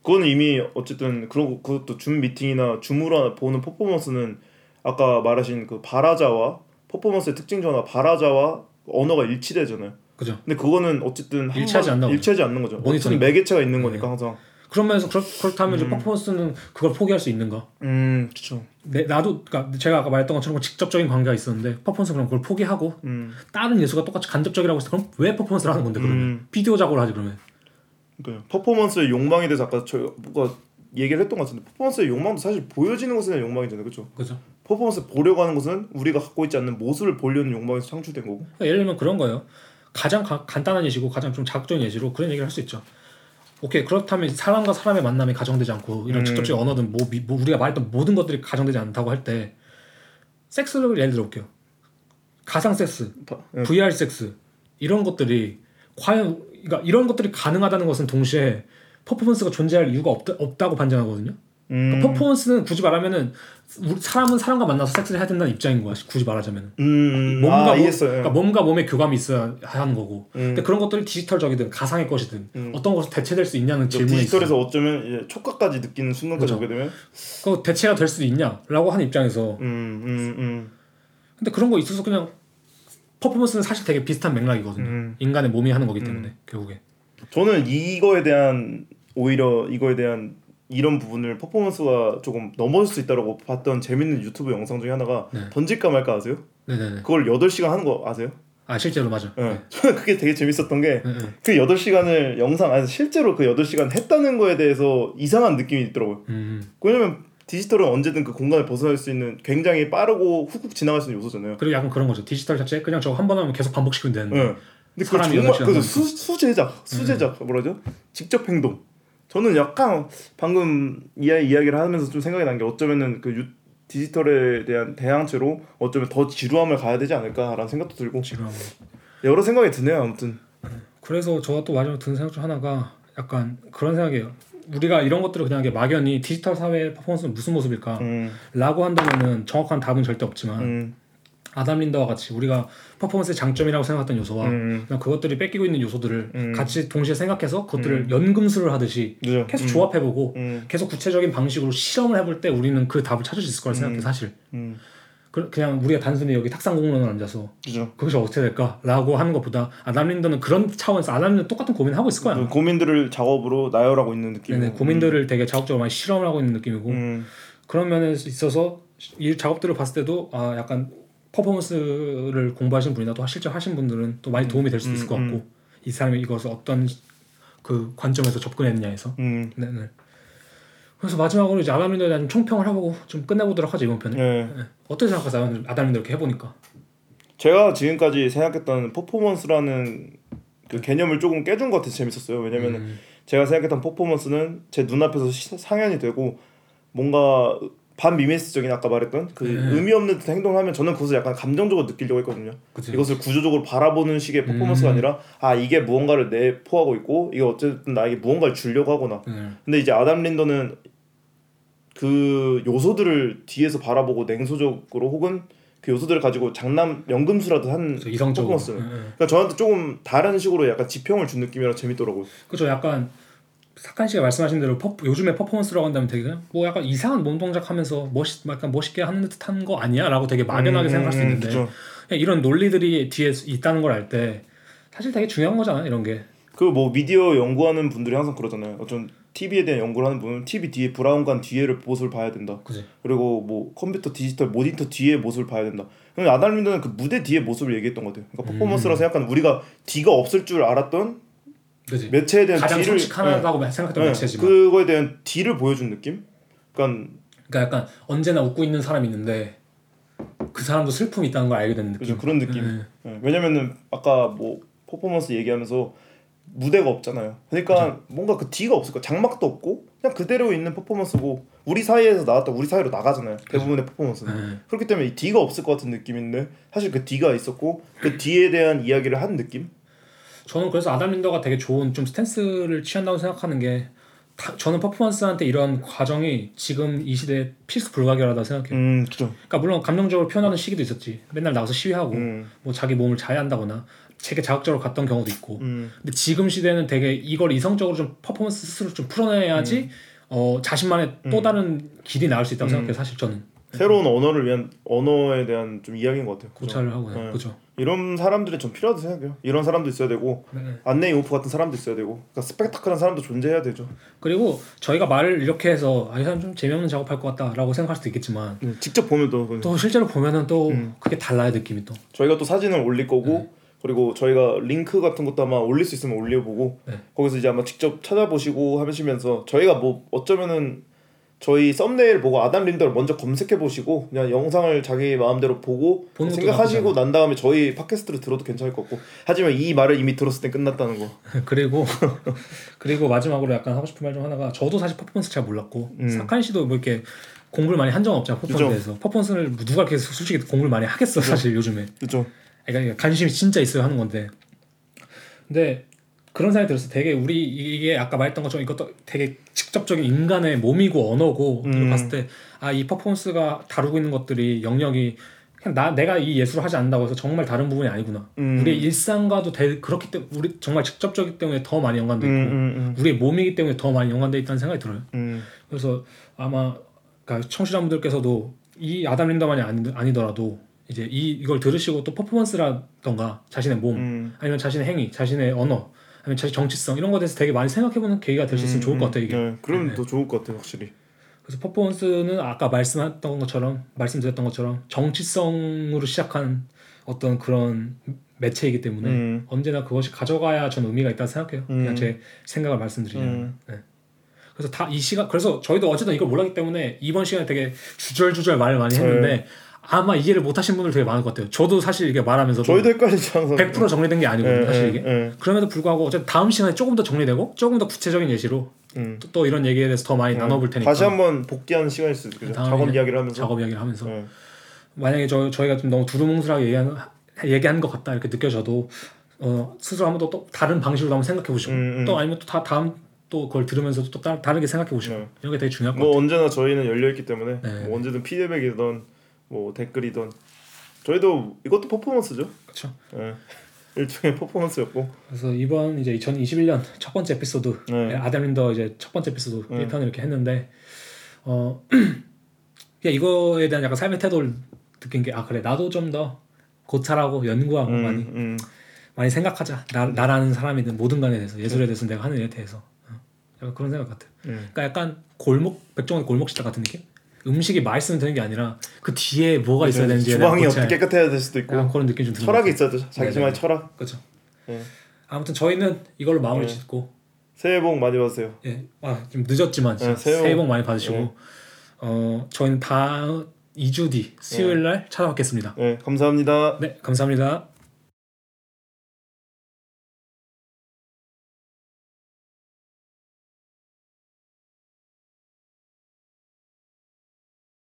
그거는 이미 어쨌든 그런 그것도 줌 미팅이나 줌으로 보는 퍼포먼스는 아까 말하신 그 바라자와 퍼포먼스의 특징 중 하나 바라자와 언어가 일치되잖아요. 그죠? 근데 그거는 어쨌든 한 일치하지 보죠. 일치하지 않는 거죠. 모니터링. 매개체가 있는 거니까 항상. 그런 면에서 그렇, 이제 음. 퍼포먼스는 그걸 포기할 수 있는가? 음, 그렇죠. 내, 나도 그러니까 제가 아까 말했던 것처럼 직접적인 관계가 있었는데 퍼포먼스 그럼 그걸 포기하고 음, 다른 예술가 똑같이 간접적이라고 했을 때 그럼 왜 퍼포먼스를 하는 건데 그러면 음. 비디오 작업을 하지 그러면 그러니까 퍼포먼스의 욕망에 대해서 아까 저희가 뭐가 얘기를 했던 것 같은데 퍼포먼스의 욕망도 사실 보여지는 것에 대한 욕망이잖아요, 그렇죠? 그죠? 퍼포먼스 보려고 하는 것은 우리가 갖고 있지 않는 모습을 보려는 욕망에서 창출된 거고. 그러니까 예를 들면 그런 거예요. 가장 가- 간단한 예시고 가장 좀 자극적인 예시로 그런 얘기를 할 수 있죠. 오케이 그렇다면 사람과 사람의 만남이 가정되지 않고 이런 음. 직접적인 언어든 뭐, 미- 뭐 우리가 말했던 모든 것들이 가정되지 않다고 할 때 섹스를 예를 들어 볼게요. 가상 섹스, 다- 예. VR 섹스 이런 것들이 과연 그러니까 이런 것들이 가능하다는 것은 동시에 퍼포먼스가 존재할 이유가 없다, 없다고 반증하거든요. 음, 그러니까 퍼포먼스는 굳이 말하면은 사람은 사람과 만나서 섹스를 해야 된다는 입장인 거야. 굳이 말하자면. 음, 몸과 아, 몸. 그러니까 몸과 몸의 교감이 있어야 하는 거고. 음. 근데 그런 것들이 디지털적이든 가상의 것이든 음. 어떤 것으로 대체될 수 있냐는 질문이 디지털에서 있어요. 어쩌면 이제 촉각까지 느끼는 순간까지 그죠. 오게 되면 그 대체가 될 수도 있냐라고 하는 입장에서 음, 음, 음, 근데 그런 거 있어서 그냥 퍼포먼스는 사실 되게 비슷한 맥락이거든요. 음. 인간의 몸이 하는 거기 때문에 결국에. 저는 이거에 대한 오히려 이거에 대한 이런 부분을 퍼포먼스가 조금 넘어질 수 있다라고 봤던 재밌는 유튜브 영상 중에 하나가 네. 던질까 말까 아세요? 네네네. 그걸 8시간 하는 거 아세요? 아 실제로 맞아. 예. 저는 그게 되게 재밌었던 게 네, 네. 그 8시간을 영상 안에서 실제로 그 8시간 했다는 거에 대해서 이상한 느낌이 있더라고요. 음. 왜냐면 디지털은 언제든 그 공간을 벗어날 수 있는 굉장히 빠르고 훅훅 지나갈 수 있는 요소잖아요. 그리고 약간 그런 거죠. 디지털 자체 그냥 저거 한 번 하면 계속 반복시키면 되는데. 예. 근데 그 정말 8시간 그. 수, 수제작, 수제작 뭐라죠? 직접 행동. 저는 약간 방금 이야 이야기를 하면서 좀 생각이 난 게 어쩌면은 그 유, 디지털에 대한 대항체로 어쩌면 더 지루함을 가야 되지 않을까라는 생각도 들고 지금 여러 생각이 드네요. 아무튼 그래서 저가 또 마지막 드는 생각 중 하나가 약간 그런 생각이에요. 우리가 이런 것들을 그냥 막연히 디지털 사회 퍼포먼스는 무슨 모습일까? 음, 라고 한다면은 정확한 답은 절대 없지만 음, 아담 린더와 같이 우리가 퍼포먼스의 장점이라고 생각했던 요소와 음, 그것들이 뺏기고 있는 요소들을 음. 같이 동시에 생각해서 그것들을 연금술을 하듯이 그죠. 계속 음, 조합해보고 음, 계속 구체적인 방식으로 실험을 해볼 때 우리는 그 답을 찾을 수 있을 거라 생각해 음. 사실. 음, 그- 그냥 우리가 단순히 여기 탁상 공론을 앉아서 그죠. 그것이 어떻게 될까라고 하는 것보다 아담 린더는 그런 차원에서 아담 린더 똑같은 고민을 하고 있을 거야 그 고민들을 작업으로 나열하고 있는 느낌. 네네, 고민들을 되게 자극적으로 많이 실험을 하고 있는 느낌이고. 음, 그런 면에 있어서 이 작업들을 봤을 때도 아 약간 퍼포먼스를 공부하신 분이나 또 실제 하신 분들은 또 많이 도움이 될 수도 있을 것 음, 같고 이 사람이 이것을 어떤 그 관점에서 접근했느냐에서 음, 네네. 그래서 마지막으로 이제 아담린더에 대한 총평을 해보고 좀 끝내보도록 하죠 이번 편에 네. 네. 어떻게 생각하세요 아담린더 이렇게 해보니까 제가 지금까지 생각했던 퍼포먼스라는 그 개념을 조금 깨준 것 같아서 재밌었어요. 왜냐면 음, 제가 생각했던 퍼포먼스는 제 눈앞에서 시- 상연이 되고 뭔가 반미메시적인 아까 말했던 그 네. 의미 없는 듯한 행동을 하면 저는 그것을 약간 감정적으로 느끼려고 했거든요. 그치. 이것을 구조적으로 바라보는 식의 퍼포먼스가 음. 아니라 아 이게 무언가를 내포하고 있고 이게 어쨌든 나에게 무언가를 주려고 하거나 네. 근데 이제 아담 린더는 그 요소들을 뒤에서 바라보고 냉소적으로 혹은 그 요소들을 가지고 장남 연금술하듯 한 이성적으로 퍼포먼스. 네, 네. 그러니까 저한테 조금 다른 식으로 약간 지평을 준 느낌이라 재밌더라고요. 그죠 약간 사칸 씨가 말씀하신 대로 퍼, 요즘에 퍼포먼스라고 한다면 되게 뭐 약간 이상한 몸 동작 하면서 멋있 약간 멋있게 하는 듯한 거 아니야라고 되게 막연하게 음, 생각할 수 있는데 그죠. 그냥 이런 논리들이 뒤에 있다는 걸 알 때 사실 되게 중요한 거잖아 이런 게 그 뭐 미디어 연구하는 분들이 항상 그러잖아요. 어떤 TV에 대한 연구를 하는 분은 TV 뒤에 브라운관 뒤에를 모습을 봐야 된다. 그지 그리고 뭐 컴퓨터 디지털 모니터 뒤에 모습을 봐야 된다. 린더는 그 무대 뒤에 모습을 얘기했던 것 같아요. 그러니까 음. 퍼포먼스라 생각하는 우리가 뒤가 없을 줄 알았던 그지. 매체에 대한 가장 딜을 솔직하다고 생각했던 네, 매체지만. 그거에 대한 딜을 보여준 느낌? 그러니까 그러니까 약간 언제나 웃고 있는 사람이 있는데 그 사람도 슬픔이 있다는 걸 알게 되는 느낌. 그죠 그런 느낌. 네. 네, 왜냐면은 아까 뭐 퍼포먼스 얘기하면서 무대가 없잖아요. 그러니까 뭔가 그 D가 없을 거야. 장막도 없고 그냥 그대로 있는 퍼포먼스고 우리 사이에서 나왔다 우리 사이로 나가잖아요. 대부분의 퍼포먼스는. 네. 그렇기 때문에 이 D가 없을 것 같은 느낌인데 사실 그 D가 있었고 그 D에 대한 이야기를 한 느낌? 저는 그래서 아담 린더가 되게 좋은 좀 스탠스를 취한다고 생각하는 게 다, 저는 퍼포먼스한테 이런 과정이 지금 이 시대에 필수 불가결하다고 생각해요. 음, 그죠. 그러니까 물론 감정적으로 표현하는 시기도 있었지. 맨날 나가서 시위하고 음, 뭐 자기 몸을 자해한다거나 되게 자극적으로 갔던 경우도 있고. 음, 근데 지금 시대는 되게 이걸 이성적으로 좀 퍼포먼스 스스로 좀 풀어내야지 어 자신만의 또 다른 길이 나올 수 있다고 생각해요. 사실 저는 새로운 언어를 위한 언어에 대한 좀 이야기인 것 같아요. 고찰을 하고 요 네. 그죠. 이런 사람들이 좀 필요하다고 생각해요. 이런 사람도 있어야 되고 네. 안네 임호프 같은 사람도 있어야 되고 그러니까 스펙타클한 사람도 존재해야 되죠. 그리고 저희가 말을 이렇게 해서 아이 사람 좀 재미없는 작업할 것 같다라고 생각할 수도 있겠지만 음, 직접 보면 또 또 실제로 보면은 또 음. 그게 달라요 느낌이 또. 저희가 또 사진을 올릴 거고 네. 그리고 저희가 링크 같은 것도 아마 올릴 수 있으면 올려보고 네. 거기서 이제 아마 직접 찾아보시고 하시면서 저희가 뭐 어쩌면은 저희 썸네일 보고 아담 린더를 먼저 검색해 보시고 그냥 영상을 자기 마음대로 보고 생각하시고 난 다음에 저희 팟캐스트를 들어도 괜찮을 것 같고 하지만 이 말을 이미 들었을 땐 끝났다는 거 그리고 그리고 마지막으로 약간 하고 싶은 말 중 하나가 저도 사실 퍼포먼스 잘 몰랐고 음. 사칸 씨도 뭐 이렇게 공부를 많이 한 적은 없잖아 퍼포먼스에 그죠. 대해서 퍼포먼스를 뭐 누가 이렇게 솔직히 공부를 많이 하겠어 사실 요즘에 그죠? 그러니까 관심이 진짜 있어야 하는 건데 근데 그런 생각이 들었어 되게 우리 이게 아까 말했던 것처럼 이것도 되게 직접적인 인간의 몸이고 언어고 음. 봤을 때 아 이 퍼포먼스가 다루고 있는 것들이 영역이 그냥 나 내가 이 예술을 하지 않는다고 해서 정말 다른 부분이 아니구나 음. 우리의 일상과도 되, 그렇기 때문에 우리 정말 직접적이기 때문에 더 많이 연관돼 있고 음, 우리의 몸이기 때문에 더 많이 연관돼 있다는 생각이 들어요 음, 그래서 아마 그러니까 청취자분들께서도 이 아담 린더만이 아니, 아니더라도 이제 이 이걸 들으시고 또 퍼포먼스라던가 자신의 몸 음. 아니면 자신의 행위, 자신의 언어, 아니면 자신 정치성 이런 거에 대해서 되게 많이 생각해보는 계기가 될 수 있으면 좋을 것 같아요 이게. 네, 그러면 네. 더 좋을 것 같아요 확실히. 그래서 퍼포먼스는 아까 말씀했던 것처럼 말씀드렸던 것처럼 정치성으로 시작한 어떤 그런 매체이기 때문에 음. 언제나 그것이 가져가야 저는 의미가 있다고 생각해요. 그냥 음. 제 생각을 말씀드리자면. 음. 네. 그래서 다 이 시간 그래서 저희도 어쨌든 이걸 몰랐기 때문에 이번 시간에 되게 주절주절 말을 많이 했는데 아마 이해를 못하신 분들 되게 많을 것 같아요. 저도 사실 이게 말하면서도 저희도 헷갈리죠 항상. 100% 정리된 게 아니거든요. 예, 사실 예, 이게. 예. 그럼에도 불구하고 어쨌든 다음 시간에 조금 더 정리되고 조금 더 구체적인 예시로 음. 또, 또 이런 얘기에 대해서 더 많이 나눠볼 테니까 다시 한번 복귀하는 시간일 수도 있죠. 작업 이야기를 하면서. 작업 이야기를 하면서 네. 만약에 저 저희가 좀 너무 두루뭉술하게 얘기한 얘기한 것 같다 이렇게 느껴져도 어, 스스로 한번 또, 또 다른 방식으로 한번 생각해 보시고 음, 음. 또 아니면 또 다, 다음 또 그걸 들으면서 또 따, 다르게 생각해 보시고 네. 이런 게 되게 중요할 것뭐 언제나 저희는 열려 있기 때문에 네. 뭐 언제든 피드백이든 뭐 댓글이든 저희도 이것도 퍼포먼스죠. 그렇죠. 예. 일종의 퍼포먼스였고. 그래서 이번 이제 2021년 첫 번째 에피소드 네. 아담 린더 이제 첫 번째 에피소드 네. 1편 이렇게 했는데 어 그냥 이거에 대한 약간 삶의 태도를 느낀 게 아 그래 나도 좀 더 고찰하고 연구하고 음, 많이 음. 많이 생각하자 나, 나라는 사람이든 모든 간에 대해서 예술에 대해서 내가 하는 일에 대해서 어. 약간 그런 생각 같아요 음. 그러니까 약간 골목 백종원의 골목 식당 같은 느낌 음식이 맛있으면 되는 게 아니라 그 뒤에 뭐가 있어야 되는지에 대한 주방이. 어떻게 깨끗해야 될 수도 있고 그런 느낌 좀 철학이 것 같아요. 있어야 죠. 자기 네, 집만의 네. 철학. 그렇죠 예. 아무튼 저희는 이걸로 마무리 네. 짓고 새해 복 많이 받으세요. 예, 아, 좀 늦었지만 네, 새해 복- 새해 복 많이 받으시고 네. 어 저희는 다음 2주 뒤 수요일 날 찾아뵙겠습니다. 네, 감사합니다. 네, 감사합니다.